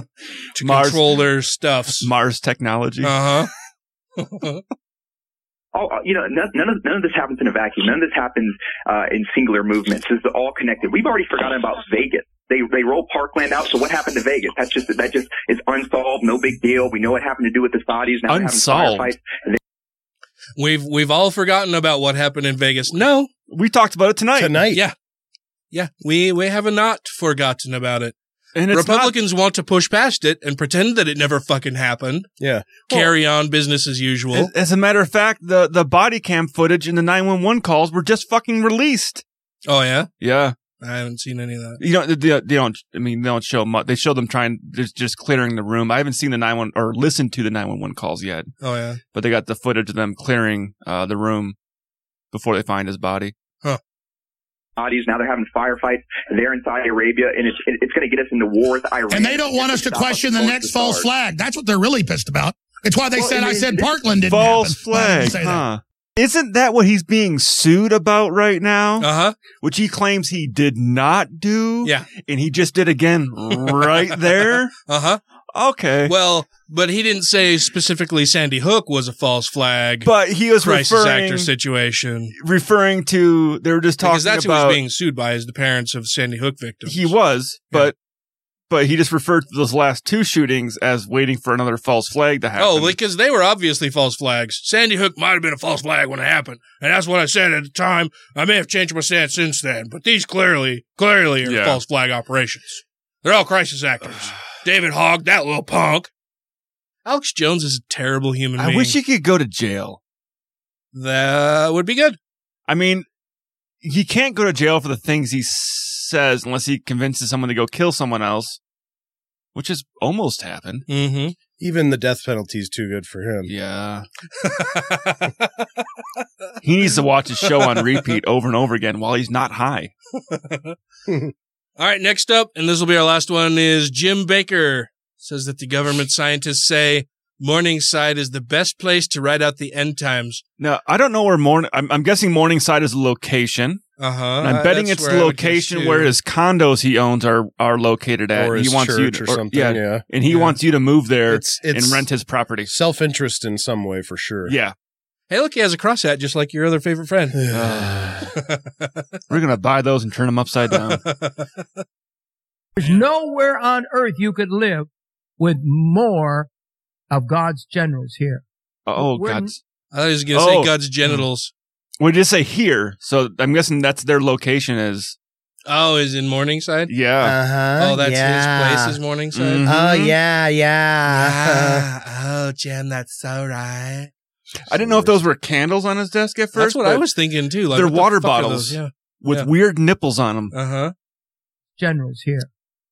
to Mars- control their stuffs. Mars technology. Uh huh. all, you know, none, none of none of this happens in a vacuum. None of this happens uh, in singular movements. This is all connected. We've already forgotten about Vegas. They they roll Parkland out. So what happened to Vegas? That's just that just is unsolved. No big deal. We know what happened to do with the bodies. Now Unsolved. firefights. And We've we've all forgotten about what happened in Vegas. No, we talked about it tonight. Tonight. Yeah, yeah. We we have not forgotten about it. And it's Republicans want to push past it and pretend that it never fucking happened. Yeah. Carry on business as usual. As, as a matter of fact, the the body cam footage and the 911 calls were just fucking released. oh yeah, Yeah. I haven't seen any of that. You know, they, they don't, I mean, they don't show much. They show them trying, just, just clearing the room. I haven't seen the 911 or listened to the 911 calls yet, Oh yeah. but they got the footage of them clearing, uh, the room before they find his body. Bodies. Now they're having firefights. They're in Saudi Arabia, and it's it- it's going to get us into war with Iran. And they don't want us to question the next going false flag. That's what they're really pissed about. It's why they Well, said I I said Parkland didn't False happen. Why did they flag, say huh? Isn't that what he's being sued about right now? Uh huh. Which he claims he did not do. Yeah. And he just did again right there. Uh huh. Okay. Well, but he didn't say specifically Sandy Hook was a false flag. but he was crisis referring, actor situation referring to, they were just talking because that's who about. he's being sued by is the parents of Sandy Hook victims. He was, but but he just referred to those last two shootings as waiting for another false flag to happen. Oh, because they were obviously false flags. Sandy Hook might have been a false flag when it happened, and that's what I said at the time. I may have changed my stance since then, but these clearly, clearly are Yeah. false flag operations. They're all crisis actors. David Hogg, that little punk. Alex Jones is a terrible human I being. wish he could go to jail. that would be good. I mean, he can't go to jail for the things he says unless he convinces someone to go kill someone else, which has almost happened. Mm-hmm. Even the death penalty is too good for him. Yeah. He needs to watch his show on repeat over and over again while he's not high. All right, next up, and this will be our last one, is Jim Bakker says that the government scientists say Morningside is the best place to write out the end times. Now, I don't know where morning. I'm, I'm guessing Morningside is a location. Uh huh. And I'm betting it's the location where his condos he owns are are located at. Or he his wants you church to, or something, yeah. and he Yeah. wants you to move there It's- it's- and rent his property. Self interest in some way for sure. Yeah, Hey, look, he has a cross hat just like your other favorite friend. we're gonna buy those and turn them upside down. There's nowhere on earth you could live with more of God's generals here. oh, We're- God's. I was going to Oh. say God's genitals. We just say here, so I'm guessing that's their location is. Oh, is in Morningside? Yeah. Uh-huh. Oh, that's yeah. his place, is Morningside? Mhm. Oh yeah, yeah. oh, Jim, that's so right. I didn't know if those were candles on his desk at first. That's what I was thinking too. Like, they're what the water fuck are bottles those? Yeah. with Yeah. weird nipples on them. Uh huh. generals here.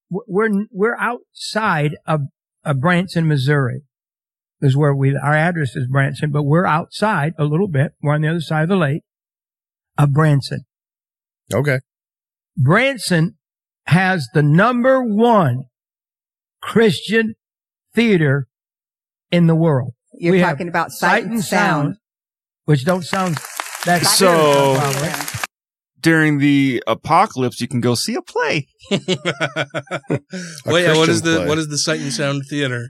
We're we're outside of, of Branson, Missouri. Is where we our address is Branson, but we're outside a little bit. We're on the other side of the lake of Branson. Okay. Branson has the number one Christian theater in the world. You're We talking about sight and sound. which don't sound that So- probably. During the apocalypse, you can go see a play. Wait, yeah, what the play. what is the Sight and Sound Theater?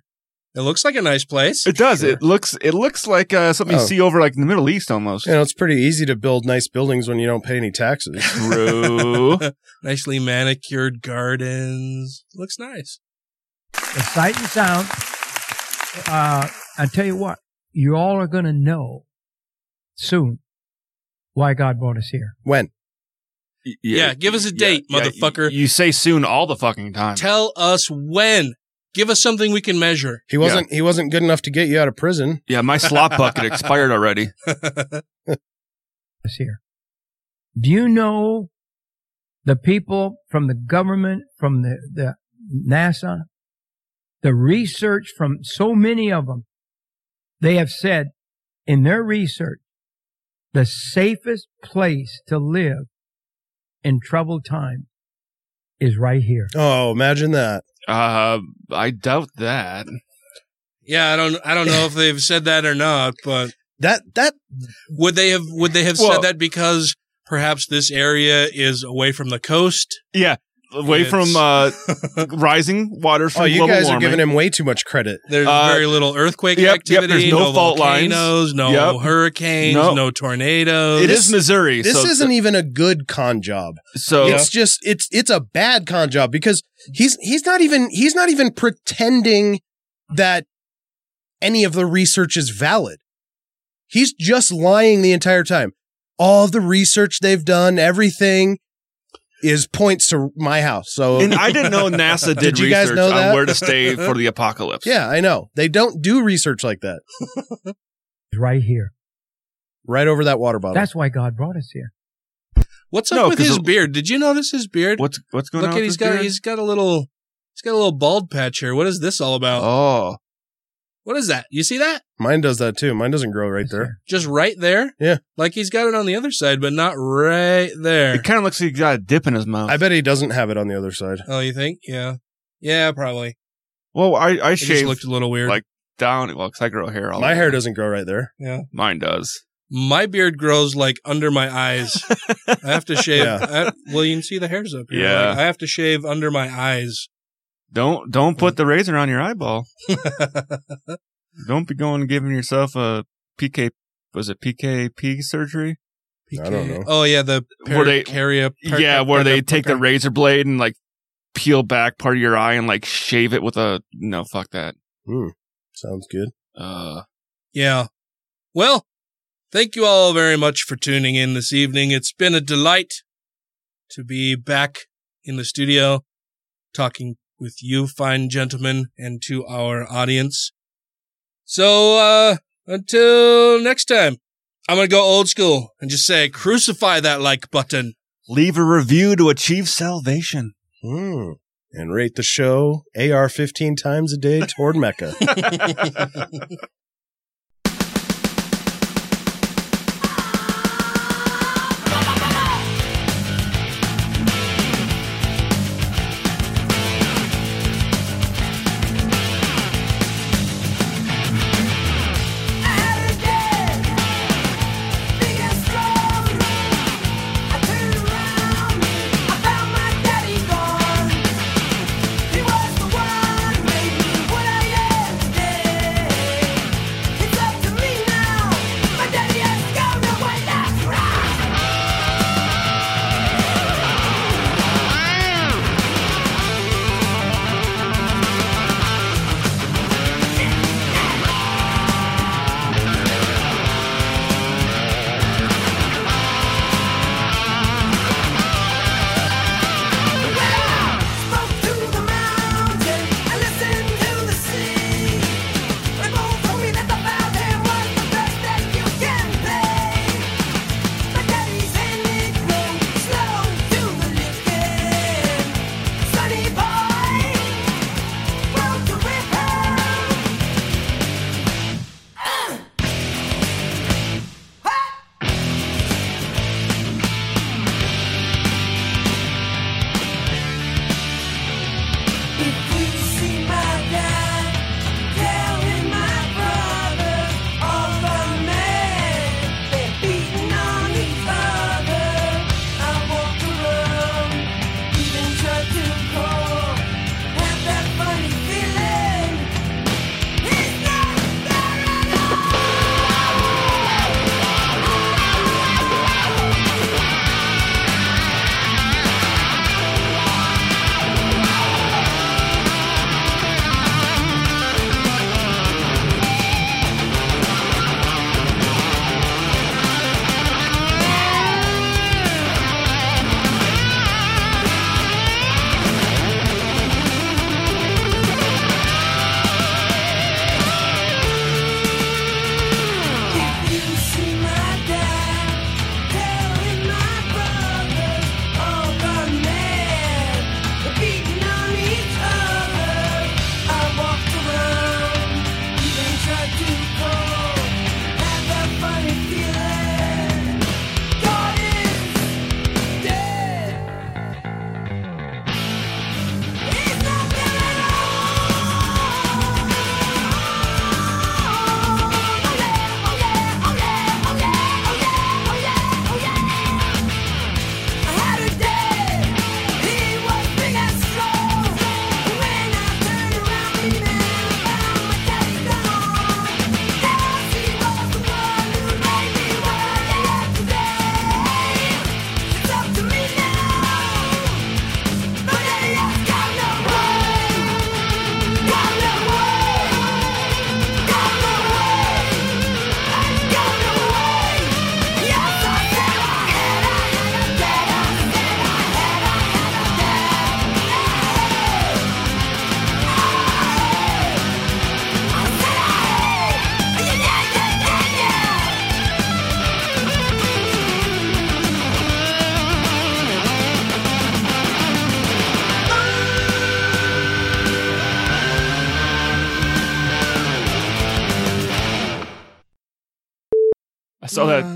It looks like a nice place. It does. It looks. It looks like uh, something you Oh. see over like in the Middle East almost. You know, it's pretty easy to build nice buildings when you don't pay any taxes. True. Nicely manicured gardens. Looks nice. The sight and sound. Uh, I tell you what, you all are going to know soon why God brought us here. When? Yeah, give us a date, yeah, motherfucker. You say soon all the fucking time. Tell us when. Give us something we can measure. He wasn't. He wasn't good enough to get you out of prison. Yeah, my slop bucket expired already. Us here. Do you know the people from the government, from the, the NASA, the research from so many of them? They have said in their research, the safest place to live in troubled times is right here. Oh, imagine that. Uh, I doubt that. Yeah, I don't I don't know if they've said that or not, but that that would they have would they have Well- said that because perhaps this area is away from the coast? Yeah, away from uh, rising waters from Oh, you global guys are warming. giving him way too much credit. There's Uh, very little earthquake yep, yep, activity, there's no fault lines. volcanoes, no Yep. hurricanes, Nope. no tornadoes. It is Missouri. This so isn't even a good con job. So it's just it's it's a bad con job because he's he's not even he's not even pretending that any of the research is valid. He's just lying the entire time. All the research they've done, everything is points to my house. So And I didn't know NASA did, you guys research know on that? where to stay for the apocalypse. Yeah, I know. They don't do research like that. Right here. Right over that water bottle. That's why God brought us here. What's up No, with 'cause his it- beard? Did you notice his beard? What's what's going Look on? at with he's his got beard? he's got a little he's got a little bald patch here. What is this all about? Oh, What is that? You see that? Mine does that too. Mine doesn't grow right there. Just right there? Yeah. Like he's got it on the other side, but not right there. it kind of looks like he's got a dip in his mouth. I bet he doesn't have it on the other side. Oh, you think? Yeah. Yeah, probably. well, I I It just looked a little weird. like down. Well, because I grow hair. All My over. hair doesn't grow right there. yeah. Mine does. My beard grows like under my eyes. I have to shave. Yeah. I- well, you can see the hairs up here. Yeah. Like, I have to shave under my eyes. Don't don't put the razor on your eyeball. don't be going and giving yourself a PK. Was it PKP surgery? I don't know. Oh yeah, the Where they- pericardia- yeah, where they take the razor blade and like peel back part of your eye and like shave it with a no. Fuck that. Hmm. Sounds good. Uh, Yeah. Well, thank you all very much for tuning in this evening. It's been a delight to be back in the studio talking with you fine gentlemen and to our audience. So, uh, until next time, I'm going to go old school and just say crucify that like button. leave a review to achieve salvation. Hmm. And rate the show AR 15 times a day toward Mecca.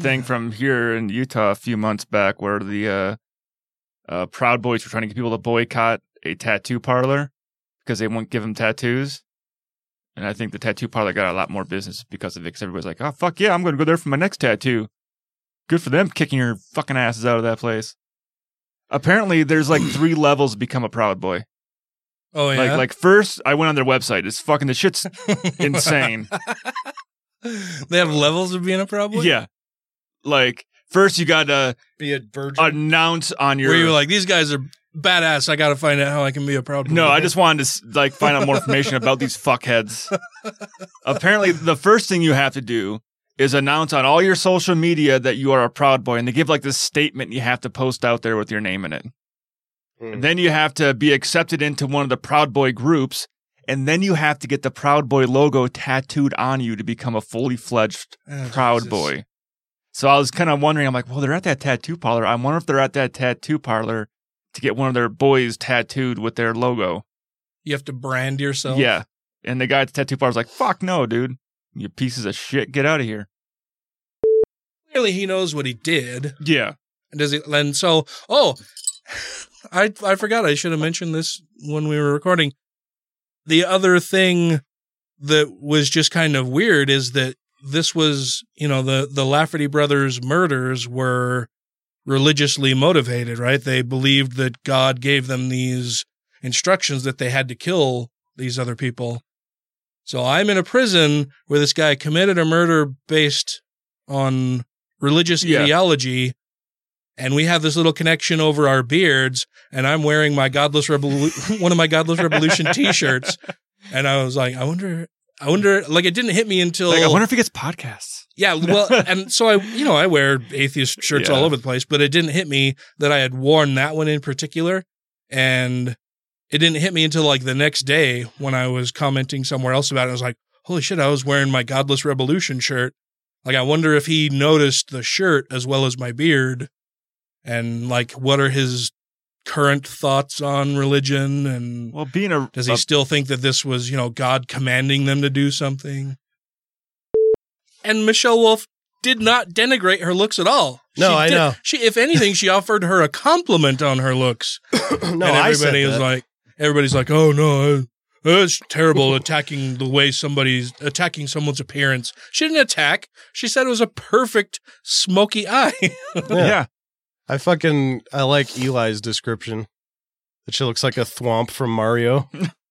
thing from here in Utah a few months back where the uh, uh, Proud Boys were trying to get people to boycott a tattoo parlor because they won't give them tattoos. And I think the tattoo parlor got a lot more business because of it because everybody's like, oh, fuck yeah, I'm going to go there for my next tattoo. Good for them kicking your fucking asses out of that place. Apparently, there's like three levels to become a Proud Boy. Oh yeah. Like, like first, I went on their website. It's fucking, the shit's insane. they have levels of being a proud boy. Yeah. Like first you got to be a virgin. Announce on your Where you were like, these guys are badass. I got to find out how I can be a proud boy. No, I just wanted to like find out more information about these fuckheads. Apparently, the first thing you have to do is announce on all your social media that you are a proud boy, and they give like this statement you have to post out there with your name in it. And then you have to be accepted into one of the Proud Boy groups, and then you have to get the Proud Boy logo tattooed on you to become a fully fledged Oh, Proud Jesus. Boy. So I was kind of wondering, I'm like, well, they're at that tattoo parlor. I wonder if they're at that tattoo parlor to get one of their boys tattooed with their logo. You have to brand yourself. Yeah. And the guy at the tattoo parlor was like, fuck no, dude. You pieces of shit. Get out of here. Clearly, he knows what he did. Yeah. And does he? And so, oh, I I forgot. I should have mentioned this when we were recording. The other thing that was just kind of weird is that this was, you know, the the Lafferty brothers' murders were religiously motivated, right? They believed that God gave them these instructions that they had to kill these other people. So I'm in a prison where this guy committed a murder based on religious Yeah. ideology and we have this little connection over our beards and i'm wearing my godless revolu- one of my godless revolution t-shirts and i was like i wonder i wonder like it didn't hit me until Like, I wonder if he gets podcasts. yeah well and so i you know i wear atheist shirts Yeah. all over the place but it didn't hit me that i had worn that one in particular and it didn't hit me until like the next day when i was commenting somewhere else about it i was like holy shit i was wearing my godless revolution shirt like i wonder if he noticed the shirt as well as my beard and like what are his current thoughts on religion and well being a does he a- still think that this was you know god commanding them to do something? And michelle wolf did not denigrate her looks at all. No, She I did- know. she if anything she offered her a compliment on her looks. No, and I said everybody was that. like everybody's like oh no uh, it's terrible attacking the way somebody's attacking someone's appearance. She didn't attack. She said it was a perfect smoky eye. Yeah. I fucking I like Eli's description. That she looks like a thwomp from Mario.